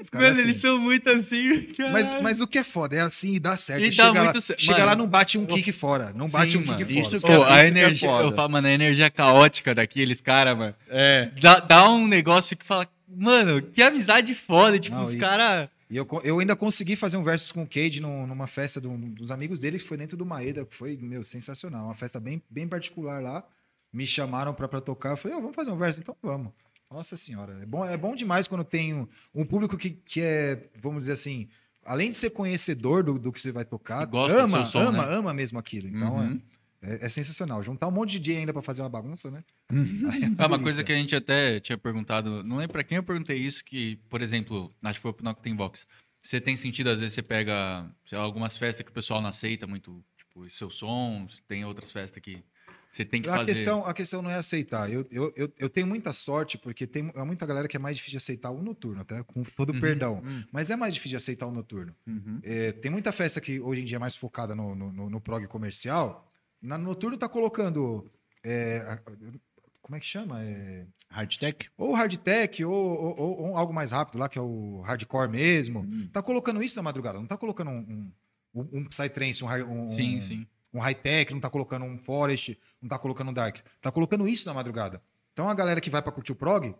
Os caras é Mano, assim. eles são muito assim. caralho. Mas, mas o que é foda é assim e dá certo. E E dá chega, lá, muito certo. chega Mano, lá, não bate um kick fora. Não bate Sim, um kick mano. fora. Isso Os que é- caras- a é energia, foda. eu falo, mano, a energia caótica daqueles caras, mano. É. Dá, dá um negócio que fala, mano, que amizade foda. Tipo, Não, os caras. E eu, eu ainda consegui fazer um versus com o Cade num- numa festa do- dos amigos dele, que foi dentro do Maeda, que foi, meu, sensacional. Uma festa bem, bem particular lá. Me chamaram pra, pra tocar. Eu falei, "Ó, vamos fazer um verso? Então vamos. Nossa senhora, é bom, é bom demais quando tem um, um público que, que é, vamos dizer assim, além de ser conhecedor do, do que você vai tocar, Que gosta do ama, seu som, ama, né? ama mesmo aquilo. Então é, é, é sensacional. Juntar um monte de DJ ainda pra fazer uma bagunça, né? Aí é uma delícia. coisa que a gente até tinha perguntado, não lembro pra quem eu perguntei isso, que, por exemplo, acho que foi pro Box. Você tem sentido, às vezes você pega sei lá, algumas festas que o pessoal não aceita muito, tipo, seu som, tem outras festas que você tem que A fazer. questão, a questão não é aceitar. Eu, eu, eu, eu tenho muita sorte, porque tem muita galera que é mais difícil de aceitar o noturno, até com todo Uhum, perdão. Mas é mais difícil de aceitar o noturno. É, tem muita festa que hoje em dia é mais focada no, no, no- no prog comercial. Na no noturno tá colocando. é, como é que chama? É, Hardtech? ou hardtech, ou, ou, ou- ou algo mais rápido lá, que é o hardcore mesmo. Tá colocando isso na madrugada, não tá colocando um, um, um Psytrance, um, um, Sim, sim. Um high-tech, não tá colocando um forest, não tá colocando um dark. Tá colocando isso na madrugada. Então a galera que vai pra curtir o prog,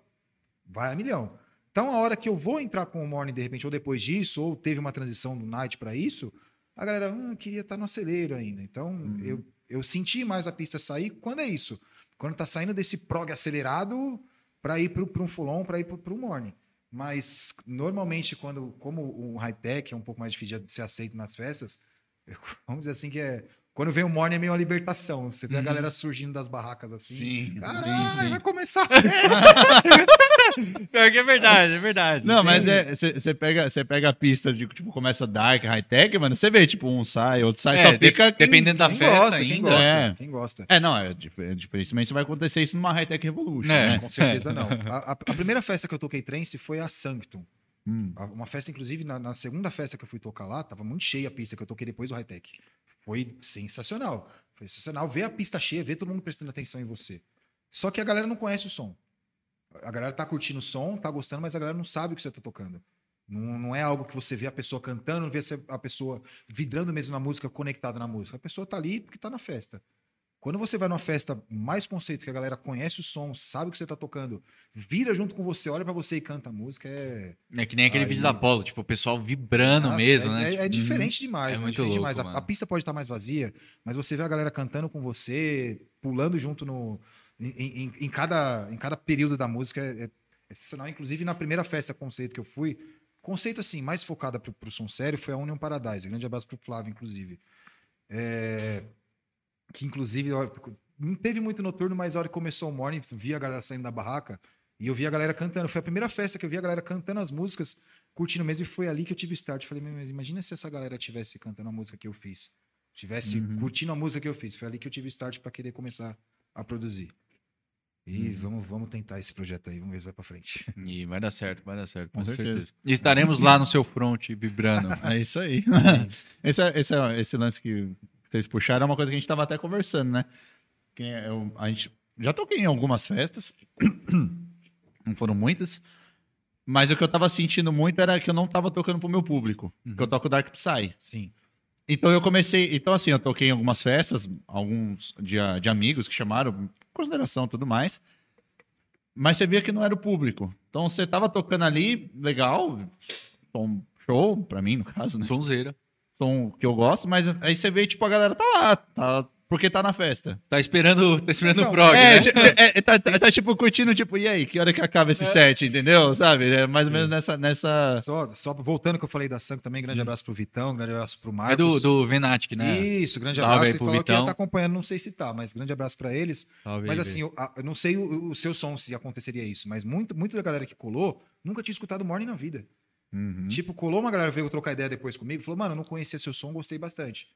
vai a milhão. Então a hora que eu vou entrar com o morning de repente, ou depois disso, ou teve uma transição do night pra isso, a galera "Ah, queria estar no acelero ainda. Então eu, eu senti mais a pista sair quando é isso. Quando tá saindo desse prog acelerado pra ir pro, pro um full-on, pra ir pro, pro morning. Mas normalmente, quando, como o high-tech é um pouco mais difícil de ser aceito nas festas, vamos dizer assim que é. Quando vem o morning é meio uma libertação. Você vê a galera surgindo das barracas assim. Sim, Caralho, vai começar a festa. Que é verdade, é verdade. Não, mas é. Você pega, cê pega a pista de tipo, começa dark, high-tech, mano. Você vê, tipo, um sai, outro sai, É, só de- fica. quem- dependendo da quem festa gosta, quem ainda. gosta, É. quem gosta. É, não, é é dificilmente vai acontecer isso numa high-tech revolution. É. né? Com certeza não. A, a- a primeira festa que eu toquei trance foi a Sanctum. Hum. Uma festa, inclusive, na, na segunda festa que eu fui tocar lá, tava muito cheia a pista que eu toquei depois do high-tech. Foi sensacional. Foi sensacional ver a pista cheia, ver todo mundo prestando atenção em você. Só que a galera não conhece o som. A galera tá curtindo o som, tá gostando, mas a galera não sabe o que você tá tocando. Não, não é algo que você vê a pessoa cantando, não vê a pessoa vidrando mesmo na música, conectada na música. A pessoa tá ali porque tá na festa. Quando você vai numa festa mais conceito, que a galera conhece o som, sabe o que você tá tocando, vira junto com você, olha pra você e canta a música, é. É que nem aquele Aí- vídeo da Apollo, tipo, o pessoal vibrando Nossa, mesmo, é, né? É, Tipo, é diferente demais, é muito diferente louco, demais. A-. A, pista pode estar mais vazia, mas você vê a galera cantando com você, pulando junto no. Em, em- em cada, em cada período da música é, é, é sensacional. Inclusive, na primeira festa conceito que eu fui, conceito assim, mais focada pro, pro som sério, foi a Union Paradise. Grande abraço pro Flávio, inclusive. É, que inclusive não teve muito noturno, mas a hora que começou o morning, vi a galera saindo da barraca e eu vi a galera cantando. Foi a primeira festa que eu vi a galera cantando as músicas, curtindo mesmo, e foi ali que eu tive start. Falei, "Meu, mas imagina se essa galera tivesse cantando a música que eu fiz, tivesse curtindo a música que eu fiz. Foi ali que eu tive start para querer começar a produzir. E vamos, vamos tentar esse projeto aí, vamos ver se vai para frente. E vai dar certo, vai dar certo, com, Com certeza. certeza. E estaremos lá no seu front, vibrando. É isso aí. esse, é- esse, é- esse lance que vocês puxaram é uma coisa que a gente tava até conversando, né? Que o- a gente já toquei em algumas festas, não foram muitas, mas o que eu tava sentindo muito era que eu não tava tocando pro meu público, que eu toco Dark Psy. Sim. Então eu comecei. Então, assim, eu toquei em algumas festas, alguns de, de amigos que chamaram, consideração e tudo mais. Mas você via que não era o público. Então você tava tocando ali, legal, um show, pra mim, no caso, né? Sonzeira. Som que eu gosto, mas aí você vê, tipo, a galera tá lá, tá, porque tá na festa. Tá esperando, tá esperando o Não, prog, É, né? ti- é, tá, tá- tá, tipo curtindo, tipo, e aí, que hora que acaba esse set, entendeu? Sabe? É mais ou menos nessa. nessa... Só, só voltando que eu falei da Sanco também, grande abraço pro Vitão, grande abraço pro É Marcos. do, do Venatic, né? Isso, grande Salve abraço. aí pro falou que ia Vitão. estar acompanhando, não sei se tá, mas grande abraço pra eles. Salve mas aí, assim, eu, eu não sei o, o seu som se aconteceria isso, mas muito, muito da galera que colou nunca tinha escutado Morning na vida. Uhum. Tipo, colou uma galera, veio trocar ideia depois comigo, falou, mano, eu não conhecia seu som, gostei bastante.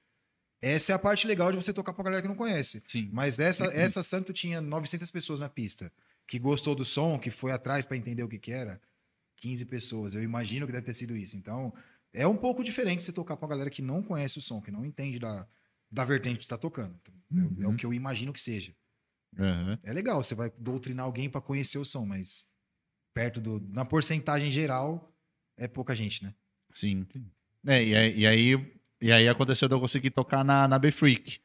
Essa é a parte legal de você tocar pra galera que não conhece. Sim. Mas essa, essa Santo tinha 900 pessoas na pista, que gostou do som, que foi atrás pra entender o que que era. 15 pessoas. Eu imagino que deve ter sido isso. Então, é um pouco diferente você tocar pra galera que não conhece o som, que não entende da, da vertente que está tocando. É- É, o que eu imagino que seja. Uhum. É legal, você vai doutrinar alguém pra conhecer o som, mas perto do. Na porcentagem geral, é pouca gente, né? Sim. É, e, aí, e, aí, e aí aconteceu de eu conseguir tocar na, na B-Freak.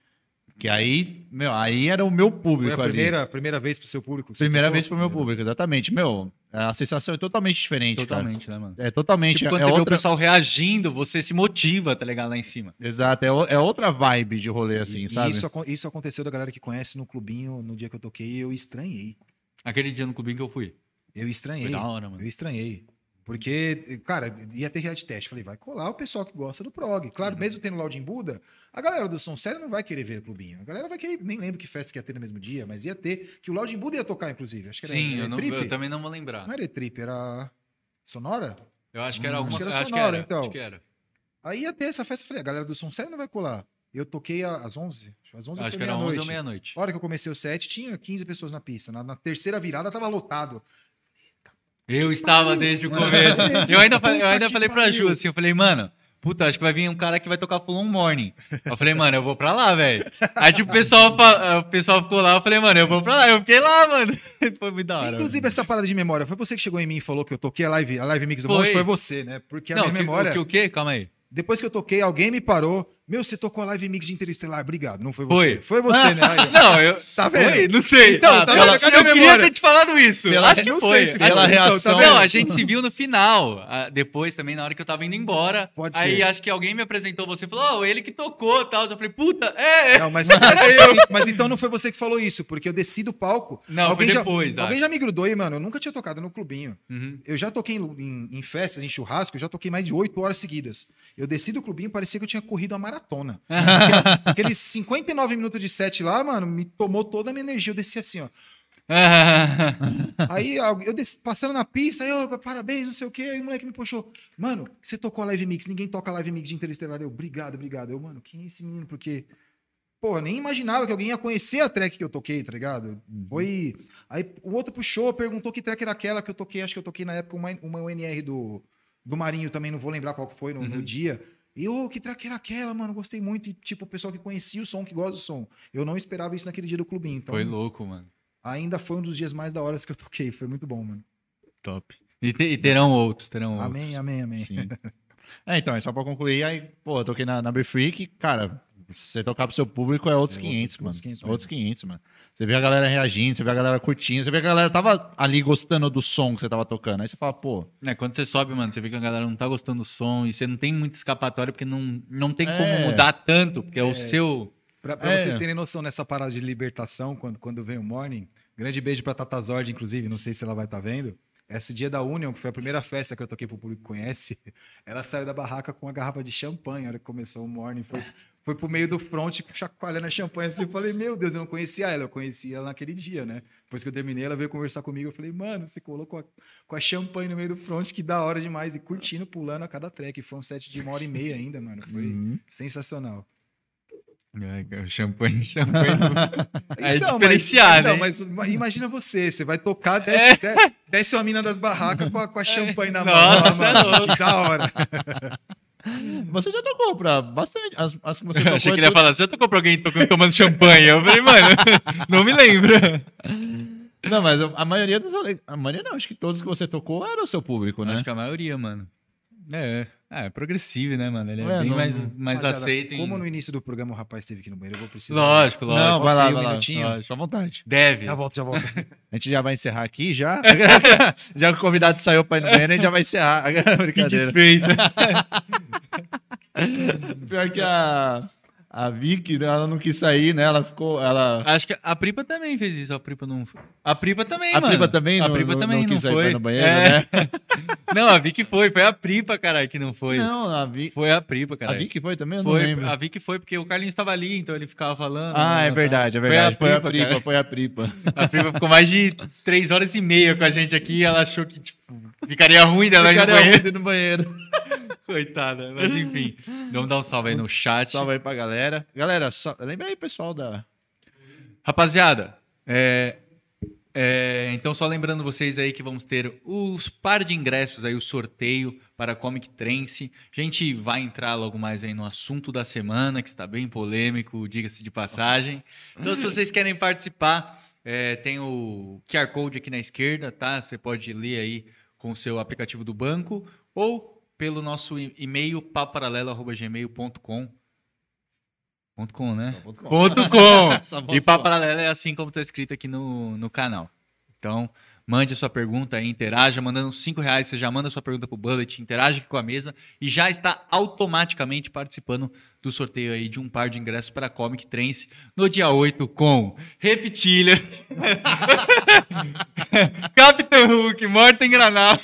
Que aí, meu, aí era o meu Foi público a ali. primeira, primeira vez pro seu público? Primeira vez pro meu público, exatamente. Meu, a sensação é totalmente diferente, Totalmente, né, mano? cara. É totalmente. Tipo, quando é você vê o outra... pessoal reagindo, você se motiva, tá ligado? Lá em cima. Exato, é, é outra vibe de rolê, assim, E sabe? Isso, isso aconteceu da galera que conhece no clubinho no dia que eu toquei, eu estranhei. Aquele dia no clubinho que eu fui. Eu estranhei. Foi da hora, mano. Eu estranhei. Porque, cara, ia ter reality teste. Falei, vai colar o pessoal que gosta do prog. Claro, Uhum. mesmo tendo Loud em Buda, a galera do som sério não vai querer ver o clubinho. A galera vai querer, nem lembro que festa que ia ter no mesmo dia, mas ia ter, que o Loud em Buda ia tocar, inclusive. Acho que era, Sim, era eu, não- eu também não vou lembrar. Não era Trip, era Sonora? Eu acho que era alguma Acho que era que sonora, era, então. Acho que era. Aí ia ter essa festa, falei, a galera do som sério não vai colar. Eu toquei às 11, às 11 Acho que era 11 ou meia-noite. meia-noite. A hora que eu comecei o set, tinha 15 pessoas na pista. Na, na terceira virada, tava lotado. Eu estava desde o começo. Eu ainda falei, eu ainda que falei pra. Ju assim, eu falei, mano, puta, acho que vai vir um cara que vai tocar Full On Morning. Eu falei, mano, eu vou pra lá, velho. Aí tipo, o pessoal, o pessoal ficou lá, eu falei, mano, eu vou pra lá. Eu fiquei lá, mano. Foi muito da hora. Inclusive, essa parada de memória, foi você que chegou em mim e falou que eu toquei a live, a live mix do Foi. Foi você, né? Porque a não, minha que- memória. o que o quê? Calma aí. Depois que eu toquei, alguém me parou. Meu, você tocou a live mix de Interestelar. Obrigado. Não foi Foi. você. Foi você, né? Aí. Não, eu. Tá vendo? Foi? Não sei. Então, Ah, tá pela- vendo? Cadê eu queria ter te falado isso. Pela- acho que não foi. sei pela reação. Não, a gente se viu no final. ah, Depois também, na hora que eu tava indo embora. Pode aí ser. acho que alguém me apresentou você e falou, oh, ele que tocou e tal. Eu falei, puta, é. Não, mas, mas, mas então não foi você que falou isso, porque eu desci do palco. Não, alguém foi já, depois, tá. Alguém já me grudou aí, mano. Eu nunca tinha tocado no clubinho. Uhum. Eu já toquei em, em- em festas, em churrasco, eu já toquei mais de oito horas seguidas. Eu desci do clubinho, parecia que eu tinha corrido a maratona. Aquele- Aqueles 59 minutos de set lá, mano, me tomou toda a minha energia. Eu desci assim, ó. Aí eu desci, passando na pista, aí eu, parabéns, não sei o quê. Aí o moleque me puxou. Mano, você tocou a live mix, ninguém toca live mix de Interestelar. Eu, obrigado, obrigado. Eu, mano, quem é esse menino? Porque, pô, nem imaginava que alguém ia conhecer a track que eu toquei, tá ligado? Foi. Aí o outro puxou, perguntou que track era aquela que eu toquei. Acho que eu toquei na época uma, uma UNR do, do Marinho também, não vou lembrar qual que foi no, no dia. E, ô, que track era aquela, mano? Gostei muito. E, tipo, o pessoal que conhecia o som, que gosta do som. Eu não esperava isso naquele dia do clubinho. Então, Foi louco, mano. ainda foi um dos dias mais da hora que eu toquei. Foi muito bom, mano. Top. E, te- e terão outros, terão outros. Amém, amém, amém. Sim. É, então, é só pra concluir. Aí, pô, eu toquei na, na B-Freak, cara, você tocar pro seu público é outros É 500, outros- mano. outros 500 outros 500, mano. Você vê a galera reagindo, você vê a galera curtindo, você vê que a galera tava ali gostando do som que você tava tocando. Aí você fala, pô, É, quando você sobe, mano, você vê que a galera não tá gostando do som e você não tem muita escapatória porque não, não tem É. como mudar tanto, porque é, o seu. Pra, pra É. vocês terem noção nessa parada de libertação, quando, quando vem o Morning, grande beijo pra Tata Zord, inclusive, não sei se ela vai estar vendo. Esse dia da Union, que foi a primeira festa que eu toquei pro público que conhece, ela saiu da barraca com uma garrafa de champanhe na hora que começou o Morning. Foi, foi pro meio do front, chacoalhando a champanhe assim. Eu falei, meu Deus, eu não conhecia ela, eu conhecia ela naquele dia, né? Depois que eu terminei, ela veio conversar comigo. Eu falei, mano, você colocou a, com a champanhe no meio do front, que da hora demais. E curtindo, pulando a cada track. Foi um set de uma hora e meia ainda, mano. Foi sensacional. É, champanhe, champanhe. é Então, diferenciar, né? mas, então, mas imagina você, você vai tocar, desce, de- desce uma mina das barracas com a, com a champanhe na mão. Nossa, Ah, cê é louco. Que da hora. você já tocou pra bastante. As, as que você Eu tocou. achei que é ele ia falar, você já tocou pra alguém tocando, tomando champanhe? Eu falei, mano, não me lembro. Não, mas a maioria dos. A maioria não, acho que todos que você tocou era o seu público, né? Acho que a maioria, mano. É, é, é progressivo, né, mano? Ele é, É, bem não- mais, mais aceito em... Como no início do programa o rapaz esteve aqui no banheiro, eu vou precisar. Lógico, lógico. Não, vai lá, um vai minutinho? Lógico, à vontade. Deve. Já volto, já volto. A gente já vai encerrar aqui, já. já que o convidado saiu pra ir no banheiro, a gente já vai encerrar. Que Brincadeira. despeito. Pior que a, a Vicky, né, ela não quis sair, né? Ela ficou. Ela... Acho que a Pripa também fez isso. A Pripa não. A Pripa também, A mano. Pripa também A não- Pripa não- também não não, quis sair foi. no banheiro, É. né? não, a Vicky foi. Foi a Pripa, caralho, que não foi. Não, a Vicky. Foi a Pripa, A caralho. Vicky foi também? Eu não Foi, lembro. a Vicky foi porque o Carlinhos estava ali, então ele ficava falando. Ah, é tá. verdade, é verdade. Foi a Pripa, cara. foi a Pripa. A Pripa ficou mais de três horas e meia com a gente aqui e ela achou que, tipo, ficaria ruim dela ir no banheiro. ruim no banheiro. Coitada. Mas enfim, vamos dar um salve aí no chat. Salve aí pra galera. Galera, só... lembra aí, pessoal, da. Rapaziada, é, é, então só lembrando vocês aí que vamos ter os par de ingressos aí, o sorteio para a Comic Trance. A gente vai entrar logo mais aí no assunto da semana, que está bem polêmico, diga-se de passagem. Então, se vocês querem participar, é, tem o QR Code aqui na esquerda, tá? Você pode ler aí com o seu aplicativo do banco ou pelo nosso e-mail paparalelo.gmail.com. Ponto .com, né? Ponto com. Ponto .com. Ponto E com. Papo Paralelo é assim como está escrito aqui no, no canal. Então, mande a sua pergunta aí, interaja, mandando 5 reais, você já manda a sua pergunta pro Bullet, interage aqui com a mesa e já está automaticamente participando do sorteio aí de um par de ingressos para a Comic Trance no dia 8 com Reptilhas, Capitão Hulk, Morten Granal,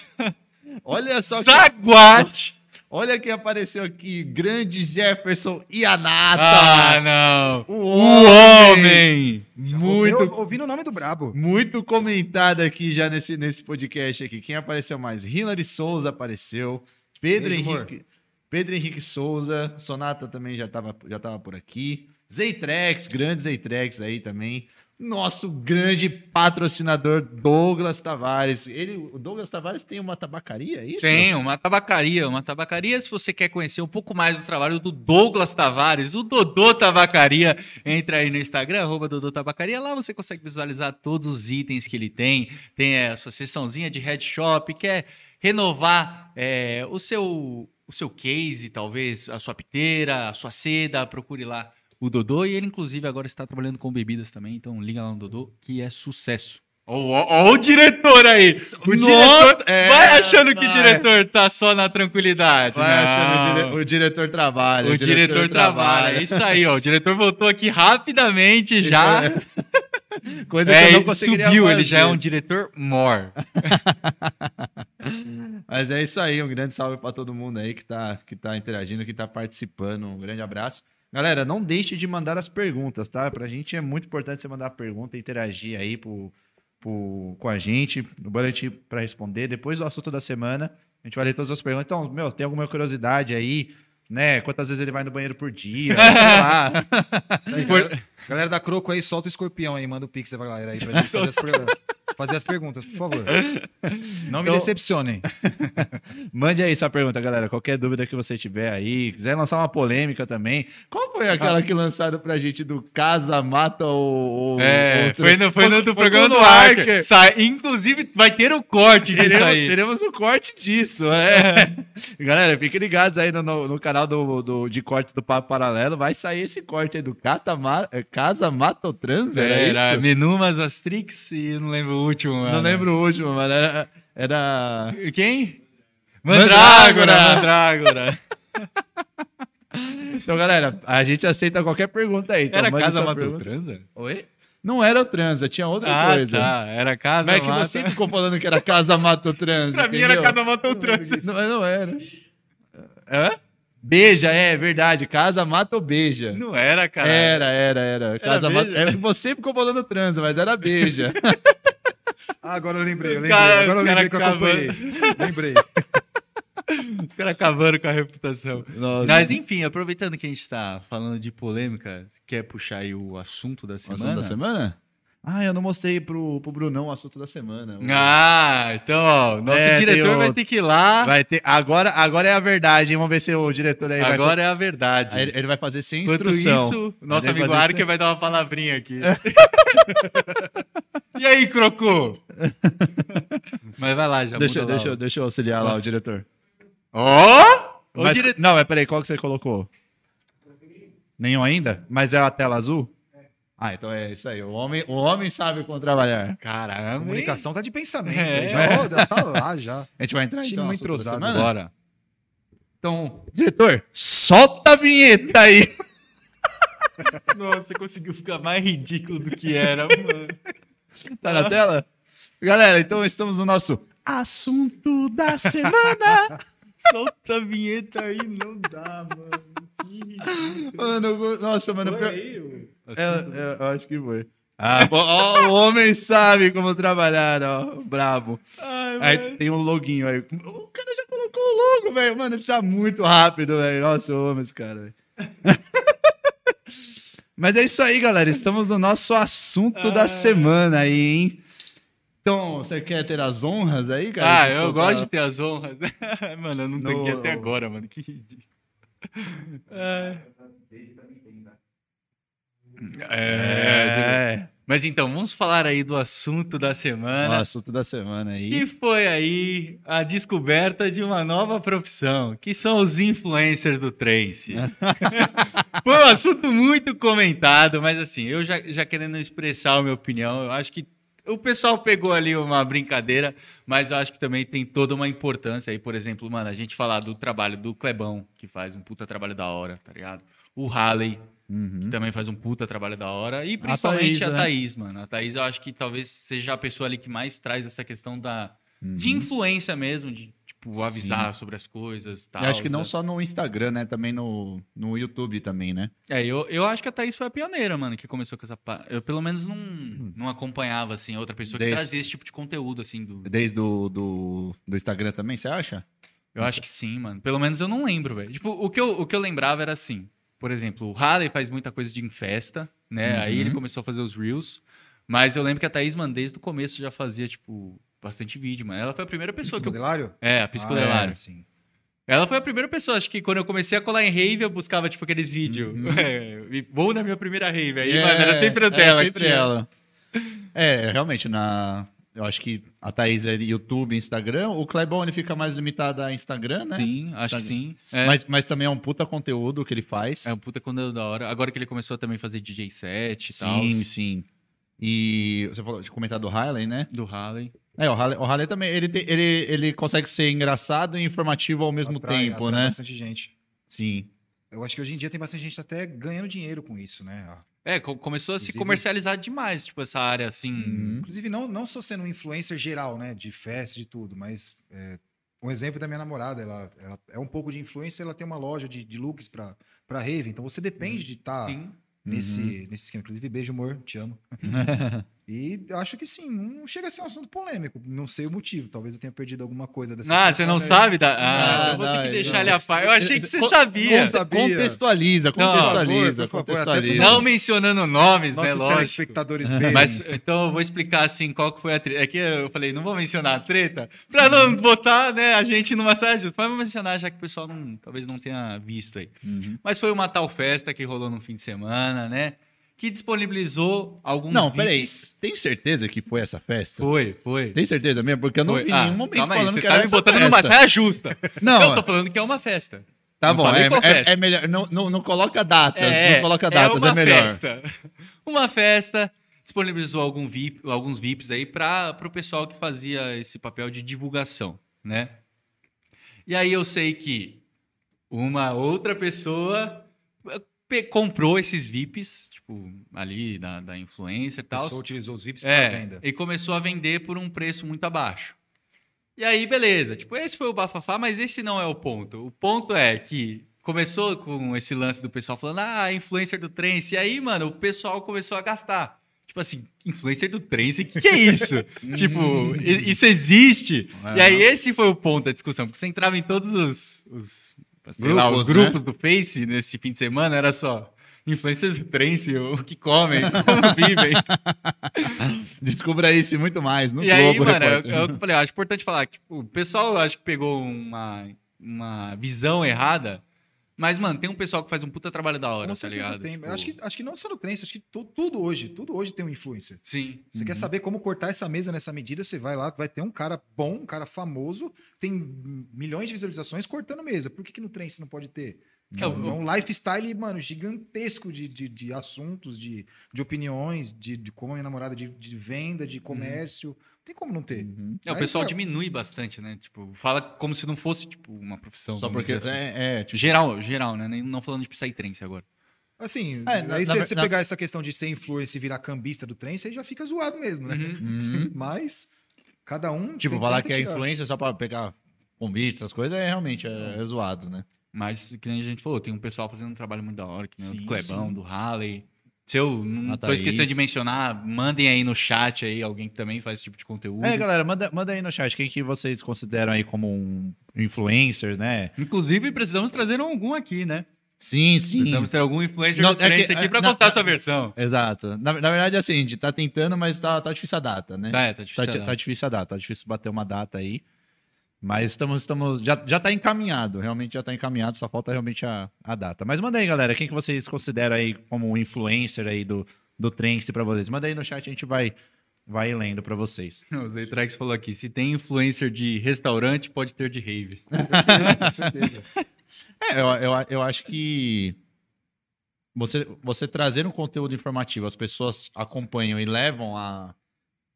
Olha só. que- Saguate. Olha quem apareceu aqui. Grande Jefferson Ianata. Ah, não. O O homem. homem. Muito Eu, ouvindo o nome do Brabo. Muito comentado aqui já nesse, nesse podcast aqui. Quem apareceu mais? Hilary Souza apareceu. Pedro Beijo, amor. Henrique. Pedro Henrique Souza. Sonata também já estava já tava por aqui. Zeitrex, grande Zeitrex aí também. Nosso grande patrocinador Douglas Tavares. Ele, o Douglas Tavares tem uma tabacaria, é isso? Tem uma tabacaria, uma tabacaria. Se você quer conhecer um pouco mais do trabalho do Douglas Tavares, o Dodô Tabacaria, entra aí no Instagram, Dodô Tabacaria. Lá você consegue visualizar todos os itens que ele tem. Tem a sua seçãozinha de headshop, quer renovar é, o, seu, o seu case, talvez, a sua piteira, a sua seda, procure lá o Dodô. E ele, inclusive, agora está trabalhando com bebidas também. Então liga lá no Dodô, que é sucesso. Ó, o diretor aí! O Nossa, diretor é, vai achando que o diretor tá só na tranquilidade. Vai Não. achando o, dire- o diretor trabalha. O diretor trabalha. É isso aí, ó. O diretor voltou aqui rapidamente já. Coisa É, que eu não ele conseguiria subiu, ele fazer. já é um diretor more. Mas é isso aí, um grande salve para todo mundo aí que tá, que tá interagindo, que tá participando. Um grande abraço. Galera, não deixe de mandar as perguntas, tá? Pra gente é muito importante você mandar a pergunta, interagir aí pro, pro- com a gente, no bullet para responder. Depois do assunto da semana, a gente vai ler todas as perguntas. Então, meu, tem alguma curiosidade aí, né? Quantas vezes ele vai no banheiro por dia? sei lá. Isso aí, galera, da Croco aí, solta o escorpião aí, manda o pix pra galera aí pra gente fazer as, fazer as perguntas, por favor. Não me Então- decepcionem. Mande aí sua pergunta, galera. Qualquer dúvida que você tiver aí, quiser lançar uma polêmica também. Qual foi aquela que lançaram pra gente do Casa Mata ou. É, ou- foi no, foi no do foi programa do Arca. Sai- Inclusive, vai ter o corte disso Teremos, aí. teremos um corte disso, é. Galera, fiquem ligados aí no, no, no canal do, do- de cortes do Papo Paralelo. Vai sair esse corte aí do Cata Ma- é, Casa Mata ou Trans, era, Era isso? Menumas Astrix e não lembro o último. Não mano. lembro o último, mas era. era... Quem? Mandrágora. Mandrágora. Então, galera, a gente aceita qualquer pergunta aí. Então, Era Casa Matou pergunta. Transa? Oi? Não era o transa, tinha outra Ah, coisa. tá. Era Casa Mas é que Mata- você ficou falando que era casa mato transa. Pra mim era entendeu? Casa Matou Transa. Não, não era. Hã? Beija, é verdade. Casa mata ou beija. Não era, cara. Era, era, era. Casa beija? mata. É, você ficou falando transa, mas era beija. Ah, agora eu lembrei, eu lembrei. caras- agora eu lembrei que eu acompanhei. Lembrei. Os caras acabando com a reputação. Nossa. Mas enfim, aproveitando que a gente tá falando de polêmica, quer puxar aí o assunto da O semana? assunto da semana? Ah, eu não mostrei pro, pro Brunão o assunto da semana. Ah, então, ó, nosso É, diretor o- vai ter que ir lá. Vai ter, agora, agora é a verdade, hein? Vamos ver se o diretor aí vai Agora é a verdade. Aí ele vai fazer sem Enquanto instrução. isso, nosso Ele vai amigo sem- vai dar uma palavrinha aqui. e aí, Crocô? Mas vai lá, já Deixa, muda lá deixa, eu- deixa eu auxiliar lá o Nossa. diretor. Ó! Mas- dire- Não, mas peraí, qual que você colocou? Nenhum ainda? Mas é a tela azul? Ah, então é isso aí. O homem, o homem sabe como trabalhar. A Caramba, hein? comunicação tá de pensamento. É. Já, ó, tá lá já. A gente vai entrar então. muito entrosado. Bora. Então, diretor, solta a vinheta aí. Nossa, conseguiu ficar mais ridículo do que era, mano. Tá na tela? Galera, então estamos no nosso assunto da semana. Solta a vinheta aí, não dá, mano. Que ridículo. Mano, nossa, mano. Foi pior- aí, o É, assunto é, eu acho que foi. Ah, ó, o homem sabe como trabalhar, ó. Brabo. Ai, Aí tem um loguinho aí. O cara já colocou o logo, velho. Mano, ele tá muito rápido, velho. Nossa, eu amo esse cara, velho. Mas é isso aí, galera. Estamos no nosso assunto da semana aí, hein? Então, você quer ter as honras aí, cara? Ah, eu soltar- gosto de ter as honras. mano, eu não No- tanquei até agora, mano. Que ridículo. É. É, É, Mas então, vamos falar aí do assunto da o semana. assunto da semana aí. Que foi aí a descoberta de uma nova profissão, que são os influencers do Trance. foi um assunto muito comentado, mas assim, eu já, já querendo expressar a minha opinião, eu acho que o pessoal pegou ali uma brincadeira, mas eu acho que também tem toda uma importância aí, por exemplo, mano, a gente falar do trabalho do Clebão, que faz um puta trabalho da hora, tá ligado? O Halley, Uhum. que também faz um puta trabalho da hora. E principalmente Thaís, a né? Thaís, mano. A Thaís, eu acho que talvez seja a pessoa ali que mais traz essa questão da, de Uhum. influência mesmo, de tipo, avisar sobre as coisas tal. Eu acho que não né? só no Instagram, né? Também no, no YouTube também, né? É, eu, eu acho que a Thaís foi a pioneira, mano, que começou com essa. Eu pelo menos não, não acompanhava, assim, outra pessoa que Desde- trazia esse tipo de conteúdo, assim. Do... Desde do, do, do Instagram também, você acha? Eu acho que sim, mano. Pelo menos eu não lembro, velho. Tipo, o que, eu, o que eu lembrava era assim. Por exemplo, o Halley faz muita coisa de em festa, né? Aí ele começou a fazer os Reels. Mas eu lembro que a Thaís, mano, desde o começo já fazia, tipo, bastante vídeo, mano. Ela foi a primeira pessoa que eu. Modelário? É, a Piscodelário. Ah, sim. Ela foi a primeira pessoa, acho que quando eu comecei a colar em rave, eu buscava, tipo, aqueles vídeos. É, e vou na minha primeira rave. Aí, mano, era sempre o dela. que É, sempre ela. É, realmente, na... Eu acho que a Thaís é YouTube, Instagram. O Clebão, ele fica mais limitado a Instagram, né? Sim, acho que sim. É, Mas, mas também é um puta conteúdo que ele faz. é um puta conteúdo da hora. Agora que ele começou a também fazer DJ set e tal. sim, sim. E você falou de comentar do Harley, né? Do Halley. É, o Harley, o Harley também, ele, tem- ele, ele consegue ser engraçado e informativo ao mesmo Atrai- tempo, atrai né? bastante gente. Sim. Eu acho que hoje em dia tem bastante gente até ganhando dinheiro com isso, né? É, co- começou a se Inclusive- comercializar demais, tipo, essa área assim. Uhum. Inclusive, não, não só sendo um influencer geral, né? De festa, de tudo, mas é, um exemplo da minha namorada, ela, ela é um pouco de influencer, ela tem uma loja de, de looks pra, pra rave, então você depende de estar Sim. nesse, nesse esquema. Inclusive, beijo, amor, te amo. e acho que sim, não chega a ser um assunto polêmico, não sei o motivo, talvez eu tenha perdido alguma coisa dessa Ah, você não sabe? Da... Ah, Não, eu vou ter não, que deixar não. ele a par. Eu achei que você Co- sabia. Não sabia. Contextualiza, Não, contextualiza, por favor, por favor, contextualiza. Não mencionando nomes, né? Nossos Lógico. telespectadores verem. Mas então eu vou explicar assim qual que foi a treta. É que eu falei, não vou mencionar a treta, pra não botar né, a gente numa saia justa. Mas vou mencionar, já que o pessoal não, talvez não tenha visto aí. Uhum. Mas foi uma tal festa que rolou no fim de semana, né? Que disponibilizou alguns. Não, peraí. Tem certeza que foi essa festa? Foi, foi. Tem certeza mesmo? Porque eu não Foi. vi Ah, nenhum momento calma aí, falando que tá era me botando festa. numa saia justa. Não, eu tô falando que é uma festa. Tá Não bom, é, é- festa. é melhor. Não, não, não coloca datas, não coloca datas, uma é, melhor. Festa. Uma festa disponibilizou algum VIP, alguns VIPs aí para o pessoal que fazia esse papel de divulgação, né? E aí eu sei que uma outra pessoa pe- comprou esses VIPs, tipo, ali da, da influencer e tal. pessoa utilizou os VIPs para É, venda. e começou a vender por um preço muito abaixo. E aí, beleza. Tipo, esse foi o bafafá, mas esse não é o ponto. O ponto é que começou com esse lance do pessoal falando, ah, influencer do trance. E aí, mano, o pessoal começou a gastar. Tipo assim, influencer do trance, o que, que é isso? tipo, isso existe? E aí, esse foi o ponto da discussão, porque você entrava em todos os, os, sei lá, os Grupos, né? grupos do Face nesse fim de semana, era só influencers do trance, o que comem, como vivem. Descubra isso e muito mais no E aí, Globo mano, é, Repórter. é eu falei, eu acho importante falar que tipo, o pessoal acho que pegou uma, uma visão errada, mas, mano, tem um pessoal que faz um puta trabalho da hora, Com tá ligado? tem. Tipo, Acho, que, acho que não só no trance, acho que tu- tudo hoje, tudo hoje tem um influencer. Sim. Você quer saber como cortar essa mesa nessa medida? Você vai lá, vai ter um cara bom, um cara famoso, tem milhões de visualizações cortando mesa. Por que, que no trance não pode ter? Que é É um lifestyle, mano, gigantesco de, de, de assuntos, de, de opiniões, de, de como a minha namorada, de, de venda, de comércio. Tem como não ter. É, o pessoal vai- diminui bastante, né? Tipo, fala como se não fosse, tipo, uma profissão. Só porque. assim. É, é, tipo, Geral, geral, né? Nem- Não falando de Psytrance agora. Assim, É, na- aí se você na- pegar essa questão de ser influencer e virar cambista do trem, você já fica zoado mesmo, né? uhum. Mas cada um. Tipo, falar que é influência só pra pegar convite, essas coisas, é realmente é, é zoado, né? Mas, que nem a gente falou, tem um pessoal fazendo um trabalho muito da hora, que nem o Sim, do Clebão, sim. do Halley. Se eu não A tô esquecendo de mencionar, mandem aí no chat aí alguém que também faz esse tipo de conteúdo. É, galera, manda, manda aí no chat quem que vocês consideram aí como um influencer, né? Inclusive, precisamos trazer algum aqui, né? Sim, sim. Precisamos ter algum influencer Não, do é que- aqui é, pra na- contar essa versão. Exato. Na, na verdade, assim, a gente tá tentando, mas tá, tá difícil a data, né? Tá, é, tá difícil. Tá, di- né? tá difícil a data, tá difícil bater uma data aí. Mas estamos, estamos já, já tá encaminhado, realmente já tá encaminhado, só falta realmente a, a data. Mas manda aí, galera, quem que vocês consideram aí como um influencer aí do, do Trance pra vocês? Manda aí no chat, a gente vai, vai lendo pra vocês. O Zeitrax falou aqui, se tem influencer de restaurante, pode ter de rave. Com certeza. É, eu, eu, eu acho que você, você trazer um conteúdo informativo, as pessoas acompanham e levam a,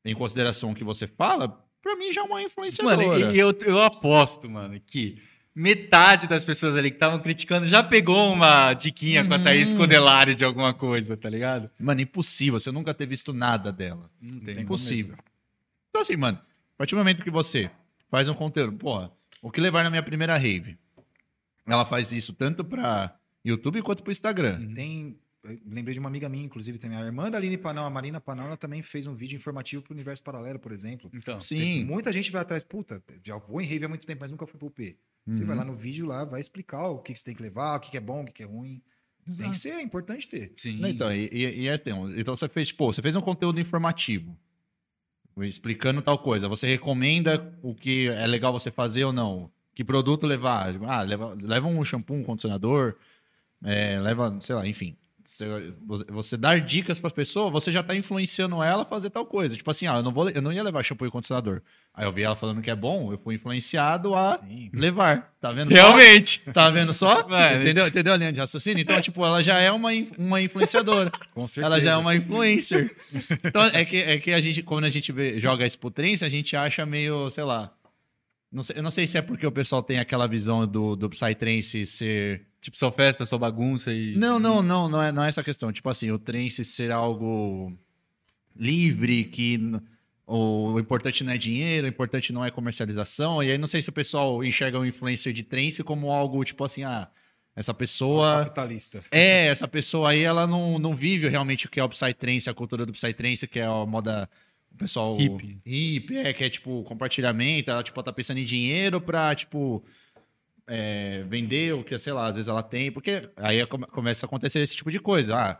em consideração o que você fala, pra mim já é uma influenciadora. Mano, e eu, eu aposto, mano, que metade das pessoas ali que estavam criticando já pegou uma diquinha com a Thaís Uhum. Codelari de alguma coisa, tá ligado? Mano, impossível, você nunca ter visto nada dela. Não tem Impossível. Então, assim, mano, a partir do momento que você faz um conteúdo, porra, o que levar na minha primeira rave? Ela faz isso tanto pra YouTube quanto pro Instagram. Tem. Lembrei de uma amiga minha, inclusive, também. A irmã da Aline Panão, a Marina Panão, ela também fez um vídeo informativo pro Universo Paralelo, por exemplo. Então, Sim. Muita gente vai atrás, puta, já vou em rave há muito tempo, mas nunca fui pro P. Você Uhum. vai lá no vídeo lá, vai explicar o que, que você tem que levar, o que, que é bom, o que, que é ruim. Tem Exato. que ser, é importante ter. sim. Então, e, e- e é, então, então você fez, pô, você fez um conteúdo informativo. Explicando tal coisa. Você recomenda o que é legal você fazer ou não? Que produto levar? Ah, leva, leva um shampoo, um condicionador, é, leva, sei lá, enfim. Você, dar dicas para pessoa, você já tá influenciando ela a fazer tal coisa. Tipo assim, ah, eu não, vou, eu não ia levar shampoo e condicionador. Aí eu vi ela falando que é bom, eu fui influenciado a Sim. levar. Tá vendo só? Realmente. Tá vendo só? Mano. Entendeu? Entendeu a linha de raciocínio? Então, tipo, ela já é uma, uma influenciadora. Com certeza. Ela já é uma influencer. Então, é que, é que a gente, quando a gente vê- joga isso pro trance, a gente acha meio, sei lá. Não sei, eu não sei se é porque o pessoal tem aquela visão do, do Psytrance ser. Tipo, só festa, só bagunça e. Não, não, não, não é, não é essa questão. Tipo assim, o trance ser algo livre, que o, o importante não é dinheiro, o importante não é comercialização. E aí não sei se o pessoal enxerga o influencer de trance como algo, tipo assim, ah, essa pessoa. Capitalista. É, essa pessoa aí, ela não, não vive realmente o que é o Psytrance, a cultura do Psytrance, que é a moda. O pessoal. Hippie, é, que é tipo compartilhamento. Ela, tipo, tá pensando em dinheiro pra, tipo. é, vender o que, sei lá, às vezes ela tem. Porque aí come- começa a acontecer esse tipo de coisa. Ah,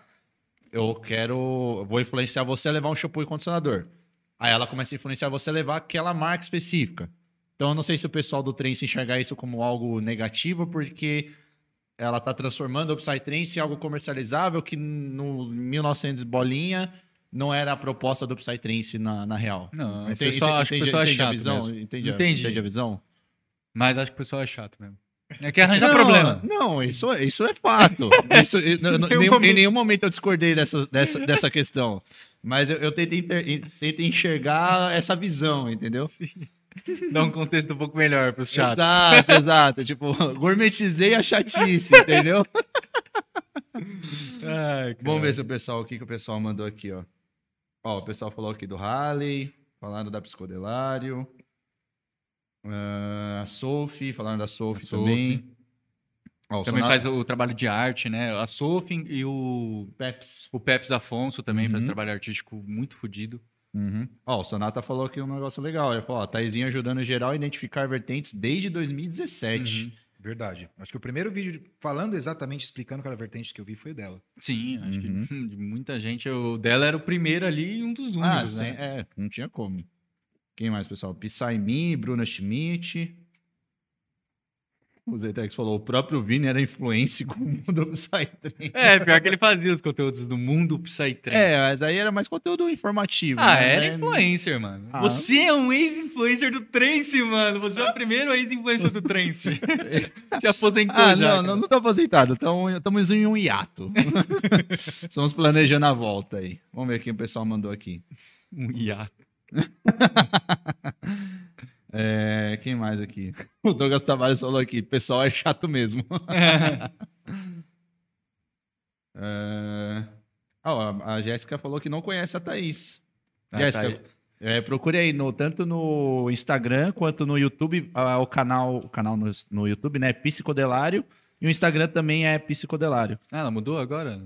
eu quero. Vou influenciar você a levar um shampoo e condicionador. Aí ela começa a influenciar você a levar aquela marca específica. Então eu não sei se o pessoal do trance enxergar isso como algo negativo, porque ela tá transformando o Psytrance em algo comercializável que no 1900 bolinha não era a proposta do Psytrance na, na real. Não, o Entende- pessoal, acho que o pessoal é chato visão? mesmo. Entende, a- Entendi. entende a visão? Mas acho que o pessoal é chato mesmo. É que arranja não, problema. Não, isso, isso é fato. Isso, não- não- Nenhum Em nenhum momento eu discordei dessa, dessa, dessa questão. Mas eu, eu tentei, enxergar essa visão, entendeu? Dá um contexto um pouco melhor pros chatos. Exato, exato. Tipo, gourmetizei a chatice, entendeu? Ai. Vamos ver se o pessoal, o que, que o pessoal mandou aqui, ó. Ó, o pessoal falou aqui do Halley, falaram da Psicodelário. Ah, a Sophie, falaram da Sophie A também. Ó, Também Sonato- faz o trabalho de arte, né? A Sophie e o, Peps. o Peps Afonso também faz Uhum. trabalho artístico muito fodido. Uhum. Ó, o Sonata falou aqui um negócio legal. Ele falou, ó, Taizinho ajudando geral a identificar vertentes desde 2017. Uhum. Verdade. Acho que o primeiro vídeo de- falando exatamente, explicando aquela vertente que eu vi foi dela. Sim, acho Uhum. que de muita gente. O dela era o primeiro ali e um dos Ah, únicos, sim, né? é, não tinha como. Quem mais, pessoal? Psy Bruna Schmidt. O Zetex falou, o próprio Vini era influência com o mundo do Psytrance. É, pior que ele fazia os conteúdos do mundo Psytrance. É, mas aí era mais conteúdo informativo. Ah, né? era influencer, mano. Ah. Você é um ex-influencer do trance, mano. Você é o primeiro ex-influencer do trance. Se aposentou Ah, já. não, cara. não, não tô aposentado. Estamos em um hiato. Estamos planejando a volta aí. Vamos ver quem o pessoal mandou aqui. Um hiato. É, quem mais aqui? O Douglas Tavares falou aqui, pessoal é chato mesmo. É, ó, a- a Jéssica falou que não conhece a Thaís. Ah, Jéssica, tá é, procure aí no, tanto no Instagram quanto no YouTube, ah, o canal, o canal no, no YouTube, né? Psicodelário. E o Instagram também é Psicodelário. Ah, ela mudou agora?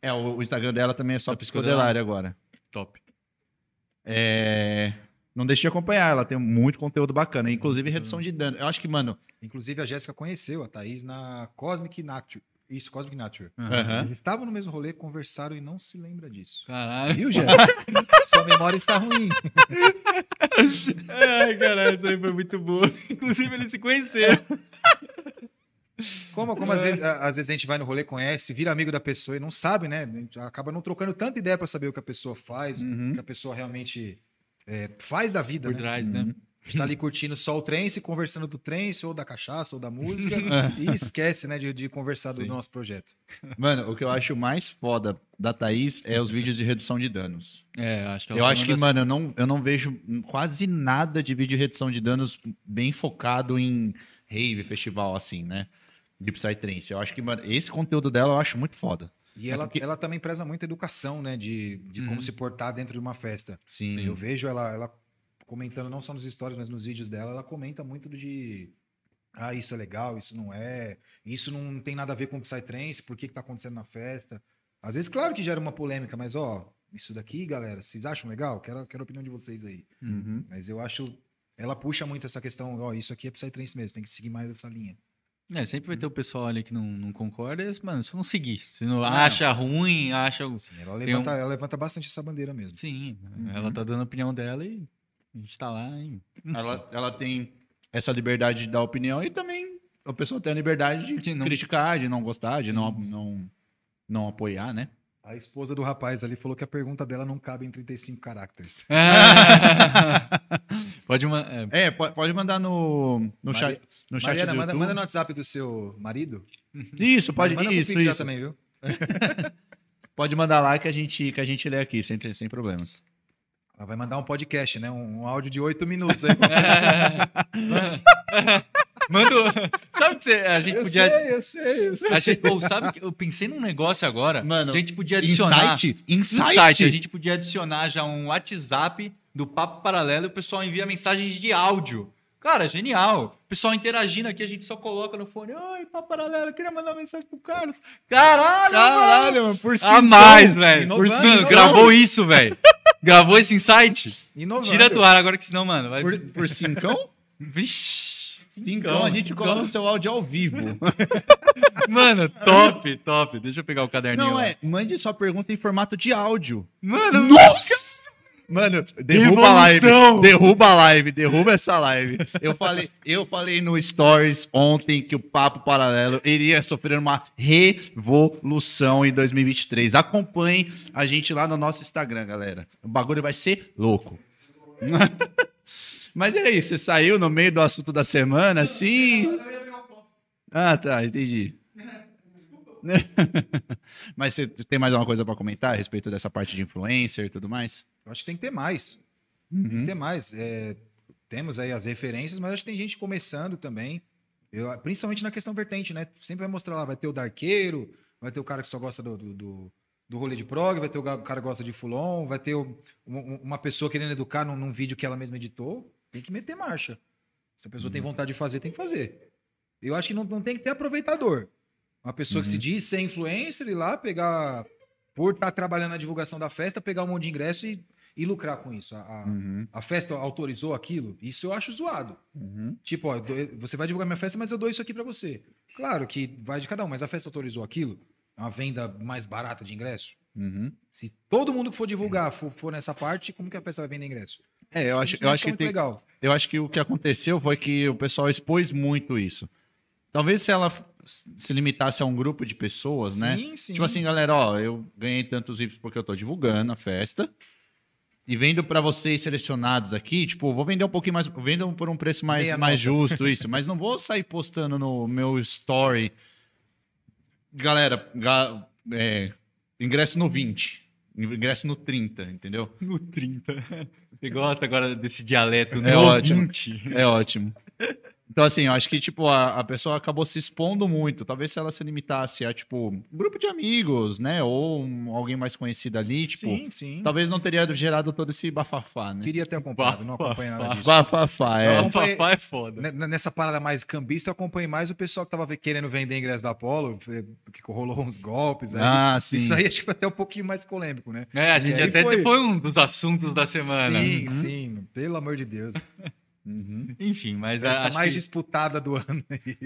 É, o, o Instagram dela também é só É Psicodelário Psicodelário. agora. Top. É, Não deixe de acompanhar, ela tem muito conteúdo bacana, inclusive redução de dano. Eu acho que, mano, Inclusive, a Jéssica conheceu a Thaís na Cosmic Nature. Isso, Cosmic Nature. Aham. Eles estavam no mesmo rolê, conversaram e não se lembra disso. Caralho. Viu, Jéssica? Sua memória está ruim. Ai, caralho, isso aí foi muito boa. Inclusive, eles se conheceram. Como, como às, vezes, a- às vezes a gente vai no rolê, conhece, vira amigo da pessoa e não sabe, né? A gente acaba não trocando tanta ideia para saber o que a pessoa faz, o que a pessoa realmente é, faz da vida. Por né? trás, né? A gente tá ali curtindo só o trance, conversando do trance, ou da cachaça, ou da música, e esquece, né, de, de conversar do nosso projeto. mano, o que eu acho mais foda da Thaís é os vídeos de redução de danos. É, acho que ela Eu acho que, das- mano, eu não, eu não vejo quase nada de vídeo de redução de danos bem focado em rave, festival, assim, né? De Psytrance. Eu acho que, mano, esse conteúdo dela eu acho muito foda. E ela, porque- ela também preza muito a educação, né, de, de como se portar dentro de uma festa. Sim. Eu vejo ela, ela comentando não só nos stories, mas nos vídeos dela, ela comenta muito de ah, isso é legal, isso não é, isso não tem nada a ver com Psytrance, por que que tá acontecendo na festa? Às vezes, claro que gera uma polêmica, mas ó, isso daqui, galera, vocês acham legal? Quero, quero a opinião de vocês aí. Uhum. Mas eu acho, ela puxa muito essa questão, ó, isso aqui é Psytrance mesmo, tem que seguir mais essa linha. É, sempre vai ter o pessoal ali que não, não concorda, e, mano, se não seguir. Se não acha ruim, acha. Sim, ela levanta, um- ela levanta bastante essa bandeira mesmo. Sim, ela tá dando a opinião dela e a gente tá lá. E... Ela, ela tem essa liberdade de dar opinião e também a pessoa tem a liberdade de De não- criticar, de não gostar, de não, não, não apoiar, né? A esposa do rapaz ali falou que a pergunta dela não cabe em 35 caracteres. Pode uma. é, É, pode, pode mandar no, no Mari- chat, no chat Mariana, do manda, manda no WhatsApp do seu marido. Isso, pode, manda isso, isso. também, viu? Pode mandar lá que a gente, que a gente lê aqui, sem, sem problemas. Ela vai mandar um podcast, né? Um, um áudio de oito minutos aí. Manda. o- Sabe que você- a gente eu podia. sei, eu sei, eu sei. A gente, ou sabe que eu pensei num negócio agora. Mano, a gente podia adicionar. Insight? Insight? site, a gente podia adicionar já um WhatsApp do Papo Paralelo e o pessoal envia mensagens de áudio. Cara, genial. O pessoal interagindo aqui, a gente só coloca no fone. Oi, Papo Paralelo, eu queria mandar uma mensagem pro Carlos. Caralho, mano. mano, por A mais, velho. Por inovando. Gravou isso, velho. Gravou esse insight. Inovando. Tira do ar agora que senão, mano, vai... Por, por cincão? Vixe. Cincão, a gente cincão. coloca o seu áudio ao vivo. Mano, top, top. Deixa eu pegar o caderninho Não, lá. é, mande sua pergunta em formato de áudio. Mano, Nossa! Mano, derruba a live. Derruba a live, derruba essa live. Eu falei, eu falei no Stories ontem que o Papo Paralelo iria sofrer uma revolução em 2023. Acompanhem a gente lá no nosso Instagram, galera. O bagulho vai ser louco. Mas e aí, você saiu no meio do assunto da semana, assim? Ah, tá, entendi. Mas você tem mais alguma coisa para comentar a respeito dessa parte de influencer e tudo mais? Eu acho que tem que ter mais. Tem que ter mais. É, temos aí as referências, mas acho que tem gente começando também. Eu- principalmente na questão vertente, né? Sempre vai mostrar lá, vai ter o darqueiro, vai ter o cara que só gosta do, do, do, do rolê de prog, vai ter o cara que gosta de fulon, vai ter o- um- uma pessoa querendo educar num, num vídeo que ela mesma editou. Tem que meter marcha. Se a pessoa tem vontade de fazer, tem que fazer. Eu acho que não, não tem que ter aproveitador. Uma pessoa que se diz ser influencer, ir lá pegar, por estar trabalhando na divulgação da festa, pegar um monte de ingresso e, e lucrar com isso. A, a- a festa autorizou aquilo. Isso eu acho zoado. Tipo, ó, dou- você vai divulgar minha festa, mas eu dou isso aqui pra você. Claro que vai de cada um, mas a festa autorizou aquilo? Uma venda mais barata de ingresso? Se todo mundo que for divulgar for, for nessa parte, como que a festa vai vender ingresso? É, eu acho, eu acho que tem, legal. eu acho que o que aconteceu foi que o pessoal expôs muito isso. Talvez se ela se limitasse a um grupo de pessoas, né? Sim, sim. Tipo assim, galera, ó, eu ganhei tantos VIPs porque eu tô divulgando a festa. E vendo pra vocês selecionados aqui, tipo, vou vender um pouquinho mais, vendo por um preço mais, Meia mais nota. justo isso, mas não vou sair postando no meu story. Galera, ga- é, ingresso no 20. Ingresso no 30, entendeu? No 30. Você gosta agora desse dialeto É no ótimo. 20. É ótimo. Então, assim, eu acho que, tipo, a, a pessoa acabou se expondo muito. Talvez se ela se limitasse a, tipo, um grupo de amigos, né? Ou um- alguém mais conhecido ali, tipo, Sim, sim. talvez não teria gerado todo esse bafafá, né? Queria ter acompanhado, não acompanhei nada disso. Bafafá, é. Papai é foda. Nessa parada mais cambista, eu acompanhei mais o pessoal que tava querendo vender ingresso da Apollo, que rolou uns golpes aí. Ah, sim. Isso aí acho que foi até um pouquinho mais polêmico, né? É, a gente E até foi- foi um dos assuntos da semana. Sim, sim. Pelo amor de Deus. Enfim, mas acho tá mais que, disputada do ano aí.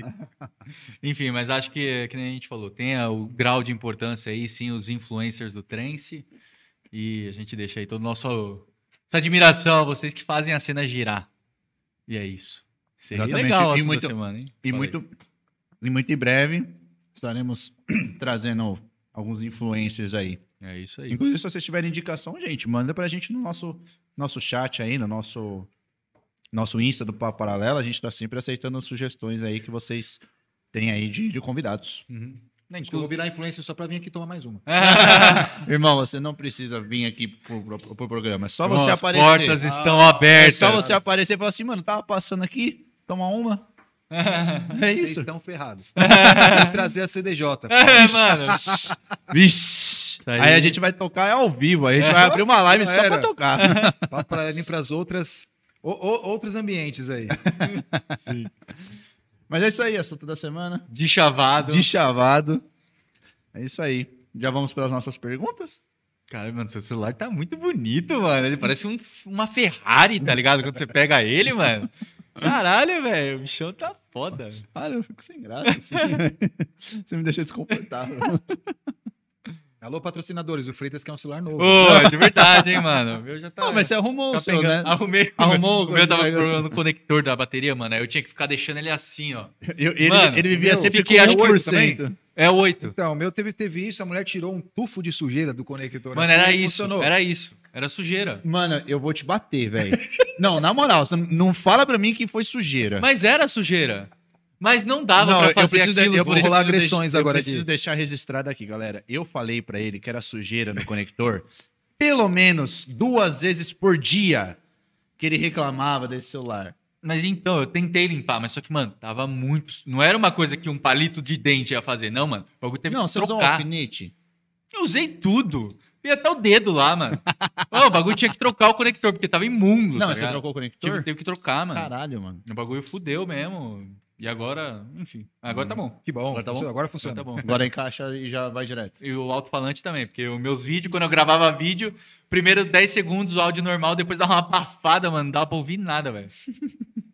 enfim, mas acho que, que nem a gente falou, tem a- o grau de importância aí, sim, os influencers do Trance. E a gente deixa aí todo o nosso essa admiração a vocês que fazem a cena girar. E é isso. Seria Exatamente. legal E muito- semana, hein? E muito, e muito em breve estaremos trazendo alguns influencers aí. É isso aí. Inclusive, se vocês tiverem indicação, gente, manda pra gente no nosso, nosso chat aí, no nosso, nosso Insta do Papo Paralelo. A gente tá sempre aceitando sugestões aí que vocês têm aí de, de convidados. Uhum. Nem Acho que eu vou virar influencer só pra vir aqui tomar mais uma. Irmão, você não precisa vir aqui pro, pro- pro programa. É só Irmão, você as aparecer. portas estão É abertas. só você aparecer e falar assim, mano, tava passando aqui, toma uma. É Vocês isso. estão ferrados. Vou trazer a CDJ. É, mano. Vixe. Aí. Aí a gente vai tocar ao vivo. Aí a gente vai abrir uma live só pra Era. tocar. Papo para para as outras o- o- outros ambientes aí. Mas é isso aí, assunto da semana. De chavado. De chavado. É isso aí. Já vamos para as nossas perguntas? Cara, mano, seu celular tá muito bonito, mano. Ele parece um- uma Ferrari, tá ligado? Quando você pega ele, mano. Caralho, velho. O bichão tá foda. Cara, eu fico sem graça. Assim. Você me deixa desconfortável. Alô, patrocinadores, o Freitas quer um celular novo. Ô, de verdade, hein, mano. O meu já tá. Não, mas você arrumou tá o seu, pegando. né? Arrumei. Arrumou o meu tava com o- problema no conector da bateria, mano. Aí eu tinha que ficar deixando ele assim, ó. Eu- ele, Mano, ele vivia meu, sempre fiquei com acho que 8%. É oito. Então, o meu teve, teve isso, a mulher tirou um tufo de sujeira do conector. Mano, assim, era isso. funcionou. Era isso. Era sujeira. Mano, eu vou te bater, velho. não, na moral, você não fala pra mim que foi sujeira. Mas era sujeira. Mas não dava Não, pra eu fazer preciso de- aquilo. eu do- vou rolar preciso agressões deixar- agora Eu preciso aqui. deixar registrado aqui, galera. Eu falei pra ele que era sujeira no conector pelo menos duas vezes por dia que ele reclamava desse celular. Mas então, eu tentei limpar, mas só que, mano, tava muito. Não era uma coisa que um palito de dente ia fazer, não, mano. O bagulho teve não, que você usou um trocar. alfinete? Eu usei tudo. E até o dedo lá, mano. Ô, o bagulho tinha que trocar o conector, porque tava imundo. Não, tá mas você ligado? trocou o Tive, conector? teve que trocar, mano. Caralho, mano. O bagulho fudeu mesmo. E agora, enfim. Agora tá bom. Que bom. Agora tá bom? funciona, Agora funciona. Agora tá bom. Agora encaixa e já vai direto. E o alto-falante também, porque os meus vídeos, quando eu gravava vídeo, primeiro 10 segundos o áudio normal, depois dava uma abafada, mano. Não dava pra ouvir nada, velho.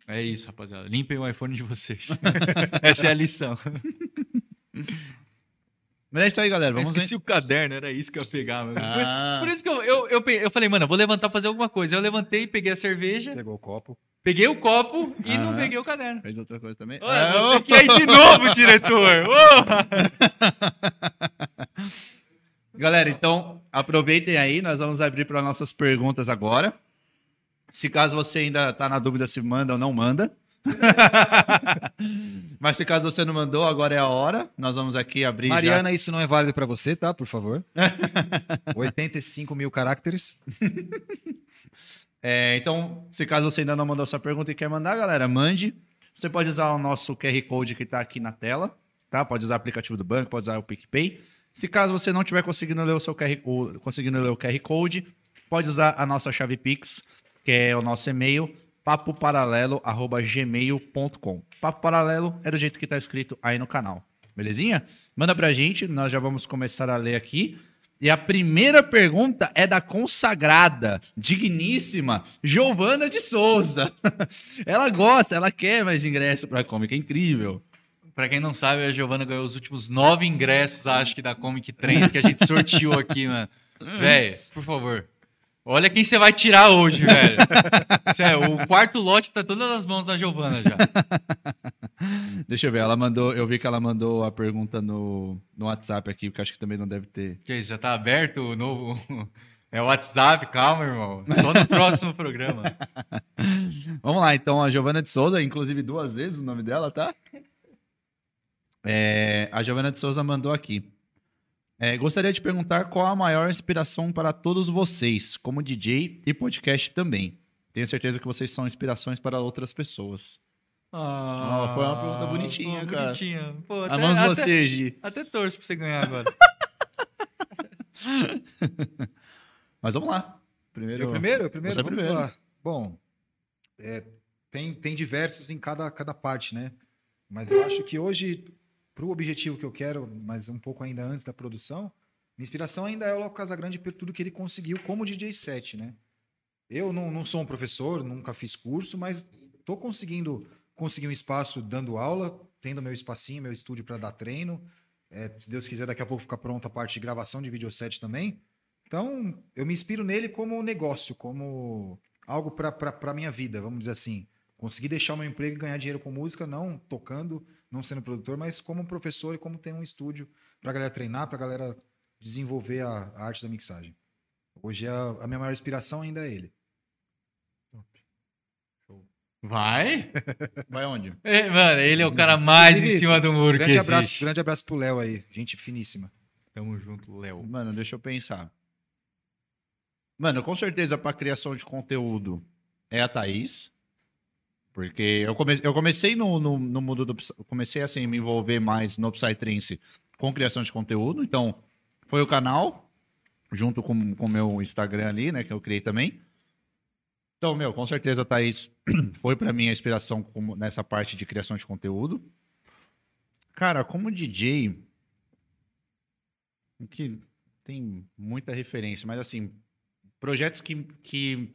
É isso, rapaziada. Limpem o iPhone de vocês. Essa é a lição. Mas é isso aí, galera. Eu Vamos esqueci o caderno, era isso que eu ia pegar, mano. Ah. Por isso que eu, eu, eu, eu falei, mano, eu vou levantar fazer alguma coisa. Eu levantei, peguei a cerveja, Pegou o copo. peguei o copo e não Ah. peguei o caderno. Fez outra coisa também. Ô, Ah, aí de novo, diretor. Galera, então aproveitem aí, nós vamos abrir para nossas perguntas agora. Se caso você ainda está na dúvida se manda ou não manda. Mas se caso você não mandou, agora é a hora. Nós vamos aqui abrir. já- Mariana, isso não é válido pra você, tá? Por favor. 85 mil caracteres. É, então, se caso você ainda não mandou sua pergunta e quer mandar, galera, mande. Você pode usar o nosso QR Code que está aqui na tela, tá? Pode usar o aplicativo do banco, pode usar o PicPay. Se caso você não estiver conseguindo ler o seu QR, o- conseguindo ler o QR Code, pode usar a nossa chave Pix, que é o nosso e-mail, papoparalelo@gmail.com. Papo Paralelo é do jeito que está escrito aí no canal. Belezinha? Manda pra gente, nós já vamos começar a ler aqui. E a primeira pergunta é da consagrada, digníssima Giovana de Souza. ela gosta, ela quer mais ingresso pra Comic, é incrível. Pra quem não sabe, a Giovana ganhou os últimos nove ingressos, acho que, da Comic Trends que a gente sorteou aqui, mano. Véi, por favor. Olha quem você vai tirar hoje, velho. Sério, o quarto lote tá todas as mãos da Giovana já. Deixa eu ver, ela mandou, eu vi que ela mandou a pergunta no, no WhatsApp aqui, que eu acho que também não deve ter. Que isso, já tá aberto o novo. É o WhatsApp, calma, irmão. Só no próximo programa. Vamos lá, então, a Giovana de Souza, inclusive duas vezes o nome dela, tá? É, a Giovana de Souza mandou aqui. É, gostaria de perguntar qual a maior inspiração para todos vocês, como DJ e podcast também. Tenho certeza que vocês são inspirações para outras pessoas. Ah, foi uma pergunta bonitinha, pô, cara. Bonitinha. Pô, até, Amamos até, você, Gi. até torço pra você ganhar agora. Mas vamos lá. Primeiro, Eu primeiro? Eu primeiro? Você é Vamos primeiro. lá. Bom, é, tem, tem diversos em cada, cada parte, né? Mas eu acho que hoje, para o objetivo que eu quero, mas um pouco ainda antes da produção, minha inspiração ainda é o Loco Casagrande por tudo que ele conseguiu como DJ set, né? Eu não, não sou um professor, nunca fiz curso, mas estou conseguindo conseguir um espaço dando aula, tendo meu espacinho, meu estúdio para dar treino. É, se Deus quiser, daqui a pouco fica pronta a parte de gravação de videoset também. Então, eu me inspiro nele como negócio, como algo para a minha vida, vamos dizer assim. Conseguir deixar o meu emprego e ganhar dinheiro com música, não tocando, não sendo produtor, mas como professor e como ter um estúdio para a galera treinar, para a galera desenvolver a, a arte da mixagem. Hoje a, a minha maior inspiração ainda é ele. Vai? Vai onde? É, mano, ele é o cara mais em cima do muro que Grande existe. abraço, grande abraço pro Léo aí, gente finíssima. Tamo junto, Léo. Mano, deixa eu pensar. Mano, com certeza para criação de conteúdo é a Thaís. Porque eu, come, eu comecei no, no, no mundo do. Comecei assim, me envolver mais no Psytrance com criação de conteúdo. Então, foi o canal, junto com o meu Instagram ali, né? Que eu criei também. Então, meu, com certeza Thaís foi para mim a inspiração nessa parte de criação de conteúdo. Cara, como DJ, que tem muita referência, mas assim, projetos que, que,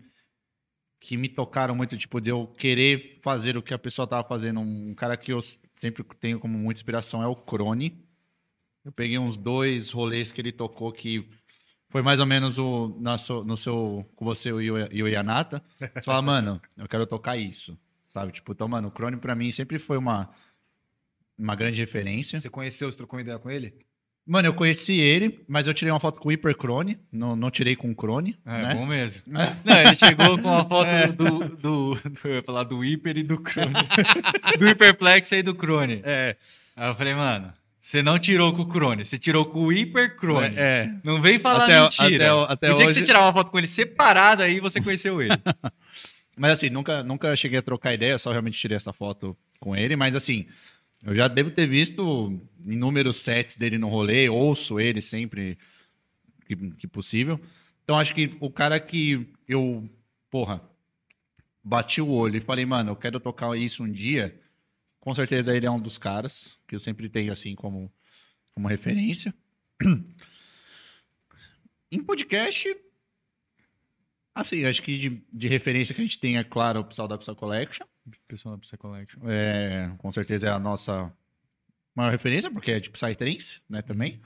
que me tocaram muito, tipo, de eu querer fazer o que a pessoa tava fazendo. Um cara que eu sempre tenho como muita inspiração é o Crone. Eu peguei uns dois rolês que ele tocou que foi mais ou menos o no seu, com você e o, e o Yanata. Você fala, mano, eu quero tocar isso, sabe? Tipo, então, mano, o Crone pra mim sempre foi uma, uma grande referência. Você conheceu, você trocou uma ideia com ele? Mano, eu conheci ele, mas eu tirei uma foto com o Hypercrone, não, não tirei com o Crone, É, né? bom mesmo. Não, ele chegou com a foto do, do, do, Eu ia falar do Hyper e do Crone. do Hyperplex e do Crone. É, Aí eu falei, mano, você não tirou com o Crone, você tirou com o Hyper Crone. é. Não vem falar Até- mentira. até- até o dia que hoje- você tirar uma foto com ele separada aí, você conheceu ele. Mas assim, nunca, nunca cheguei a trocar ideia, só realmente tirei essa foto com ele, mas assim, eu já devo ter visto inúmeros sets dele no rolê, ouço ele sempre que, que possível. Então acho que o cara que eu, porra, bati o olho e falei, mano, eu quero tocar isso um dia, com certeza ele é um dos caras que eu sempre tenho assim como, como referência. Em podcast, assim, acho que de, de referência que a gente tem, é claro, o pessoal da Psy Collection. Pessoal da Psy Collection. É, com certeza é a nossa maior referência, porque é de Psytrance, né, também.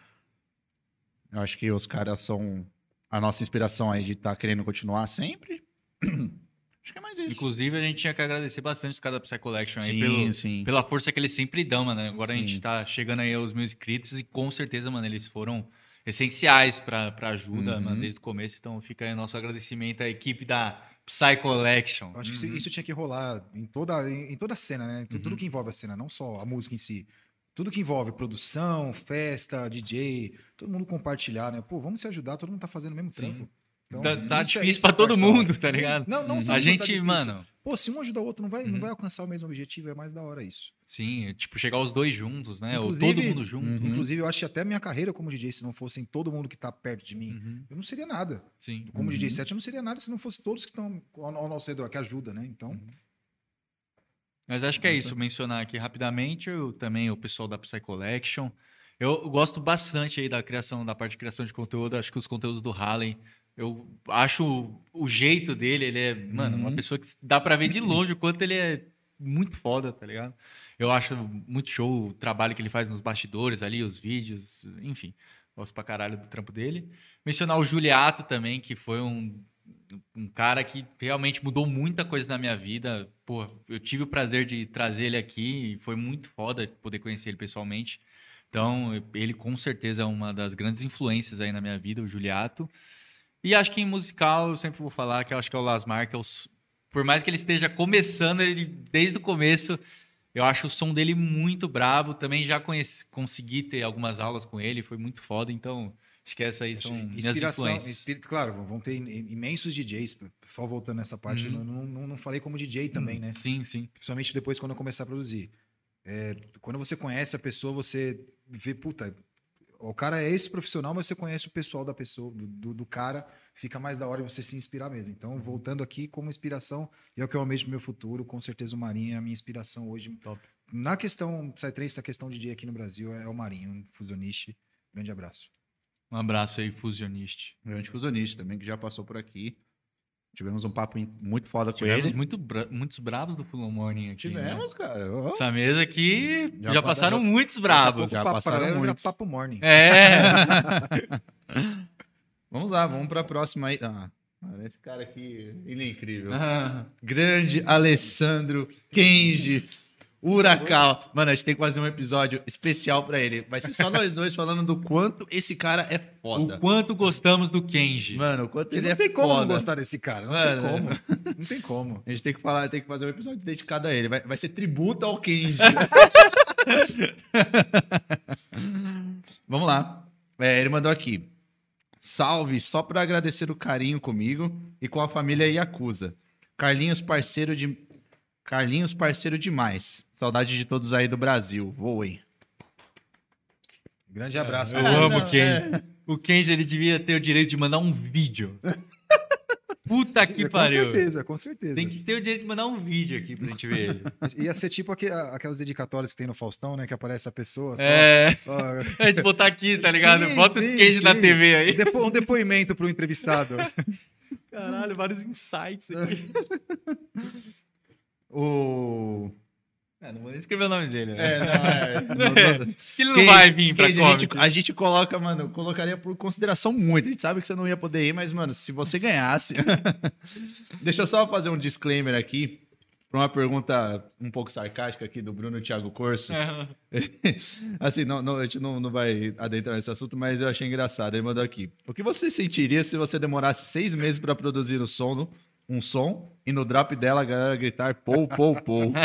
Eu acho que os caras são a nossa inspiração aí de estar querendo continuar sempre. acho que é mais isso. Inclusive, a gente tinha que agradecer bastante os caras da Psy Collection aí Sim, pelo, sim. pela força que eles sempre dão, mano. Agora a Sim. gente tá chegando aí aos mil inscritos e com certeza, mano, eles foram essenciais pra ajuda, Uhum. mano, desde o começo. Então fica aí nosso agradecimento à equipe da Psy Collection. Eu acho que isso- isso tinha que rolar em toda, em, toda a cena, né? Tudo, tudo que envolve a cena, não só a música em si. Tudo que envolve produção, festa, DJ, todo mundo compartilhar, né? Pô, vamos se ajudar, todo mundo tá fazendo o mesmo Sim. trampo. Então, Tá- tá é- difícil é todo da hora. mundo, tá ligado? Não, não só A tá gente, difícil. mano, Pô, se um ajuda o outro, não vai, Uhum. não vai alcançar o mesmo objetivo, é mais da hora isso. sim, é tipo chegar os dois juntos, né? Ou Inclusive- todo mundo junto. Uhum. Inclusive, eu acho que até a minha carreira como DJ, se não fossem todo mundo que tá perto de mim, Uhum, eu não seria nada. sim. Como Uhum. DJ set, eu não seria nada se não fosse todos que estão ao, nosso redor, que ajuda, né? Então, Mas acho que é isso, mencionar aqui rapidamente eu, também o pessoal da Psy Collection. Eu gosto bastante aí da criação, da parte de criação de conteúdo. Acho que os conteúdos do Hallen, eu acho o, jeito dele, ele é, mano, uma Uhum. pessoa que dá pra ver de longe o quanto ele é muito foda, tá ligado? Eu acho muito show o trabalho que ele faz nos bastidores ali, os vídeos, enfim. Gosto pra caralho do trampo dele. Mencionar o Juliato também, que foi um, um cara que realmente mudou muita coisa na minha vida. Pô, eu tive o prazer de trazer ele aqui e foi muito foda poder conhecer ele pessoalmente. Então, ele com certeza é uma das grandes influências aí na minha vida, o Juliato. E acho que em musical eu sempre vou falar que eu acho que é o Lasmar, que é o, por mais que ele esteja começando, ele desde o começo Eu acho o som dele muito brabo. Também já conheci, consegui ter algumas aulas com ele, foi muito foda. Então, acho que essas aí são minhas Inspiração, influências. inspira- claro, vão ter imensos DJs, só voltando nessa parte, Uhum. não, não, não falei como DJ também, né? Sim, sim. Principalmente depois quando eu começar a produzir. É, quando você conhece a pessoa, você vê, puta, o cara é esse profissional, mas você conhece o pessoal da pessoa, do, do, do cara, fica mais da hora você se inspirar mesmo. Então, voltando aqui como inspiração, e é o que eu almejo pro meu futuro, com certeza o Marinho é a minha inspiração hoje. Top. Na questão Psytrance, na questão de DJ aqui no Brasil, é o Marinho, um fusionista. Grande abraço. Um abraço aí, Fusionist. Grande fusionista também, que já passou por aqui. Tivemos um papo muito foda com Tivemos ele. muito bra- muitos bravos do Full Morning aqui. né? Tivemos, cara. Ó. Essa mesa aqui já, Já passaram passaram- muitos a bravos. Já o papo passaram muitos. papo morning. É. Vamos lá, vamos pra próxima aí. Ah, esse cara aqui, ele é incrível. Ah, Grande Alessandro Kenji Huracal. Mano, a gente tem que fazer um episódio especial pra ele. Vai ser só nós dois falando do quanto esse cara é foda. o quanto gostamos do Kenji. Mano, o quanto ele não é tem como não foda. gostar desse cara. Não Mano. tem como. Não tem como. A gente tem que falar, tem que fazer um episódio dedicado a ele. Vai, vai ser tributo ao Kenji. Vamos lá. É, ele mandou aqui. Salve, só para agradecer o carinho comigo e com a família Yakuza. Carlinhos, parceiro de. Carlinhos, parceiro demais. Saudade de todos aí do Brasil. Voem. Grande abraço. Eu amo o Kenji. O Kenji, ele devia ter o direito de mandar um vídeo. Puta que com pariu. certeza, com certeza. Tem que ter o direito de mandar um vídeo aqui pra gente ver ele. Ia ser tipo aque- aquelas dedicatórias que tem no Faustão, né? Que aparece a pessoa. Só, É. ó, A gente botar aqui, tá ligado? Sim, Bota sim, o Kenji na sim. TV aí. depo- um depoimento pro entrevistado. Caralho, vários insights aqui. O. É, não vou nem escrever o nome dele, né? É, não, é. não- não- ele não vai vir pra a, gente, Comic. a gente coloca, mano, colocaria por consideração muito. A gente sabe que você não ia poder ir, mas, mano, se você ganhasse. Deixa eu só fazer um disclaimer aqui. Pra uma pergunta um pouco sarcástica aqui do Bruno Thiago Corso. assim, não, não, a gente não, não vai adentrar nesse assunto, mas eu achei engraçado. Ele mandou aqui. O que você sentiria se você demorasse seis meses para produzir o som, um som e no drop dela a galera gritar pou, pou, pou?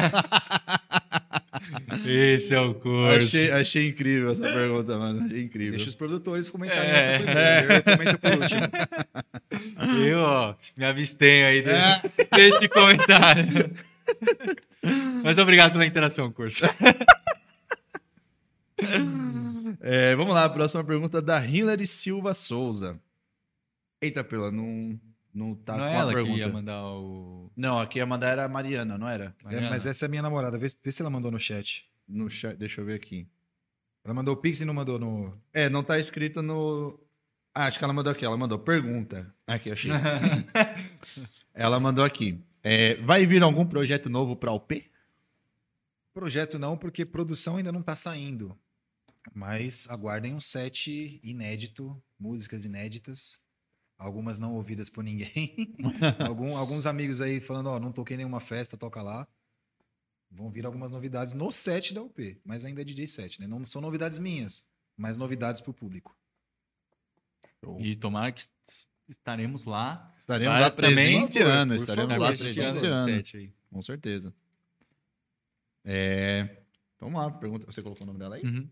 Esse é o curso. achei, achei incrível essa pergunta, mano. Achei incrível. Deixa os produtores comentarem É. essa primeiro. Eu comento por último. Eu, ó, me abstenho aí de- deste comentário. Mas obrigado pela interação, curso. É, vamos lá, próxima pergunta da Hilary Silva Souza. Eita, pela, não, não tá não com é a ela pergunta. que ia mandar o... Não, aqui ia mandar era a Mariana, não era? É, mas essa é minha namorada. Vê, vê se ela mandou no chat. No chat, deixa eu ver aqui. Ela mandou o Pix e não mandou no. É, não tá escrito no. Ah, acho que ela mandou aqui. Ela mandou pergunta. Aqui, achei. ela mandou aqui. É, vai vir algum projeto novo para o P? Projeto não, porque produção ainda não tá saindo. Mas aguardem um set inédito, músicas inéditas, algumas não ouvidas por ninguém. Algum- alguns amigos aí falando, ó, não toquei nenhuma festa, toca lá. Vão vir algumas novidades no set da UP, mas ainda é DJ set, né? Não são novidades minhas, mas novidades pro público. E tomara que est- estaremos lá. Estaremos lá também, prestigiando, por estaremos favor, lá set aí. Com certeza. É, vamos lá, pergunta. Você colocou o nome dela aí? Uhum.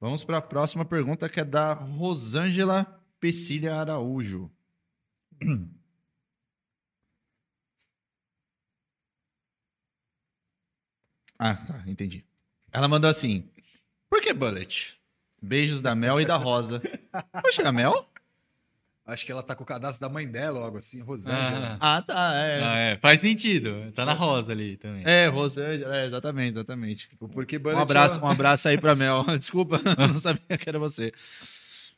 Vamos para a próxima pergunta, que é da Rosângela Pecília Araújo. Ah, tá, entendi. Ela mandou assim: Por que Bullet? Beijos da Mel e da Rosa. Poxa, a Mel? Acho que ela tá com o cadastro da mãe dela, ou algo assim, Rosângela. Ah, Ah, tá, é. ah, é. Faz sentido. Tá na rosa ali também. É, Rosângela, é, exatamente, exatamente. Porque Um Bullet abraço, é- um abraço aí pra Mel. Desculpa, eu não sabia que era você.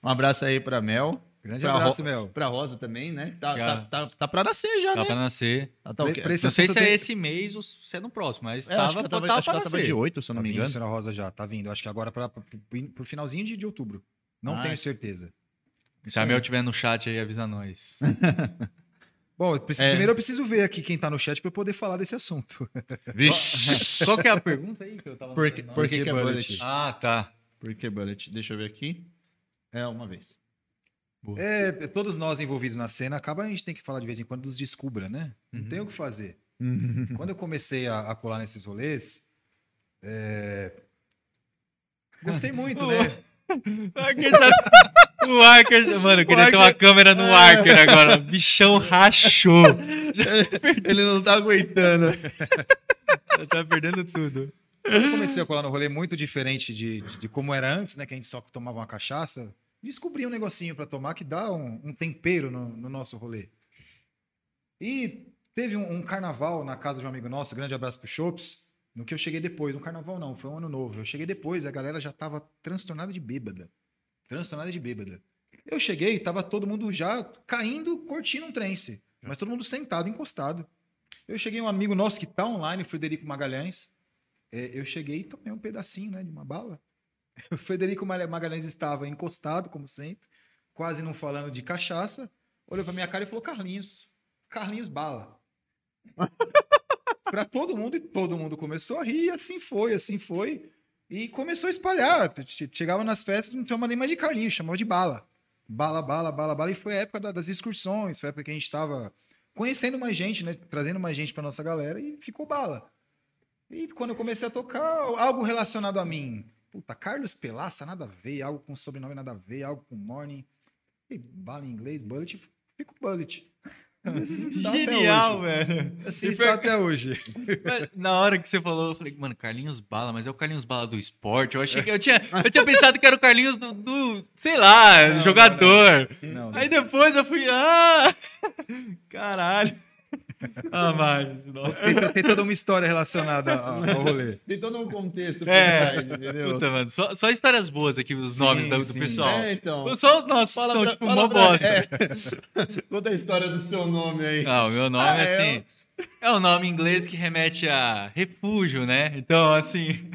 Um abraço aí pra Mel. Grande pra abraço, Ro- Mel. Pra Rosa também, né? Tá, Já. tá, tá, tá pra nascer já, Tá né? pra nascer. Ela tá Esse não sei se é esse mês ou se é no próximo, mas É, acho tava, que ela tava, tava acho que pra tava nascer. de 8, se eu Tá não me vindo, engano. senhora Rosa já, tá vindo. Acho que agora para pro finalzinho de, de outubro. Não Ah, tenho é. certeza. Se a Mel tiver no chat aí, avisa nós. Bom, eu preciso- É. primeiro eu preciso ver aqui quem tá no chat para eu poder falar desse assunto. Vixe. Qual que é a pergunta aí que eu tava Por que, por que, que que é bullet? bullet? Ah, tá. Por que bullet? Deixa eu ver aqui. É, uma vez. É, todos nós envolvidos na cena, acaba a gente tem que falar de vez em quando dos descubra, né? Não Uhum. tem o que fazer. Quando eu comecei a, a colar nesses rolês, é, gostei muito, né? O Arker tá- Arker. Mano, eu queria ter uma câmera no Arker agora. Bichão rachou. Ele não tá aguentando. tá perdendo tudo. Eu comecei a colar no rolê muito diferente de, de, de como era antes, né? Que a gente só tomava uma cachaça. Descobri um negocinho pra tomar que dá um, um tempero no, no nosso rolê. E teve um, um carnaval na casa de um amigo nosso, grande abraço pro Chops, no que eu cheguei depois. Um carnaval não, foi um ano novo. Eu cheguei depois, a galera já tava transtornada de bêbada. Transtornada de bêbada. Eu cheguei, tava todo mundo já caindo, curtindo um trance. Mas todo mundo sentado, encostado. Eu cheguei, um amigo nosso que tá online, o Frederico Magalhães. É, eu cheguei e tomei um pedacinho, né, de uma bala. O Frederico Malha- Magalhães estava encostado, como sempre, quase não falando de cachaça. Olhou pra minha cara e falou: Carlinhos, Carlinhos bala. pra todo mundo, e todo mundo começou a rir, e assim foi, assim foi. E começou a espalhar. Che- Chegava nas festas, não chamava nem mais de Carlinhos, chamava de bala. Bala, bala, bala, bala. E foi a época da- das excursões, foi a época que a gente estava conhecendo mais gente, né? Trazendo mais gente pra nossa galera e ficou bala. E quando eu comecei a tocar, algo relacionado a mim. Puta, Carlos Pelaça, nada a ver, algo com sobrenome nada a ver, algo com morning. E bala em inglês, bullet, fico bullet. E assim está Genial, até hoje. velho. Assim E está até hoje. Mas Na hora que você falou, eu falei, mano, Carlinhos Bala, mas é o Carlinhos Bala do esporte. Eu achei que eu tinha, eu tinha pensado que era o Carlinhos do, do, sei lá, Não, jogador. Não, não. Aí depois eu fui, ah, caralho. Ah, mas. Tem, tem toda uma história relacionada ao, ao rolê. Tem todo um contexto É. trás, entendeu? Puta, mano, só, só histórias boas aqui, os Sim, nomes do, pessoal. É, então. Só os nossos Fala são, pra- tipo, fala mó pra- bosta. é. Conta a história do seu nome aí. Ah, o meu nome Ah, é é? assim. É um nome em inglês que remete a refúgio, né? Então, assim.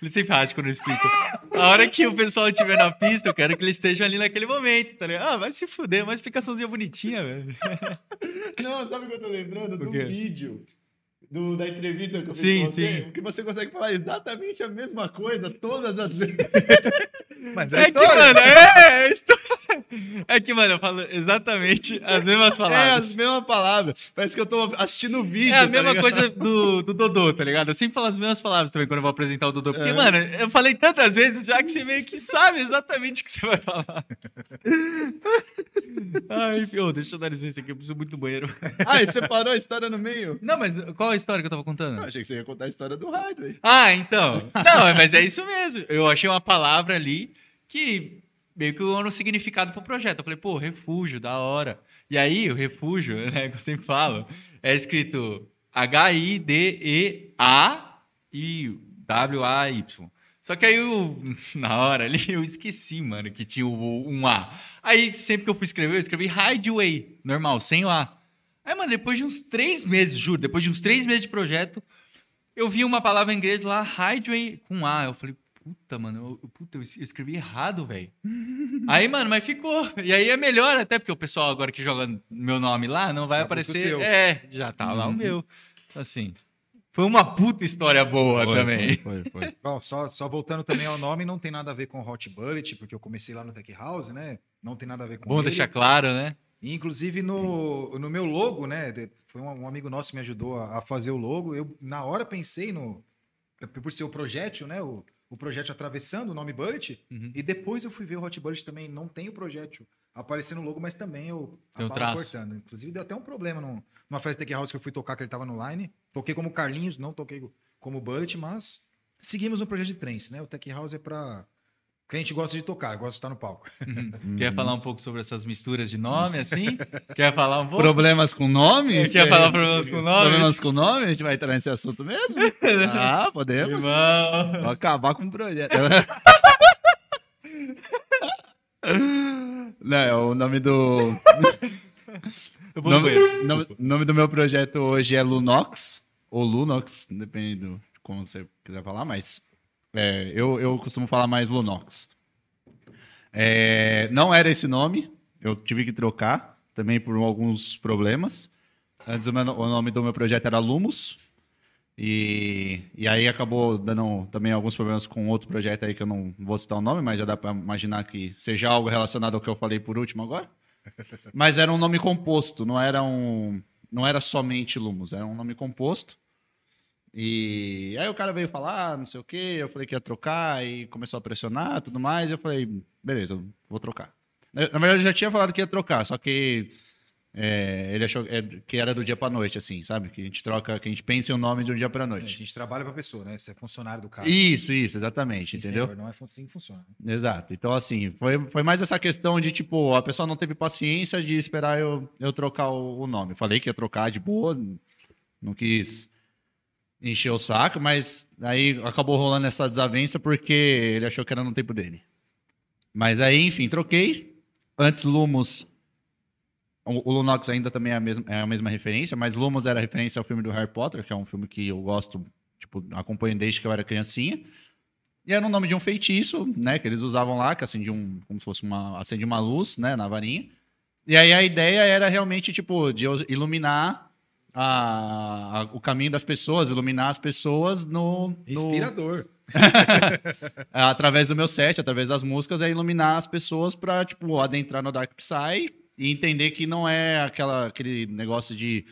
Ele sempre acha quando eu explico. A hora que o pessoal estiver na pista, eu quero que eles estejam ali naquele momento, tá ligado? Ah, vai se fuder, uma explicaçãozinha bonitinha, velho. Não, sabe o que eu tô lembrando? Do vídeo. Do, da entrevista que eu fiz Sim, com você, sim. que você consegue falar exatamente a mesma coisa todas as vezes. Mas é, É que, história. mano, é, é história. É que, mano, eu falo exatamente as mesmas É palavras. as mesmas palavras. Parece que eu tô assistindo o vídeo. É a tá mesma ligado? coisa do, do Dodô, tá ligado? Eu sempre falo as mesmas palavras também quando eu vou apresentar o Dodô. Porque, É. mano, eu falei tantas vezes já que você meio que sabe exatamente o que você vai falar. Ai, ô, deixa eu dar licença aqui, eu preciso muito do banheiro. Ah, e você parou a história no meio? Não, mas qual a história que eu tava contando? Eu achei que você ia contar a história do aí. Ah, então. Não, mas é isso mesmo. Eu achei uma palavra ali que meio que era um significado pro projeto. Eu falei, pô, refúgio, da hora. E aí, o refúgio, né, que eu sempre falo, é escrito H-I-D-E-A e W-A-Y. Só que aí, eu, na hora ali, eu esqueci, mano, que tinha o- um A. Aí, sempre que eu fui escrever, eu escrevi Hideaway, normal, sem o A. Aí, mano, depois de uns três meses, juro, depois de uns três meses de projeto, eu vi uma palavra em inglês lá, Hideaway com A. Eu falei, puta, mano, eu, puta, eu es- eu escrevi errado, velho. aí, mano, mas ficou. E aí é melhor até, porque o pessoal agora que joga meu nome lá não vai Já aparecer. seu. É, já tá lá o meu. Assim, foi uma puta história boa também. Foi, foi. Bom, só, só voltando também ao nome, não tem nada a ver com Hot Bullet, porque eu comecei lá no Tech House, né? Não tem nada a ver com Bom ele. deixar claro, né? E, inclusive no, no meu logo, né? Foi um, amigo nosso que me ajudou a, a fazer o logo. Eu, na hora, pensei no. Por ser o projétil, né? O, o projétil atravessando o nome Bullet. Uhum. E depois eu fui ver o Hot Bullet também. Não tem o projétil aparecendo no logo, mas também eu Tem a o bala traço. cortando. Inclusive, deu até um problema num- numa festa Tech House que eu fui tocar, que ele tava no line. Toquei como Carlinhos, não toquei como Bullet, mas seguimos no projeto de trance, né? O Tech House é pra. Que a gente gosta de tocar, gosta de estar no palco. Quer falar um pouco sobre essas misturas de nome, assim? Quer falar um pouco? Problemas com nome? Quer falar problemas com nome? Problemas com nome? A gente vai entrar nesse assunto mesmo? ah, podemos. Irmão. Vou acabar com o projeto. Não, é o nome do. Eu vou no Nome, nome, nome do meu projeto hoje é Lunox, ou Lunox, depende do, de como você quiser falar, mas é, eu, eu costumo falar mais Lunox. É, não era esse nome, eu tive que trocar, também por alguns problemas. Antes o, meu o nome do meu projeto era Lumos, e, e aí acabou dando também alguns problemas com outro projeto aí que eu não vou citar o nome, mas já dá para imaginar que seja algo relacionado ao que eu falei por último agora. Mas era um nome composto, não era um. não era somente Lumos, era um nome composto. E aí o cara veio falar, não sei o quê, eu falei que ia trocar e começou a pressionar tudo mais. Eu falei, beleza, vou trocar. Na verdade, eu já tinha falado que ia trocar, só que é, ele achou é, que era do dia pra noite, assim, sabe? Que a gente troca, que a gente pensa em um nome de um dia pra A noite. gente trabalha pra pessoa, né? Você é funcionário do cara. Isso, isso, exatamente, Sim, entendeu? senhor, não é assim que funciona. né? Exato. Então, assim, foi, foi mais essa questão de, tipo, a pessoa não teve paciência de esperar eu, eu trocar o, o nome. Falei que ia trocar de boa, não quis encher o saco, mas aí acabou rolando essa desavença porque ele achou que era no tempo dele. Mas aí, enfim, troquei. Antes, Lumos. O, Lunox ainda também é a, mesma, é a mesma referência, mas Lumos era referência ao filme do Harry Potter, que é um filme que eu gosto, tipo, acompanho desde que eu era criancinha. E era o nome de um feitiço, né? Que eles usavam lá, que acendia um. Como se fosse uma. acendia uma luz, né? Na varinha. E aí a ideia era realmente, tipo, de iluminar a- a- o caminho das pessoas, iluminar as pessoas no. no Inspirador. através do meu set, através das músicas, é iluminar as pessoas pra, tipo, adentrar no Dark Psy e entender que não é aquela, aquele negócio de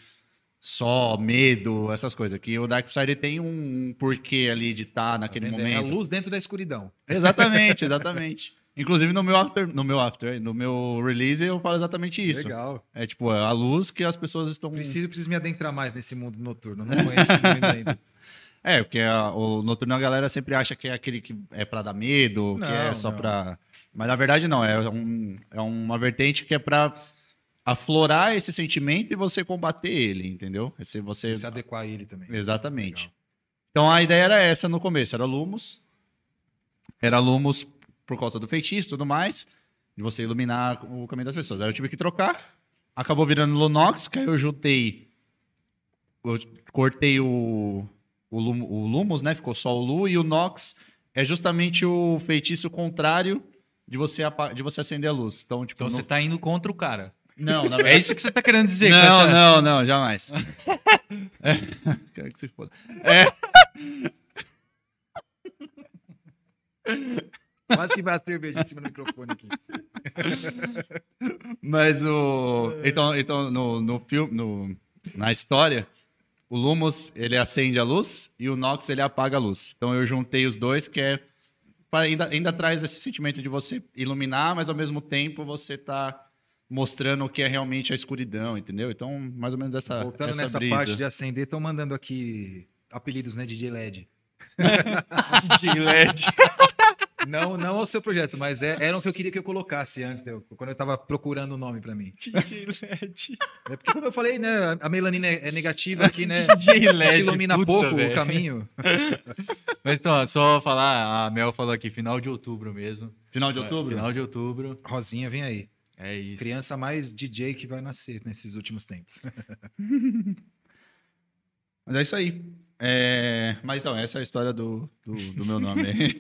só medo, essas coisas. Que o Dark Psy ele tem um porquê ali de estar naquele É a momento. luz dentro da escuridão. Exatamente, exatamente. Inclusive no meu after, no meu after, no meu release eu falo exatamente isso. Legal. É tipo é a luz que as pessoas estão. Preciso, preciso me adentrar mais nesse mundo noturno. Não conheço muito ainda. É, porque a- o noturno a galera sempre acha que é aquele que é pra dar medo, que é Não, só não. pra. Mas na verdade não, é, um, é uma vertente que é pra aflorar esse sentimento e você combater ele, entendeu? Esse você Se adequar a ele também. Exatamente. Legal. Então a ideia era essa no começo, era Lumos. Era Lumos por causa do feitiço e tudo mais, de você iluminar o caminho das pessoas. Aí eu tive que trocar. Acabou virando Lunox, que aí eu juntei. Eu cortei o, o, Lum- o Lumos, né? Ficou só o Lu, e o Nox é justamente o feitiço contrário de você, de você acender a luz. Então, tipo, Então você tá indo contra o cara. não, na É verdade. isso que você tá querendo dizer. Não, essa- não, não, jamais. É, Quero que se foda. Quase que vai a cerveja em cima do microfone aqui. Mas o. Então, então no, no filme, no, na história, o Lumos ele acende a luz e o Nox ele apaga a luz. Então eu juntei os dois, que é. Ainda, ainda traz esse sentimento de você iluminar, mas ao mesmo tempo você tá mostrando o que é realmente a escuridão, entendeu? Então, mais ou menos essa, Voltando essa nessa brisa. parte de acender, estão mandando aqui apelidos, né? DJ LED. DJ LED. Não, não ao seu projeto, mas é, eram o que eu queria que eu colocasse antes, né, quando eu tava procurando o nome pra mim. DJ LED. É porque, como eu falei, né? a- melanina é é negativa aqui, né? DJ LED. Te ilumina puta, pouco velho. o caminho. Mas então, só falar, a Mel falou aqui, final de outubro mesmo. Final de outubro? Final de outubro. Rosinha, vem aí. É isso. Criança mais DJ que vai nascer nesses últimos tempos. Mas é isso aí. É, Mas então, essa é a história do, do, do meu nome.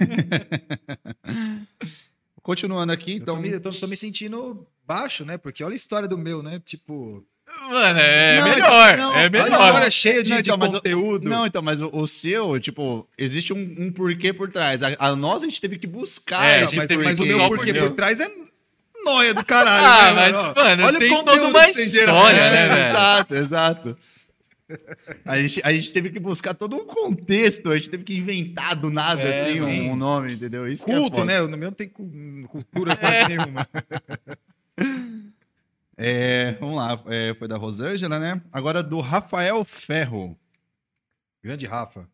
Continuando aqui, Então, então. eu, tô me, eu tô- tô me sentindo baixo, né? Porque olha a história do meu, né? Tipo, Mano, é Não, melhor. não, é melhor. a história cheia de, Não, de então, mas o- conteúdo. Não, então, mas o, o seu, tipo, existe um, um porquê por trás. A, a nós a gente teve que buscar É, mas, teve mas o meu porquê por trás é noia do caralho. Ah, né, mas, mano, olha tem o toda conteúdo uma história, né, velho? Exato, exato. A gente, a gente teve que buscar todo um contexto, a gente teve que inventar do nada, É, assim, um, um nome, entendeu? Isso que é Culto, foda. né? No meu não tem cu- cultura quase nenhuma. É, vamos lá, é, foi da Rosângela, né? Agora do Rafael Ferro. Grande Rafa.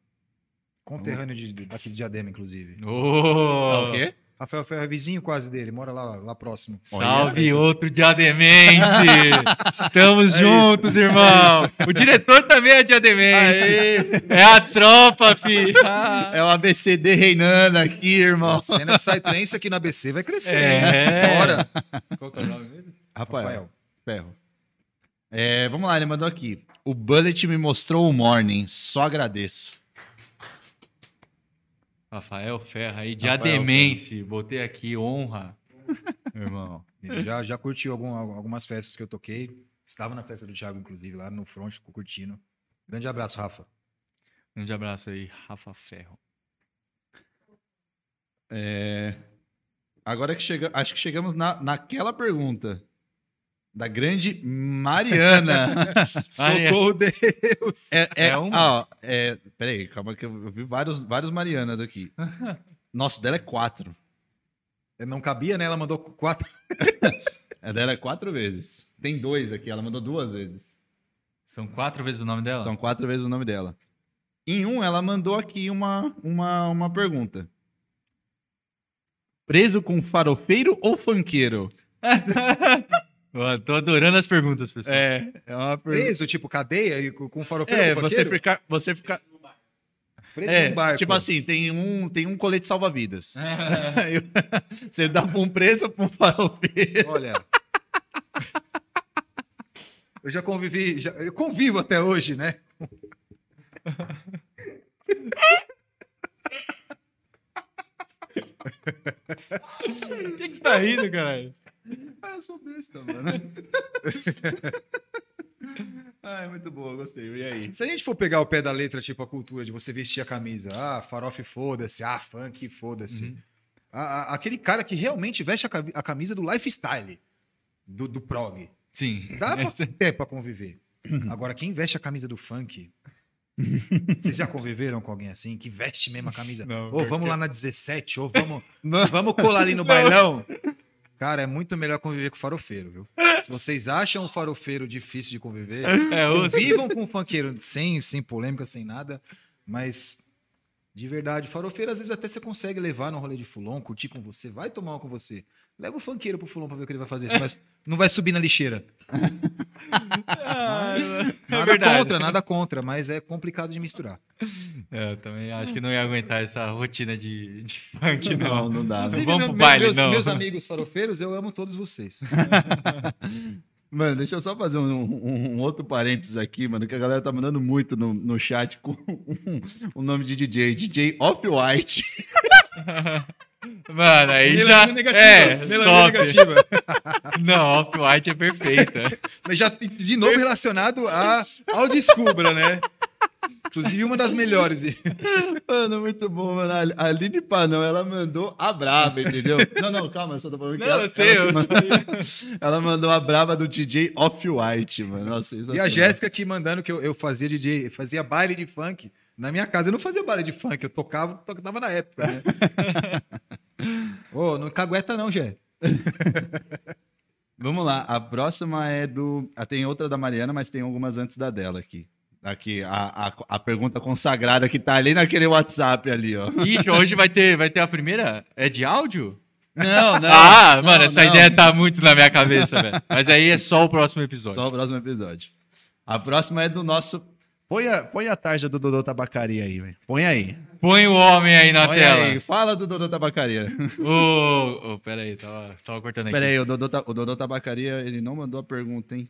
Conterrâneo de, de, daqui de Diadema, inclusive. Ô, o quê? Rafael Ferro é vizinho quase dele, mora lá, lá próximo. Salve outro diademense! Estamos É juntos, irmão! O diretor também é diademense! É a tropa, fi! É o ABCD reinando aqui, irmão. A cena de Psytrance aqui no ABC vai crescer. É. hein? Bora. Qual que é o nome dele? Rafael, Rafael. Ferro. É, vamos lá, ele mandou aqui. O Bullet me mostrou o morning, só agradeço. Rafael Ferra aí, diademense. Botei aqui, honra. Irmão. Ele já, já curtiu algum- algumas festas que eu toquei. Estava na festa do Thiago, inclusive, lá no front, ficou curtindo. Grande abraço, Rafa. Grande abraço aí, Rafa Ferro. É, agora que chega, acho que chegamos na, naquela pergunta. Da grande Mariana. Socorro Deus. É, é, É uma? ah, ó, é, peraí, calma que eu eu vi vários, vários Marianas aqui. Nossa, dela é quatro. Não cabia, né? Ela mandou quatro. A dela é quatro vezes. Tem dois aqui, ela mandou duas vezes. São quatro vezes o nome dela? São quatro vezes o nome dela. Em um, ela mandou aqui uma, uma, uma pergunta. Preso com farofeiro ou funkeiro? Tô adorando as perguntas, pessoal. É, é uma pergunta. Preso, tipo, cadeia e com farofeiro É, com você ficar, você ficar, Preso é, num barco. tipo assim, tem um, tem um colete salva-vidas. Aí você dá pra um preso ou pra um farofeiro? Olha. Eu já convivi, já, eu convivo até hoje, né? Por que, que você tá rindo, caralho? Ah, eu sou besta, mano. Ai, muito boa, gostei. E aí? Se a gente for pegar o pé da letra, tipo a cultura de você vestir a camisa, ah, farofa foda-se, ah, funk foda-se. A- aquele cara que realmente veste a cami- a camisa do lifestyle, do, do prog. Sim. Dá pra, Essa- é pra conviver. Agora, quem veste a camisa do funk. Vocês já conviveram com alguém assim? Que veste mesmo a camisa? Não, ou vamos lá na 17, ou vamos, Não. vamos colar ali no bailão. Cara, é muito melhor conviver com farofeiro, viu? Se vocês acham o farofeiro difícil de conviver, É, ou convivam com o funkeiro sem, sem polêmica, sem nada. Mas, de verdade, farofeiro às vezes até você consegue levar no rolê de fulon, curtir com você, vai tomar uma com você. Leva o funkeiro pro fulon pra ver o que ele vai fazer. Mas não vai subir na lixeira. Mas, nada verdade. contra, nada contra, mas é complicado de misturar. É, eu também acho que não ia aguentar essa rotina de, de funk, não. Não, não dá. Não vamos meu- pro baile, meus, não. meus amigos farofeiros, eu amo todos vocês. Mano, deixa eu só fazer um, um- um outro parênteses aqui, mano, que a galera tá mandando muito no, no chat com o nome de DJ. DJ Off-White. Mano, aí Melanina já. negativa, É, melanina top. negativa. Não, Off-White é perfeita. Mas já, de novo, relacionado a, ao Descubra, né? Inclusive, uma das melhores. Mano, muito bom, mano. A Aline Panão, ela mandou a braba, entendeu? Não, não, calma, eu só tô falando que Não, ela, eu sei, ela, eu mandou, ela mandou a braba do DJ Off-White, mano. Nossa, E a. Jéssica aqui mandando que eu, eu fazia DJ, fazia baile de funk na minha casa. Eu não fazia baile de funk, eu tocava, tocava na época, né? Ô, não cagueta não, Jé. Vamos lá, a próxima é do. ah, Tem outra da Mariana, mas tem algumas antes da dela aqui. Aqui, a, a, a pergunta consagrada que tá ali naquele WhatsApp ali, ó. Ixi, hoje vai ter, vai ter a primeira. É de áudio? Não, não. ah, não, mano, essa não. ideia tá muito na minha cabeça, velho. Mas aí é só o próximo episódio. Só o próximo episódio. A próxima é do nosso. Põe a, põe a tarja do Dodô Tabacaria aí, velho. Põe aí. Põe o homem aí na Põe tela. aí. Fala do Dodô Tabacaria. Ô, ô, pera aí, tava, tava cortando aqui. Pera aí, o Dodô, o Dodô Tabacaria, ele não mandou a pergunta, hein?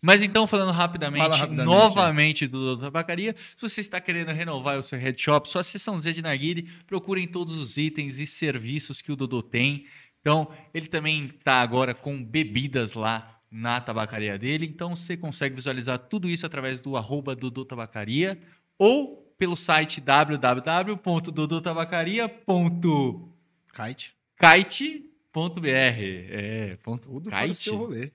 Mas então, falando rapidamente, rapidamente, novamente do Dodô Tabacaria, se você está querendo renovar o seu head shop, sua seçãozinha de narguile, procurem todos os itens e serviços que o Dodô tem. Então, ele também está agora com bebidas lá na tabacaria dele, então você consegue visualizar tudo isso através do arroba Dodô Tabacaria ou pelo site www.dodotabacaria.kite.br Kite. é, ponto Tudo para o kite. seu rolê.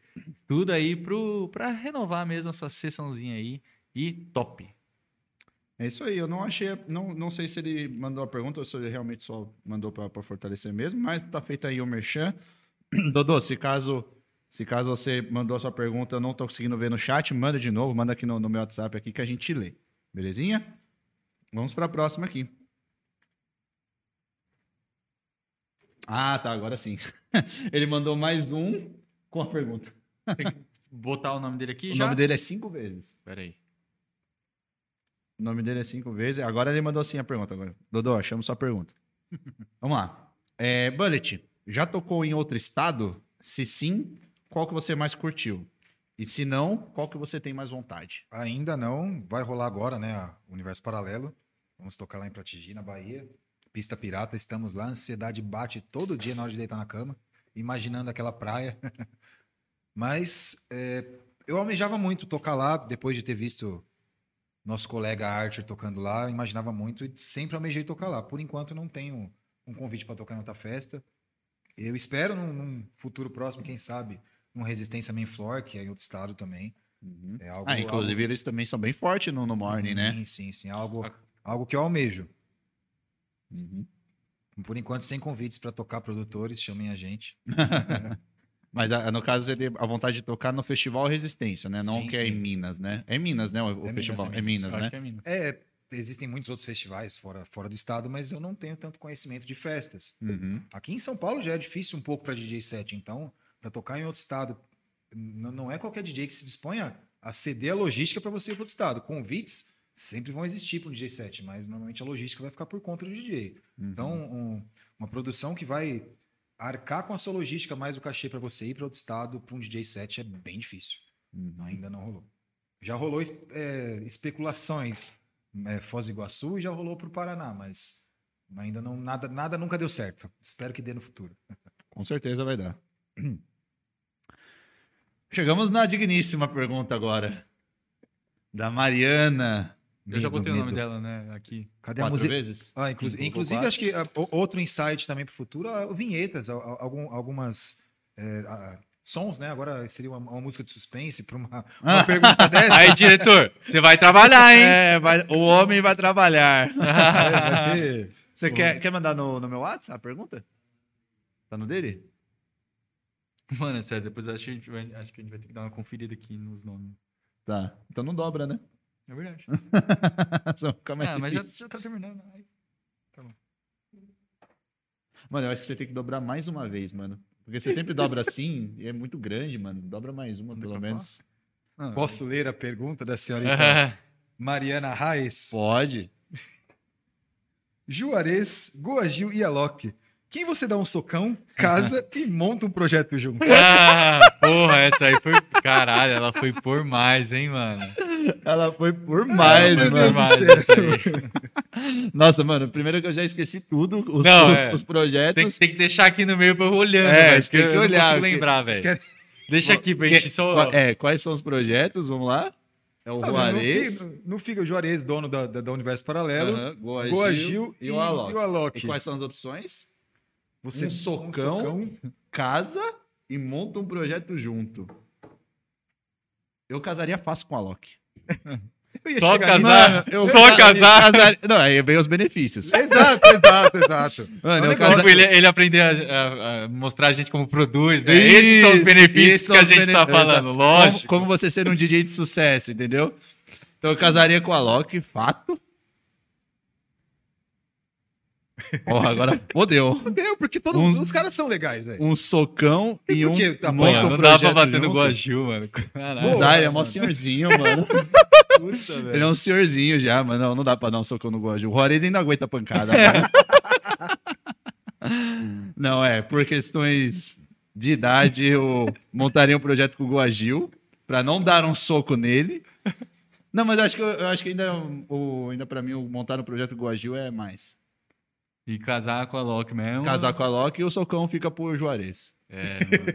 Tudo aí pro, pra renovar mesmo a sua sessãozinha aí. E top. É isso aí, eu não achei, não, não sei se ele mandou a pergunta ou se ele realmente só mandou pra fortalecer mesmo, mas tá feito aí o merchan. Dodô, se caso, se caso você mandou a sua pergunta, eu não tô conseguindo ver no chat, manda de novo, manda aqui no, no meu WhatsApp aqui que a gente lê. Belezinha? Vamos pra próxima aqui. Ah, tá, agora sim. Ele mandou mais um com a pergunta. Botar o nome dele aqui O já? nome dele é cinco vezes. Pera aí. O nome dele é cinco vezes. Agora ele mandou assim a pergunta. Agora. Dodô, chama sua pergunta. Vamos lá. É, Bullet, já tocou em outro estado? Se sim, qual que você mais curtiu? E se não, qual que você tem mais vontade? Ainda não, vai rolar agora, né? Universo Paralelo. Vamos tocar lá em Pratigi, na Bahia. Pista Pirata, estamos lá. A ansiedade bate todo dia na hora de deitar na cama, imaginando aquela praia. Mas é, eu almejava muito tocar lá, depois de ter visto nosso colega Archer tocando lá, imaginava muito e sempre almejei tocar lá. Por enquanto não tenho um convite para tocar em outra festa. Eu espero num, num futuro próximo, quem sabe, um Resistência Main Floor, que é em outro estado também. É algo, Ah, inclusive eles também são bem fortes no, no algo, Morning, sim, né? Sim, sim, algo, algo que eu almejo. Uhum. Por enquanto, sem convites para tocar produtores, chamem a gente. Mas ah, no caso, você tem a vontade de tocar no Festival Resistência, né? Não Sim, que é em sim. Minas, né? É em Minas, né? O, o É Minas, festival. é É Minas. Minas, Eu né? acho que é Minas. É, existem muitos outros festivais fora, fora do estado, mas eu não tenho tanto conhecimento de festas. Uhum. Aqui em São Paulo já é difícil um pouco para DJ set, então, para tocar em outro estado, não é qualquer DJ que se disponha a ceder a logística para você ir para outro estado. Convites sempre vão existir para um DJ set, mas normalmente a logística vai ficar por conta do DJ. Então, um- uma produção que vai arcar com a sua logística mais o cachê para você ir para outro estado para um DJ set é bem difícil. Ainda não rolou. Já rolou é, especulações é, Foz do Iguaçu e já rolou para o Paraná, mas ainda não nada nada nunca deu certo. Espero que dê no futuro. Com certeza vai dar. Chegamos na digníssima pergunta agora. Da Mariana. Eu já Medo, botei o nome medo. dela, né? Aqui. Cadê a Quatro música? vezes? Ah, inclusive, inclusive acho que ah, outro insight também para o futuro, ah, vinhetas, al- al- algum- algumas é, ah, sons, né? Agora seria uma, uma música de suspense para uma, uma pergunta dessa. Aí, diretor, você vai trabalhar, hein? É, vai- o homem vai trabalhar. vai ter- Você quer, quer mandar no, no meu WhatsApp a pergunta? Tá no dele? Mano, é sério, depois acho que, a gente vai, acho que a gente vai ter que dar uma conferida aqui nos nomes. Tá. Então não dobra, né? É verdade. Só fica mais Ah, mas já, já tá terminando. Aí. Mano, eu acho que você tem que dobrar mais uma vez, mano. Porque você sempre dobra assim e é muito grande, mano. Dobra mais uma, pelo eu menos. Ah, Posso ler a pergunta da senhorita Ah, Mariana Reis? Pode. Juarez, Goagil e Alok. Quem você dá um socão, casa e monta um projeto junto? ah, porra, essa aí foi. Caralho, ela foi por mais, hein, mano? Ela foi por mais, meu mano. Mais. Nossa, mano, primeiro que eu já esqueci tudo, os, Não, os- é. os Tem, projetos. que- tem que deixar aqui no meio pra eu olhando, É, velho. tem que eu olhar, Não porque- lembrar, velho. querem- Deixa aqui pra gente só. É, quais são os projetos? Vamos lá. É o Ah, Juarez, no fica o Juarez, dono da, da, da Universo Paralelo, aham, Goagil, Goagil e o Alok. e o Alok. E quais são as opções? Você um socão. Casa e monta um projeto junto. Eu casaria fácil com. Eu ia Só casar. Mano, eu Só casar. Casaria- Não, aí vem os benefícios. Exato, exato, exato. Mano, É. Tipo, ele, ele aprender a, a- a mostrar a gente como produz, né? esses são os Isso, benefícios que a gente tá bene- falando, Exato. lógico. Como, como você ser um DJ de sucesso, entendeu? Então eu casaria com a Loki, fato. Porra, agora fodeu. Meu, porque todos Uns- os caras são legais, velho. Um socão E e, um, que tá monta bom? um não dá pra projeto bater no. Guaju, mano. Caralho. Não dá, ele é mano. senhorzinho, mano. Puta, Ele é um senhorzinho já, mano. Não, não dá pra dar um socão no Guaju. O Juarez ainda aguenta a pancada. mano. não, é, por questões de idade, eu montaria um projeto com o Guagil pra não dar um soco nele. Não, mas eu acho que, eu, eu acho que ainda, o, ainda pra mim, o montar um projeto com o Guagil é mais. E casar com a Loki mesmo. Casar com a Loki e o socão fica por Juarez. É, mano.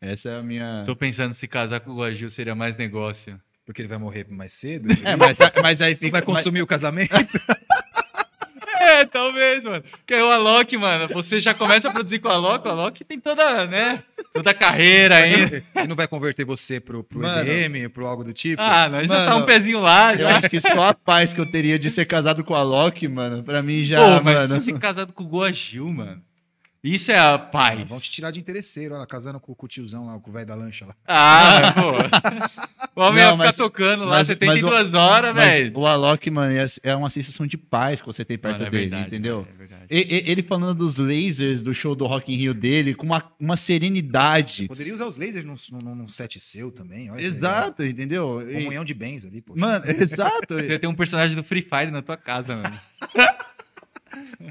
Essa é a minha. Tô pensando se casar com o Guaju seria mais negócio. Porque ele vai morrer mais cedo. É, mas, mas aí fica. vai consumir o casamento. É, talvez, mano. Porque o Alok, mano, você já começa a produzir com o Alok, o Alok tem toda, né? Toda a carreira ainda. Ele não vai converter você pro, pro Mano. EDM, pro algo do tipo. Ah, nós já tá Mano, um pezinho lá, Eu já. acho que só a paz que eu teria de ser casado com a Loki, mano, pra mim já, Pô, mas mano. se ser casado com o Guagil, mano. Isso é a Ah, paz. vão te tirar de interesseiro, ó, casando com, com o tiozão lá, com o velho da lancha lá. Ah, pô. O homem Não, ia ficar mas- tocando lá mas- 72 horas, velho. o Alok, mano, é- é uma sensação de paz que você tem perto Mano, é dele, verdade, entendeu? mano, é verdade. E- e- ele falando dos lasers do show do Rock in Rio dele, com uma, uma serenidade. Poderia usar os lasers num, num, num set seu também. Olha Exato, entendeu? legal. E- Comunhão de bens ali, pô. mano, exato. Você tem um personagem do Free Fire na tua casa, mano.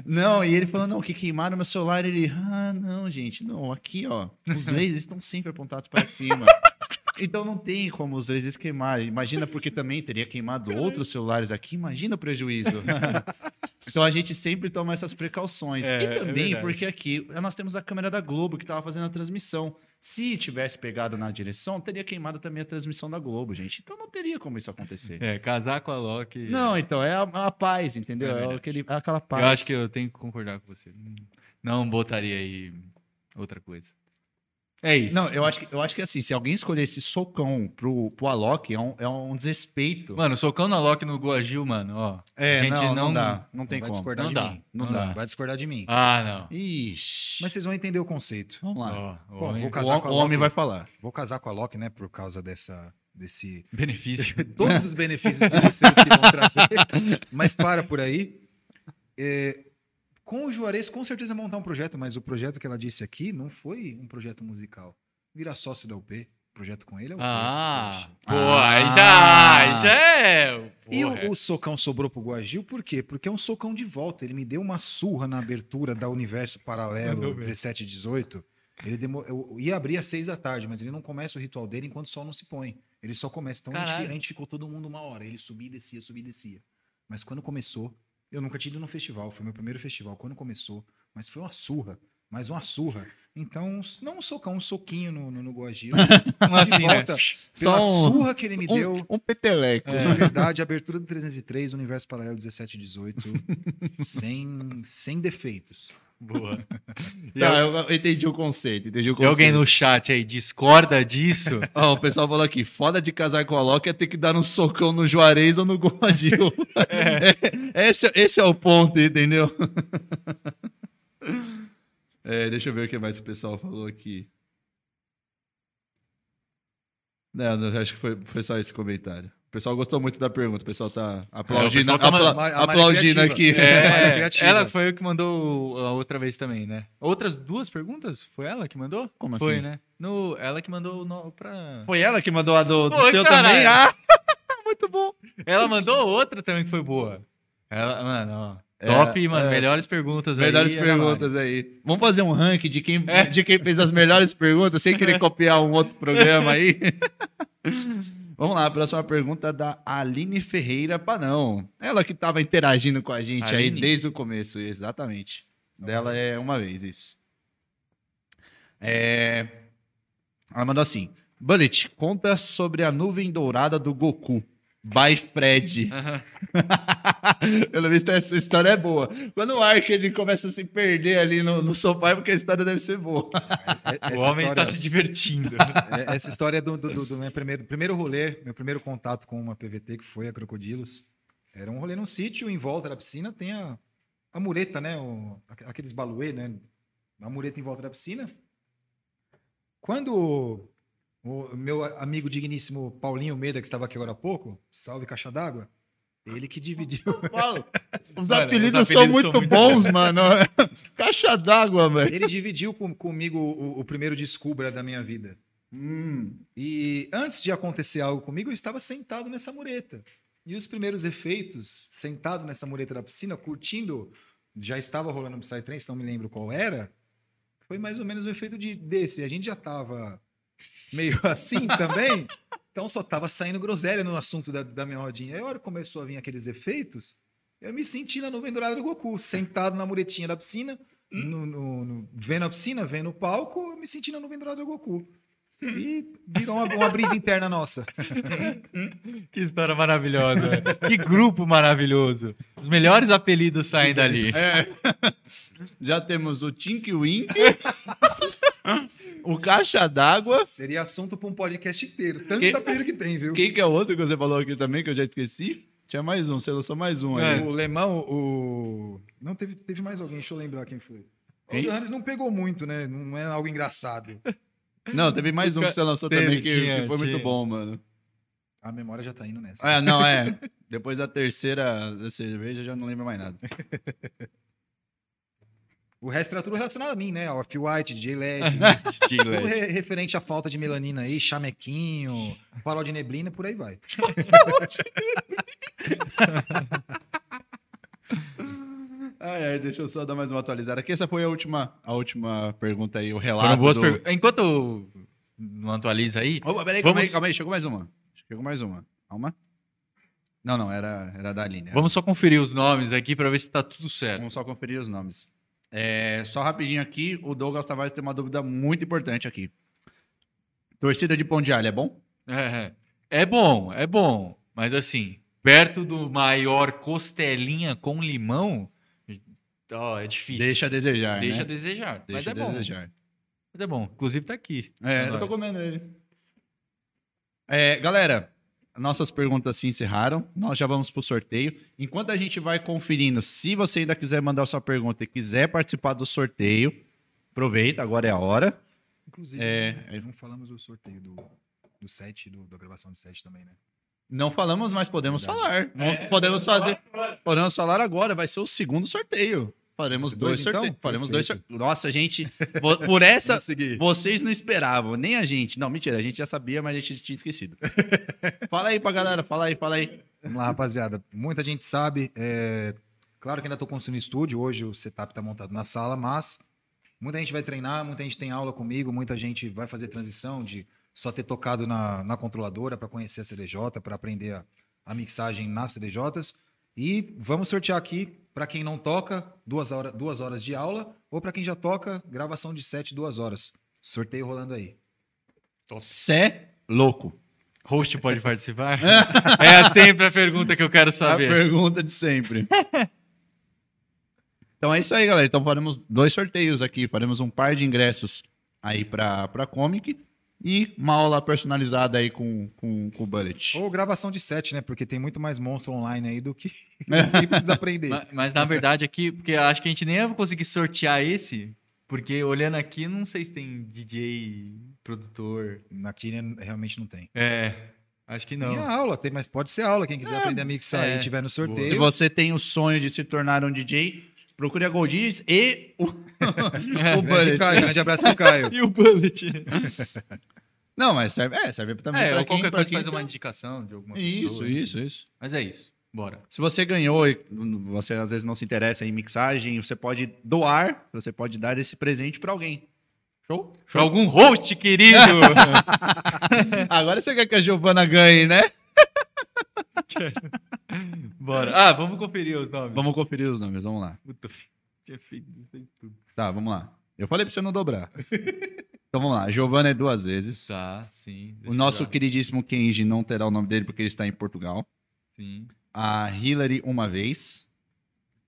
Não, e ele falando, não, que queimaram meu celular. Ele, ah, não, gente, não, aqui, ó. Os lasers estão sempre apontados para cima. Então não tem como os lasers queimar. Imagina, porque também teria queimado outros celulares aqui. Imagina o prejuízo. então a gente sempre toma essas precauções. É, e é também verdade. porque aqui nós temos a câmera da Globo que estava fazendo a transmissão. Se tivesse pegado na direção, teria queimado também a transmissão da Globo, gente. Então não teria como isso acontecer. É, casar com a Loki. Não, então é a, a paz, entendeu? É É, aquele, é aquela paz. Eu acho que eu tenho que concordar com você. Não botaria aí outra coisa. É isso. Não, eu acho que, eu acho que assim, se alguém escolher esse socão pro, pro Alok, é um, é um desrespeito. Mano, socão na Loki no Goagil, mano, ó. é, a gente não, não, não- dá. Não tem vai como. discordar Não de dá. mim. Não Não dá. dá. Vai discordar de mim. Ah, não. Ixi. Mas vocês vão entender o conceito. Vamos lá. Ó, Bom, vou casar o, com a o homem vai falar. Vou casar com a Loki, né? Por causa dessa, desse Benefício. todos os benefícios financeiros que vão trazer. Mas para por aí. É, com o Juarez, com certeza montar um projeto, mas o projeto que ela disse aqui não foi um projeto musical. Virar sócio da UP, projeto com ele é o Ah, pô, Ah. aí já, aí já é. E o, o socão sobrou pro Guagil, por quê? Porque é um socão de volta. Ele me deu uma surra na abertura da Universo Paralelo Mandou ver. 17 e 18. Ele demo... Eu ia abrir às 6 da tarde, mas ele não começa o ritual dele enquanto o sol não se põe. Ele só começa. Então a gente, a gente ficou todo mundo uma hora. Ele subia e descia, subia e descia. Mas quando começou, eu nunca tinha ido no festival, foi meu primeiro festival. Quando começou, mas foi uma surra, mais uma surra. Então, não um socão, um soquinho no, no, no. Como de assim, né? volta, pela Só um- surra que ele me deu. Um, um peteleco. De verdade, abertura do 303, Universo Paralelo 17 e 18, sem, sem defeitos. Boa. Tá, eu, eu entendi o conceito. Entendi o e conceito. alguém no chat aí discorda disso? Ó, o pessoal falou aqui, foda de casar com a Loki é ter que dar um socão no Juarez ou no Guadil. É, esse, esse é o ponto, entendeu? É, deixa eu ver o que mais o pessoal falou aqui. Não, não, acho que foi, foi só esse comentário. O pessoal gostou muito da pergunta, o pessoal tá aplaudindo, pessoal tá apla- ma- a Maria aplaudindo aqui. É. É, ela foi o que mandou a outra vez também, né? Outras duas perguntas? Foi ela que mandou? Como Foi, assim? né? No, ela que mandou no, pra... Foi ela que mandou a do, do Foi, seu caralho. também? Ah, muito bom. Ela mandou outra também que foi boa. Ela, mano, ó. É, Top, mano. é. Melhores perguntas Melhores aí. Mari. perguntas aí. Vamos fazer um ranking de quem, É. de quem fez as melhores perguntas, sem querer copiar um outro programa aí. Vamos lá, a próxima pergunta da Aline Ferreira Panão. Ela que estava interagindo com a gente aí Aline? desde o começo, exatamente. Dela é uma vez, isso. É... Ela mandou assim: Bullet, conta sobre a nuvem dourada do Goku. By Fred. Pelo visto, essa história é boa. Quando o Ark ele começa a se perder ali no, no sofá, é porque a história deve ser boa. É- O essa homem está história- se divertindo. É, Essa história do, do, do- do meu primeiro, primeiro rolê, meu primeiro contato com uma PVT, que foi a Crocodilos. Era um rolê num sítio, em volta da piscina tem a, a mureta, né? O, aqu- aqueles baluê, né? A mureta em volta da piscina. Quando o meu amigo digníssimo Paulinho Meda, que estava aqui agora há pouco, salve caixa d'água, ele que dividiu. Paulo, os apelidos, os são apelidos muito são muito bons, mano. Caixa d'água, velho. Ele dividiu com- comigo o, o primeiro Descubra da minha vida. Hum. E antes de acontecer algo comigo, eu estava sentado nessa mureta. E os primeiros efeitos, sentado nessa mureta da piscina, curtindo, já estava rolando um Psytrance, não me lembro qual era, foi mais ou menos o efeito de, desse. A gente já estava meio assim também, então só estava saindo groselha no assunto da, da minha rodinha. Aí a hora que começou a vir aqueles efeitos, eu me senti na nuvem dourada do Goku, sentado na muretinha da piscina, no- no- no- vendo a piscina, vendo o palco, eu me senti na nuvem dourada do Goku. E virou uma, uma brisa interna nossa. Que história maravilhosa. que grupo maravilhoso. Os melhores apelidos saem dali. Já temos o Tink Wink, o Caixa d'água. Seria assunto para um podcast inteiro. Tanto Que- apelido que tem, viu? Quem que é o outro que você falou aqui também, que eu já esqueci? Tinha mais um, você lançou mais um aí. O Lemão, o. Não, teve, teve mais alguém, deixa eu lembrar quem foi. Quem? O Johannes não pegou muito, né? Não é algo engraçado. Não, teve mais um que você lançou Teve, também, que, tinha, que foi muito tinha. bom, mano. A memória já tá indo nessa. Ah, não, é. Depois da terceira da cerveja, já não lembro mais nada. O resto era tudo relacionado a mim, né? Off-White, DJ LED. Estilo, tudo é. re- referente à falta de melanina aí, chamequinho, farol de neblina, por aí vai. Ai, ai, deixa eu só dar mais uma atualizada aqui. Essa foi a última, a última pergunta aí, o relato. Do... perguntas. Enquanto não atualiza aí, Opa, peraí, calma aí, Vamos- calma aí, chegou mais uma. Chegou mais uma. Calma. Não, não, era, era da Aline. vamos só conferir os nomes aqui pra ver se tá tudo certo. Vamos só conferir os nomes. É, só rapidinho aqui, o Douglas Tavares tem uma dúvida muito importante aqui. Torcida de Pão de Alho é bom? É, é bom, é bom. Mas assim, perto do maior costelinha com limão, ó, é difícil. Deixa a desejar, Deixa né? a desejar. Deixa mas é bom. desejar. Mas é bom. Inclusive tá aqui. É, eu tô comendo ele. É, galera, nossas perguntas se encerraram. Nós já vamos pro sorteio. Enquanto a gente vai conferindo, se você ainda quiser mandar sua pergunta e quiser participar do sorteio, aproveita, agora é a hora. Inclusive, É. não falamos do sorteio do, do set, do, da gravação de set também, né? Não falamos, mas podemos falar. Não- podemos fazer. Podemos falar agora. Vai ser o segundo sorteio. Faremos Os dois, dois, então? sorteios. Faremos dois Perfeito. sorteios. Nossa, gente. Por essa. Vocês não esperavam, nem a gente. Não, mentira, a gente já sabia, mas a gente tinha esquecido. fala aí pra galera, fala aí, fala aí. Vamos lá, rapaziada. Muita gente sabe. é, Claro que ainda estou construindo estúdio. Hoje o setup está montado na sala, mas muita gente vai treinar, muita gente tem aula comigo, muita gente vai fazer transição de só ter tocado na, na controladora para conhecer a CDJ, para aprender a, a mixagem nas CDJs. E vamos sortear aqui, para quem não toca, duas, hora, duas horas de aula, ou para quem já toca, gravação de set, duas horas. Sorteio rolando aí. Cé louco. Host pode participar? é sempre a pergunta que eu quero A saber. pergunta de sempre. então é isso aí, galera. Então faremos dois sorteios aqui. Faremos um par de ingressos aí pra Comic e uma aula personalizada aí com, com, com o Bullet. Ou gravação de set, né? Porque tem muito mais monstro online aí do que, que precisa aprender. Mas, mas, na verdade aqui, porque acho que a gente nem vai conseguir sortear esse, porque olhando aqui, não sei se tem DJ, produtor. Aqui né, realmente não tem. É, acho que não. Tem aula, tem, mas pode ser aula. Quem quiser aprender a mixar é. e tiver no Se sorteio. você tem o sonho de se tornar um DJ, procure a Goldies e o, o Grande, Bullet. Caio, grande abraço pro Caio. E o bullet? Não, mas serve, é, serve também é, ou quem, qualquer coisa faz uma indicação de alguma Isso, pessoa. isso, isso. Mas é isso. Bora. Se você ganhou e você às vezes não se interessa em mixagem, você pode doar, você pode dar esse presente pra alguém. Show? Pra algum host querido. Agora você quer que a Giovana ganhe, né? Bora. Ah, vamos conferir os nomes. Vamos conferir os nomes, vamos lá. Puta, tinha feito, feito tudo. Tá, vamos lá. Eu falei pra você não dobrar. então vamos lá. A Giovana é duas vezes. Tá, sim. O nosso queridíssimo Kenji não terá o nome dele porque ele está em Portugal. Sim, A Hillary uma vez.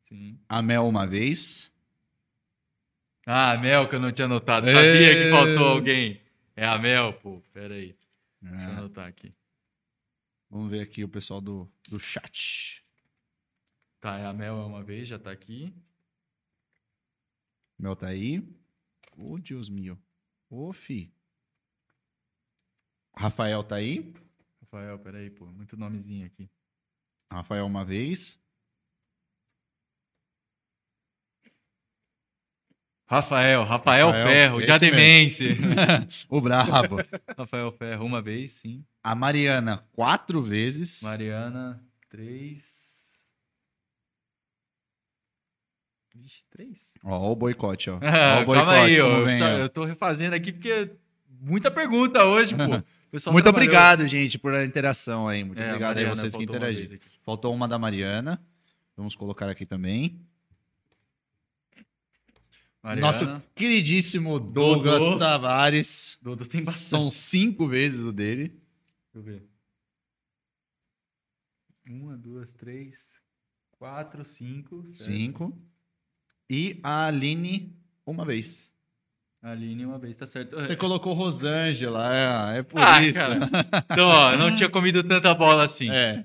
sim. A Mel uma vez. Ah, a Mel que eu não tinha anotado. É. Sabia que faltou alguém. É a Mel, pô. Pera aí. Deixa eu Ah, anotar aqui. Vamos ver aqui o pessoal do, do chat. Tá, é a Mel é uma vez, já tá aqui. Mel tá aí. Ô, Deus meu. Ô, fi. Rafael tá aí. Rafael, pera aí, pô. Muito nomezinho aqui. Rafael uma vez. Rafael, Rafael, Rafael, Ferro, esse Diademense. O brabo. Rafael Ferro, uma vez, sim. A Mariana, quatro vezes. Mariana, três. Vixe, três? Ó, o boicote, ó. Ó o boicote, calma aí, ó. vem, ó. Eu tô refazendo aqui porque muita pergunta hoje, pô. Pessoal Muito trabalhou. obrigado, gente, por a interação aí. Muito É, a obrigado aí Mariana vocês que uma interagiram. Faltou uma da Mariana. Vamos colocar aqui também. Mariana, Nosso queridíssimo Douglas Dodô. Tavares. Tem bastante. São cinco vezes o dele. Deixa eu ver. Uma, duas, três, quatro, cinco. certo. Cinco. E a Aline, uma vez. Aline uma vez, tá certo. Você colocou Rosângela, é, é por Ah, isso. cara. Então, ó, não tinha comido tanta bola assim. É.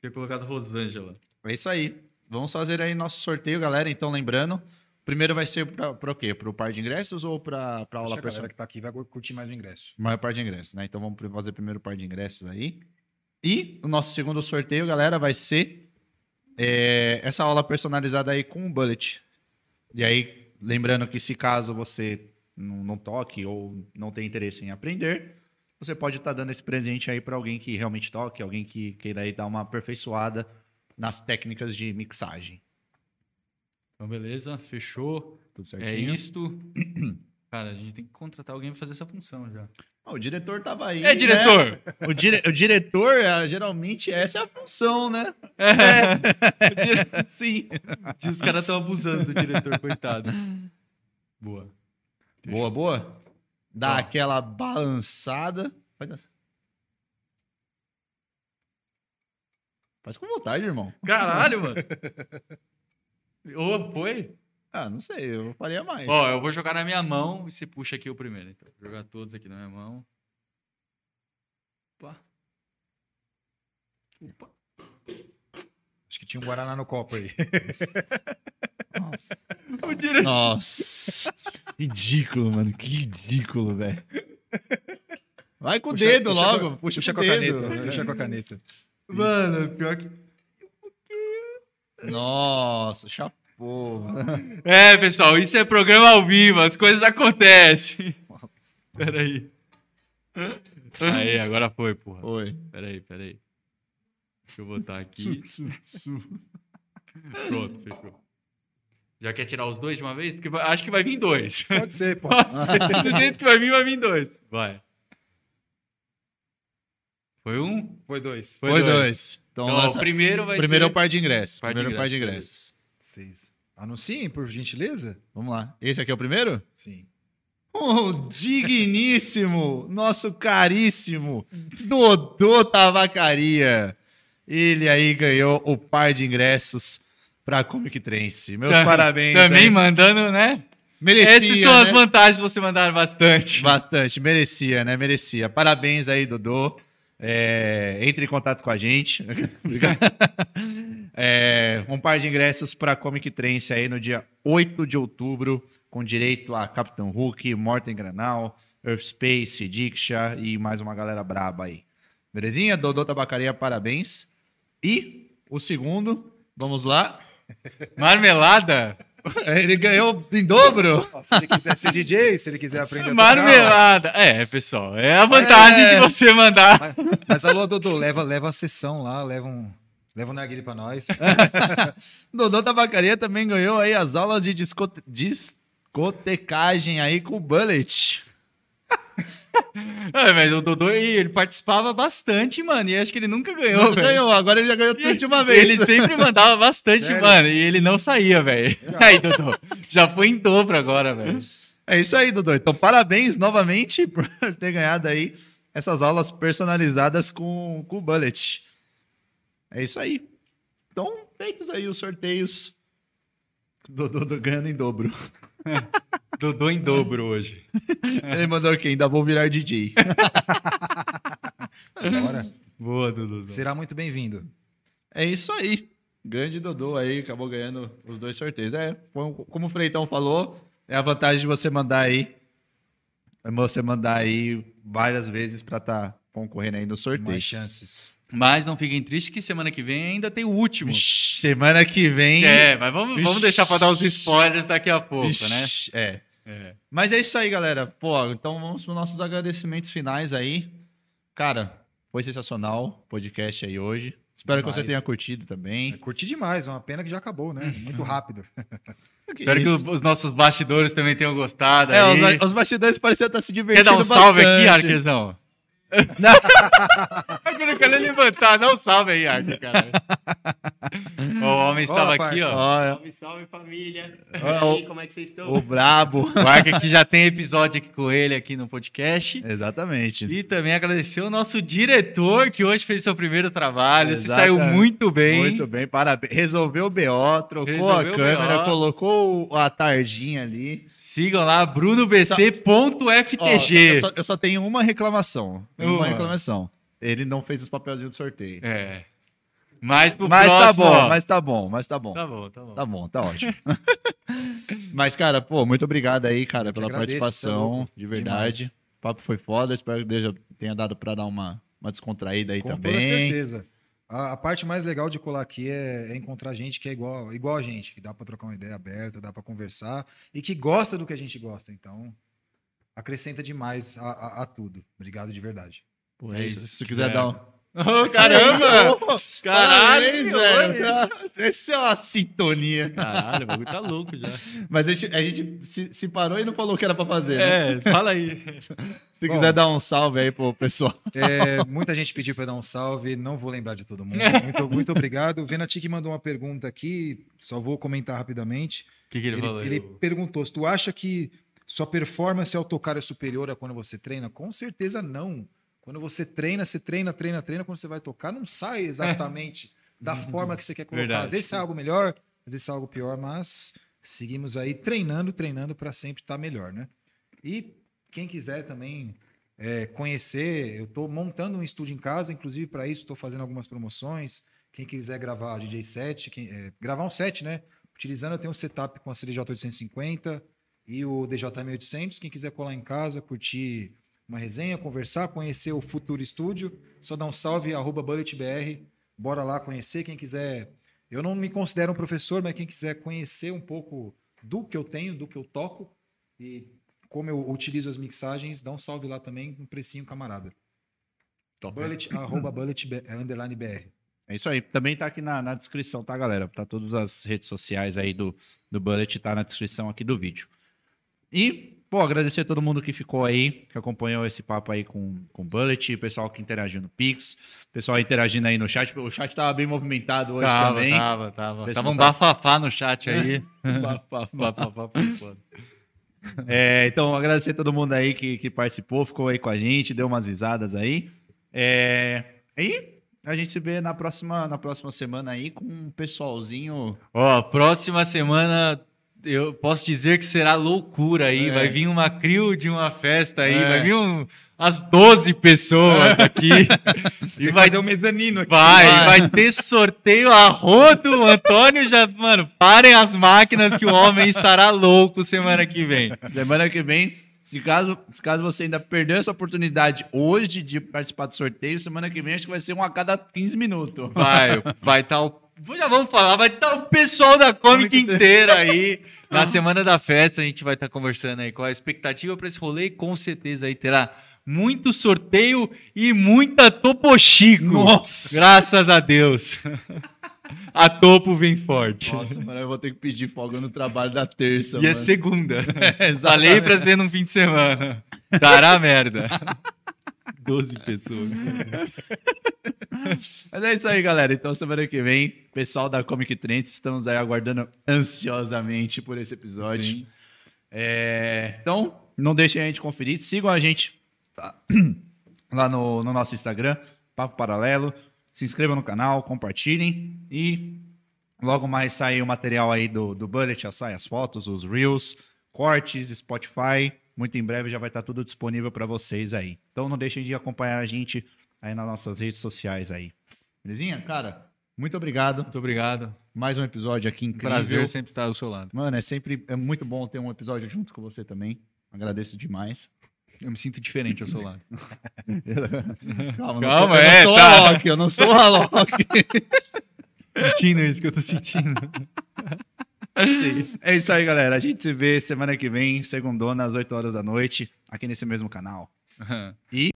Tinha colocado Rosângela. É isso aí. Vamos fazer aí nosso sorteio, galera. Então, lembrando, primeiro vai ser para o quê? Para o par de ingressos ou para a aula que a que tá aqui vai curtir mais o ingresso. Maior par de ingressos, né? Então vamos fazer primeiro o par de ingressos aí. E o nosso segundo sorteio, galera, vai ser é, essa aula personalizada aí com o Bullet. E aí, lembrando que se caso você não, não toque ou não tem interesse em aprender, você pode estar dando esse presente aí para alguém que realmente toque, alguém que queira aí dar uma aperfeiçoada nas técnicas de mixagem. Então, beleza, fechou. Tudo É certinho? isto. Cara, a gente tem que contratar alguém pra fazer essa função já. Ah, o diretor tava aí. É, né? diretor! O, dire- o diretor, é, geralmente, essa é a função, né? É. Sim. Os caras estão abusando do diretor, coitado. Boa. Boa, boa. Dá aquela balançada. Faz assim. Faz com vontade, irmão. Caralho, mano. Ô, foi? Ah, não sei, eu faria mais. Ó, eu vou jogar na minha mão e você puxa aqui o primeiro. Então, vou jogar todos aqui na minha mão. Opa. Opa. Acho que tinha um Guaraná no copo aí. Nossa. O diretor. Nossa. ridículo, mano. Que ridículo, velho. Vai com o Puxa- dedo puxa logo. com- puxa, puxa com com o a dedo. caneta. Puxa com a caneta. Mano, pior que. Nossa, chapou. mano. É, pessoal, isso é programa ao vivo, as coisas acontecem. Peraí. Aí, agora foi, porra. Oi. Peraí, peraí. Deixa eu botar aqui. Pronto, fechou. Já quer tirar os dois de uma vez? Porque acho que vai vir dois. Pode ser, pode. Do jeito que vai vir, vai vir dois. Vai. Foi um? Foi dois. Foi Foi dois. dois. Então, Então, o primeiro vai primeiro é ser... o par de ingressos. Par de primeiro é o par de ingressos. Seis. Anunciem, por gentileza? Vamos lá. Esse aqui é o primeiro? Sim. Oh, digníssimo, nosso caríssimo Dodô Tavacaria. Ele aí ganhou o par de ingressos pra Comic Trance. Meus parabéns. Também aí. mandando, né? Merecia, Essas são as né? vantagens de você mandar bastante. Bastante, merecia, né? Merecia. Parabéns aí, Dodô. É, entre em contato com a gente. Obrigado. É, um par de ingressos para Comic Trance aí no dia 8 de outubro, com direito a Capitão Hulk, Morten Granal, Earthspace, Diksha e mais uma galera braba aí. Belezinha? Dodô Tabacaria, parabéns. E o segundo, vamos lá. Marmelada? Ele ganhou em dobro. Se ele quiser ser DJ, se ele quiser aprender a tocar, Marmelada. É, pessoal, é a vantagem É. de você mandar. Mas alô, Dodô, leva, leva a sessão lá, leva um, leva um narguile pra nós. Dodô Tabacaria também ganhou aí as aulas de discote- discotecagem aí com o Bullet. É, mas o Dodô, ele participava bastante, mano, e acho que ele nunca ganhou, velho. ganhou, agora ele já ganhou tudo de uma vez. Ele sempre mandava bastante, Sério? mano, e ele não saía, velho. Aí, Dodô, já foi em dobro agora, velho. É isso aí, Dodô. Então, parabéns novamente por ter ganhado aí essas aulas personalizadas com, com o Bullet. É isso aí. Então, feitos aí os sorteios. Dodô do- ganhando em dobro. Dodô em dobro hoje. Ele mandou aqui, ainda vou virar DJ. Bora. Boa, Dodô. Será muito bem-vindo. É isso aí. Grande Dodô aí, acabou ganhando os dois sorteios. É, como o Freitão falou, é a vantagem de você mandar aí. é Você mandar aí várias vezes pra estar concorrendo aí no sorteio. Mais chances. Mas não fiquem tristes que semana que vem ainda tem o último. Ixi, Semana que vem. É, mas vamos, vamos Ixi. deixar pra dar os spoilers daqui a pouco, né? Ixi, É. É. Mas é isso aí, galera. Pô, então vamos para os nossos agradecimentos finais aí. Cara, foi sensacional o podcast aí hoje. Espero que você Demais. tenha curtido também. Curti demais, é uma pena que já acabou, né? Muito rápido. Espero que isso. os, os nossos bastidores também tenham gostado. É, aí. os, os bastidores pareciam estar se Quer divertindo dar um salve aqui, bastante. Arquezão? Eu não quero nem levantar, dá um salve aí, Arque, cara. o homem estava Ó, aqui, ó. Ó, Salve, salve família. E aí, como é que vocês estão? o brabo. O Arque aqui já tem episódio aqui com ele aqui no podcast. Exatamente. E também agradecer o nosso diretor, que hoje fez seu primeiro trabalho. Se saiu Exatamente. muito bem. Muito bem, parabéns. Resolveu o BO, trocou Resolveu a câmera, colocou a tardinha ali. Sigam lá, Ó, brunobc.ftg. eu, só, eu só tenho uma reclamação. Uma Uma. reclamação. Ele não fez os papelzinhos do sorteio. É. Mas pro Mas próximo, tá bom, ó. mas tá bom, mas tá bom. Tá bom, tá bom. Tá bom, tá ótimo. Mas, cara, pô, muito obrigado aí, cara, pela agradeço, participação, cê é louco. de verdade. Demais. O papo foi foda, espero que deixa- tenha dado pra dar uma, uma descontraída aí Com também. toda certeza. A, a parte mais legal de colar aqui é, é encontrar gente que é igual, igual a gente, que dá pra trocar uma ideia aberta, dá pra conversar e que gosta do que a gente gosta. Então, acrescenta demais a, a- a tudo. Obrigado de verdade. Pô, É é isso, se se quiser quiser. dar um. Ô, caramba! Caralho, Parabéns, velho! Essa é uma sintonia. Caralho, o bagulho tá louco já. Mas a gente, a gente se, se parou e não falou o que era pra fazer, né? É, fala aí. Se Bom. quiser dar um salve aí pro pessoal. É, muita gente pediu para dar um salve, não vou lembrar de todo mundo. Muito, muito obrigado. O Venati mandou uma pergunta aqui, só vou comentar rapidamente. O que, que ele, Ele, falou? ele perguntou: se tu acha que sua performance ao tocar é superior a quando você treina? Com certeza não. Quando você treina, você treina, treina, treina. Quando você vai tocar, não sai exatamente da forma que você quer colocar. Verdade. Às vezes sai algo melhor, às vezes sai algo pior, mas seguimos aí treinando, treinando para sempre estar melhor, né? E quem quiser também é, conhecer, eu estou montando um estúdio em casa, inclusive para isso estou fazendo algumas promoções. Quem quiser gravar DJ set, quem, é, gravar um set, né? Utilizando, eu tenho um setup com a CDJ 850 e o DJ 1800. Quem quiser colar em casa, curtir uma resenha, conversar, conhecer o Futuro Estúdio, só dá um salve, arroba BulletBR. Bora lá conhecer. Quem quiser. Eu não me considero um professor, mas quem quiser conhecer um pouco do que eu tenho, do que eu toco e como eu utilizo as mixagens, dá um salve lá também, um precinho camarada. Top. Bullet, arroba bullet, underline BR. É isso aí. Também tá aqui na, na descrição, tá, galera? Tá todas as redes sociais aí do, do Bullet, tá na descrição aqui do vídeo. E, pô, agradecer a todo mundo que ficou aí, que acompanhou esse papo aí com, com o Bullet, o pessoal que interagiu no Pix, o pessoal interagindo aí no chat. O chat tava bem movimentado hoje Tava, também. tava, tava. Pessoal Tava um bafafá no chat aí. Bafafá. bafafá. É, então, agradecer a todo mundo aí que, que participou, ficou aí com a gente, deu umas risadas aí. É, e a gente se vê na próxima, na próxima semana aí com um pessoalzinho. Ó, próxima semana eu posso dizer que será loucura aí. É. Vai vir uma crio de uma festa aí, É. vai vir um, umas 12 pessoas aqui. e vai fazer um mezanino aqui. Vai, vai ter sorteio a rodo. O Antônio já, mano, parem as máquinas que o homem estará louco semana que vem. Semana que vem, se caso, se caso você ainda perdeu essa oportunidade hoje de participar do sorteio, semana que vem acho que vai ser um a cada 15 minutos. Vai, vai estar o. Já vamos falar, vai estar o pessoal da Comic inteira aí. Na semana da festa, a gente vai estar conversando aí qual a expectativa para esse rolê. e Com certeza aí terá muito sorteio e muita Topo Chico. Nossa! Graças a Deus. A Topo vem forte. Nossa, mano, eu vou ter que pedir folga no trabalho da terça. e é mano. segunda. É, Falei pra ser num fim de semana. Dará merda. 12 pessoas. Mas é isso aí, galera. Então, semana que vem, pessoal da Comic Trends, estamos aí aguardando ansiosamente por esse episódio. É, Então, não deixem a gente conferir. Sigam a gente tá? lá no, no nosso Instagram, Papo Paralelo. Se inscrevam no canal, compartilhem e logo mais sai o material aí do, do Bullet, sai as fotos, os Reels, cortes, Spotify. Muito em breve já vai estar tudo disponível para vocês aí. Então não deixem de acompanhar a gente aí nas nossas redes sociais aí. Belezinha? Cara, muito obrigado. Muito obrigado. Mais um episódio aqui incrível. Prazer sempre estar ao seu lado. Mano, é sempre é muito bom ter um episódio junto com você também. Agradeço demais. Eu me sinto diferente ao seu lado. Calma, Calma, eu é, não sou tá. a Loki, eu não sou a Loki. sentindo isso que eu tô sentindo. É isso aí, galera. A gente se vê semana que vem, segundona, às 8 horas da noite, aqui nesse mesmo canal. E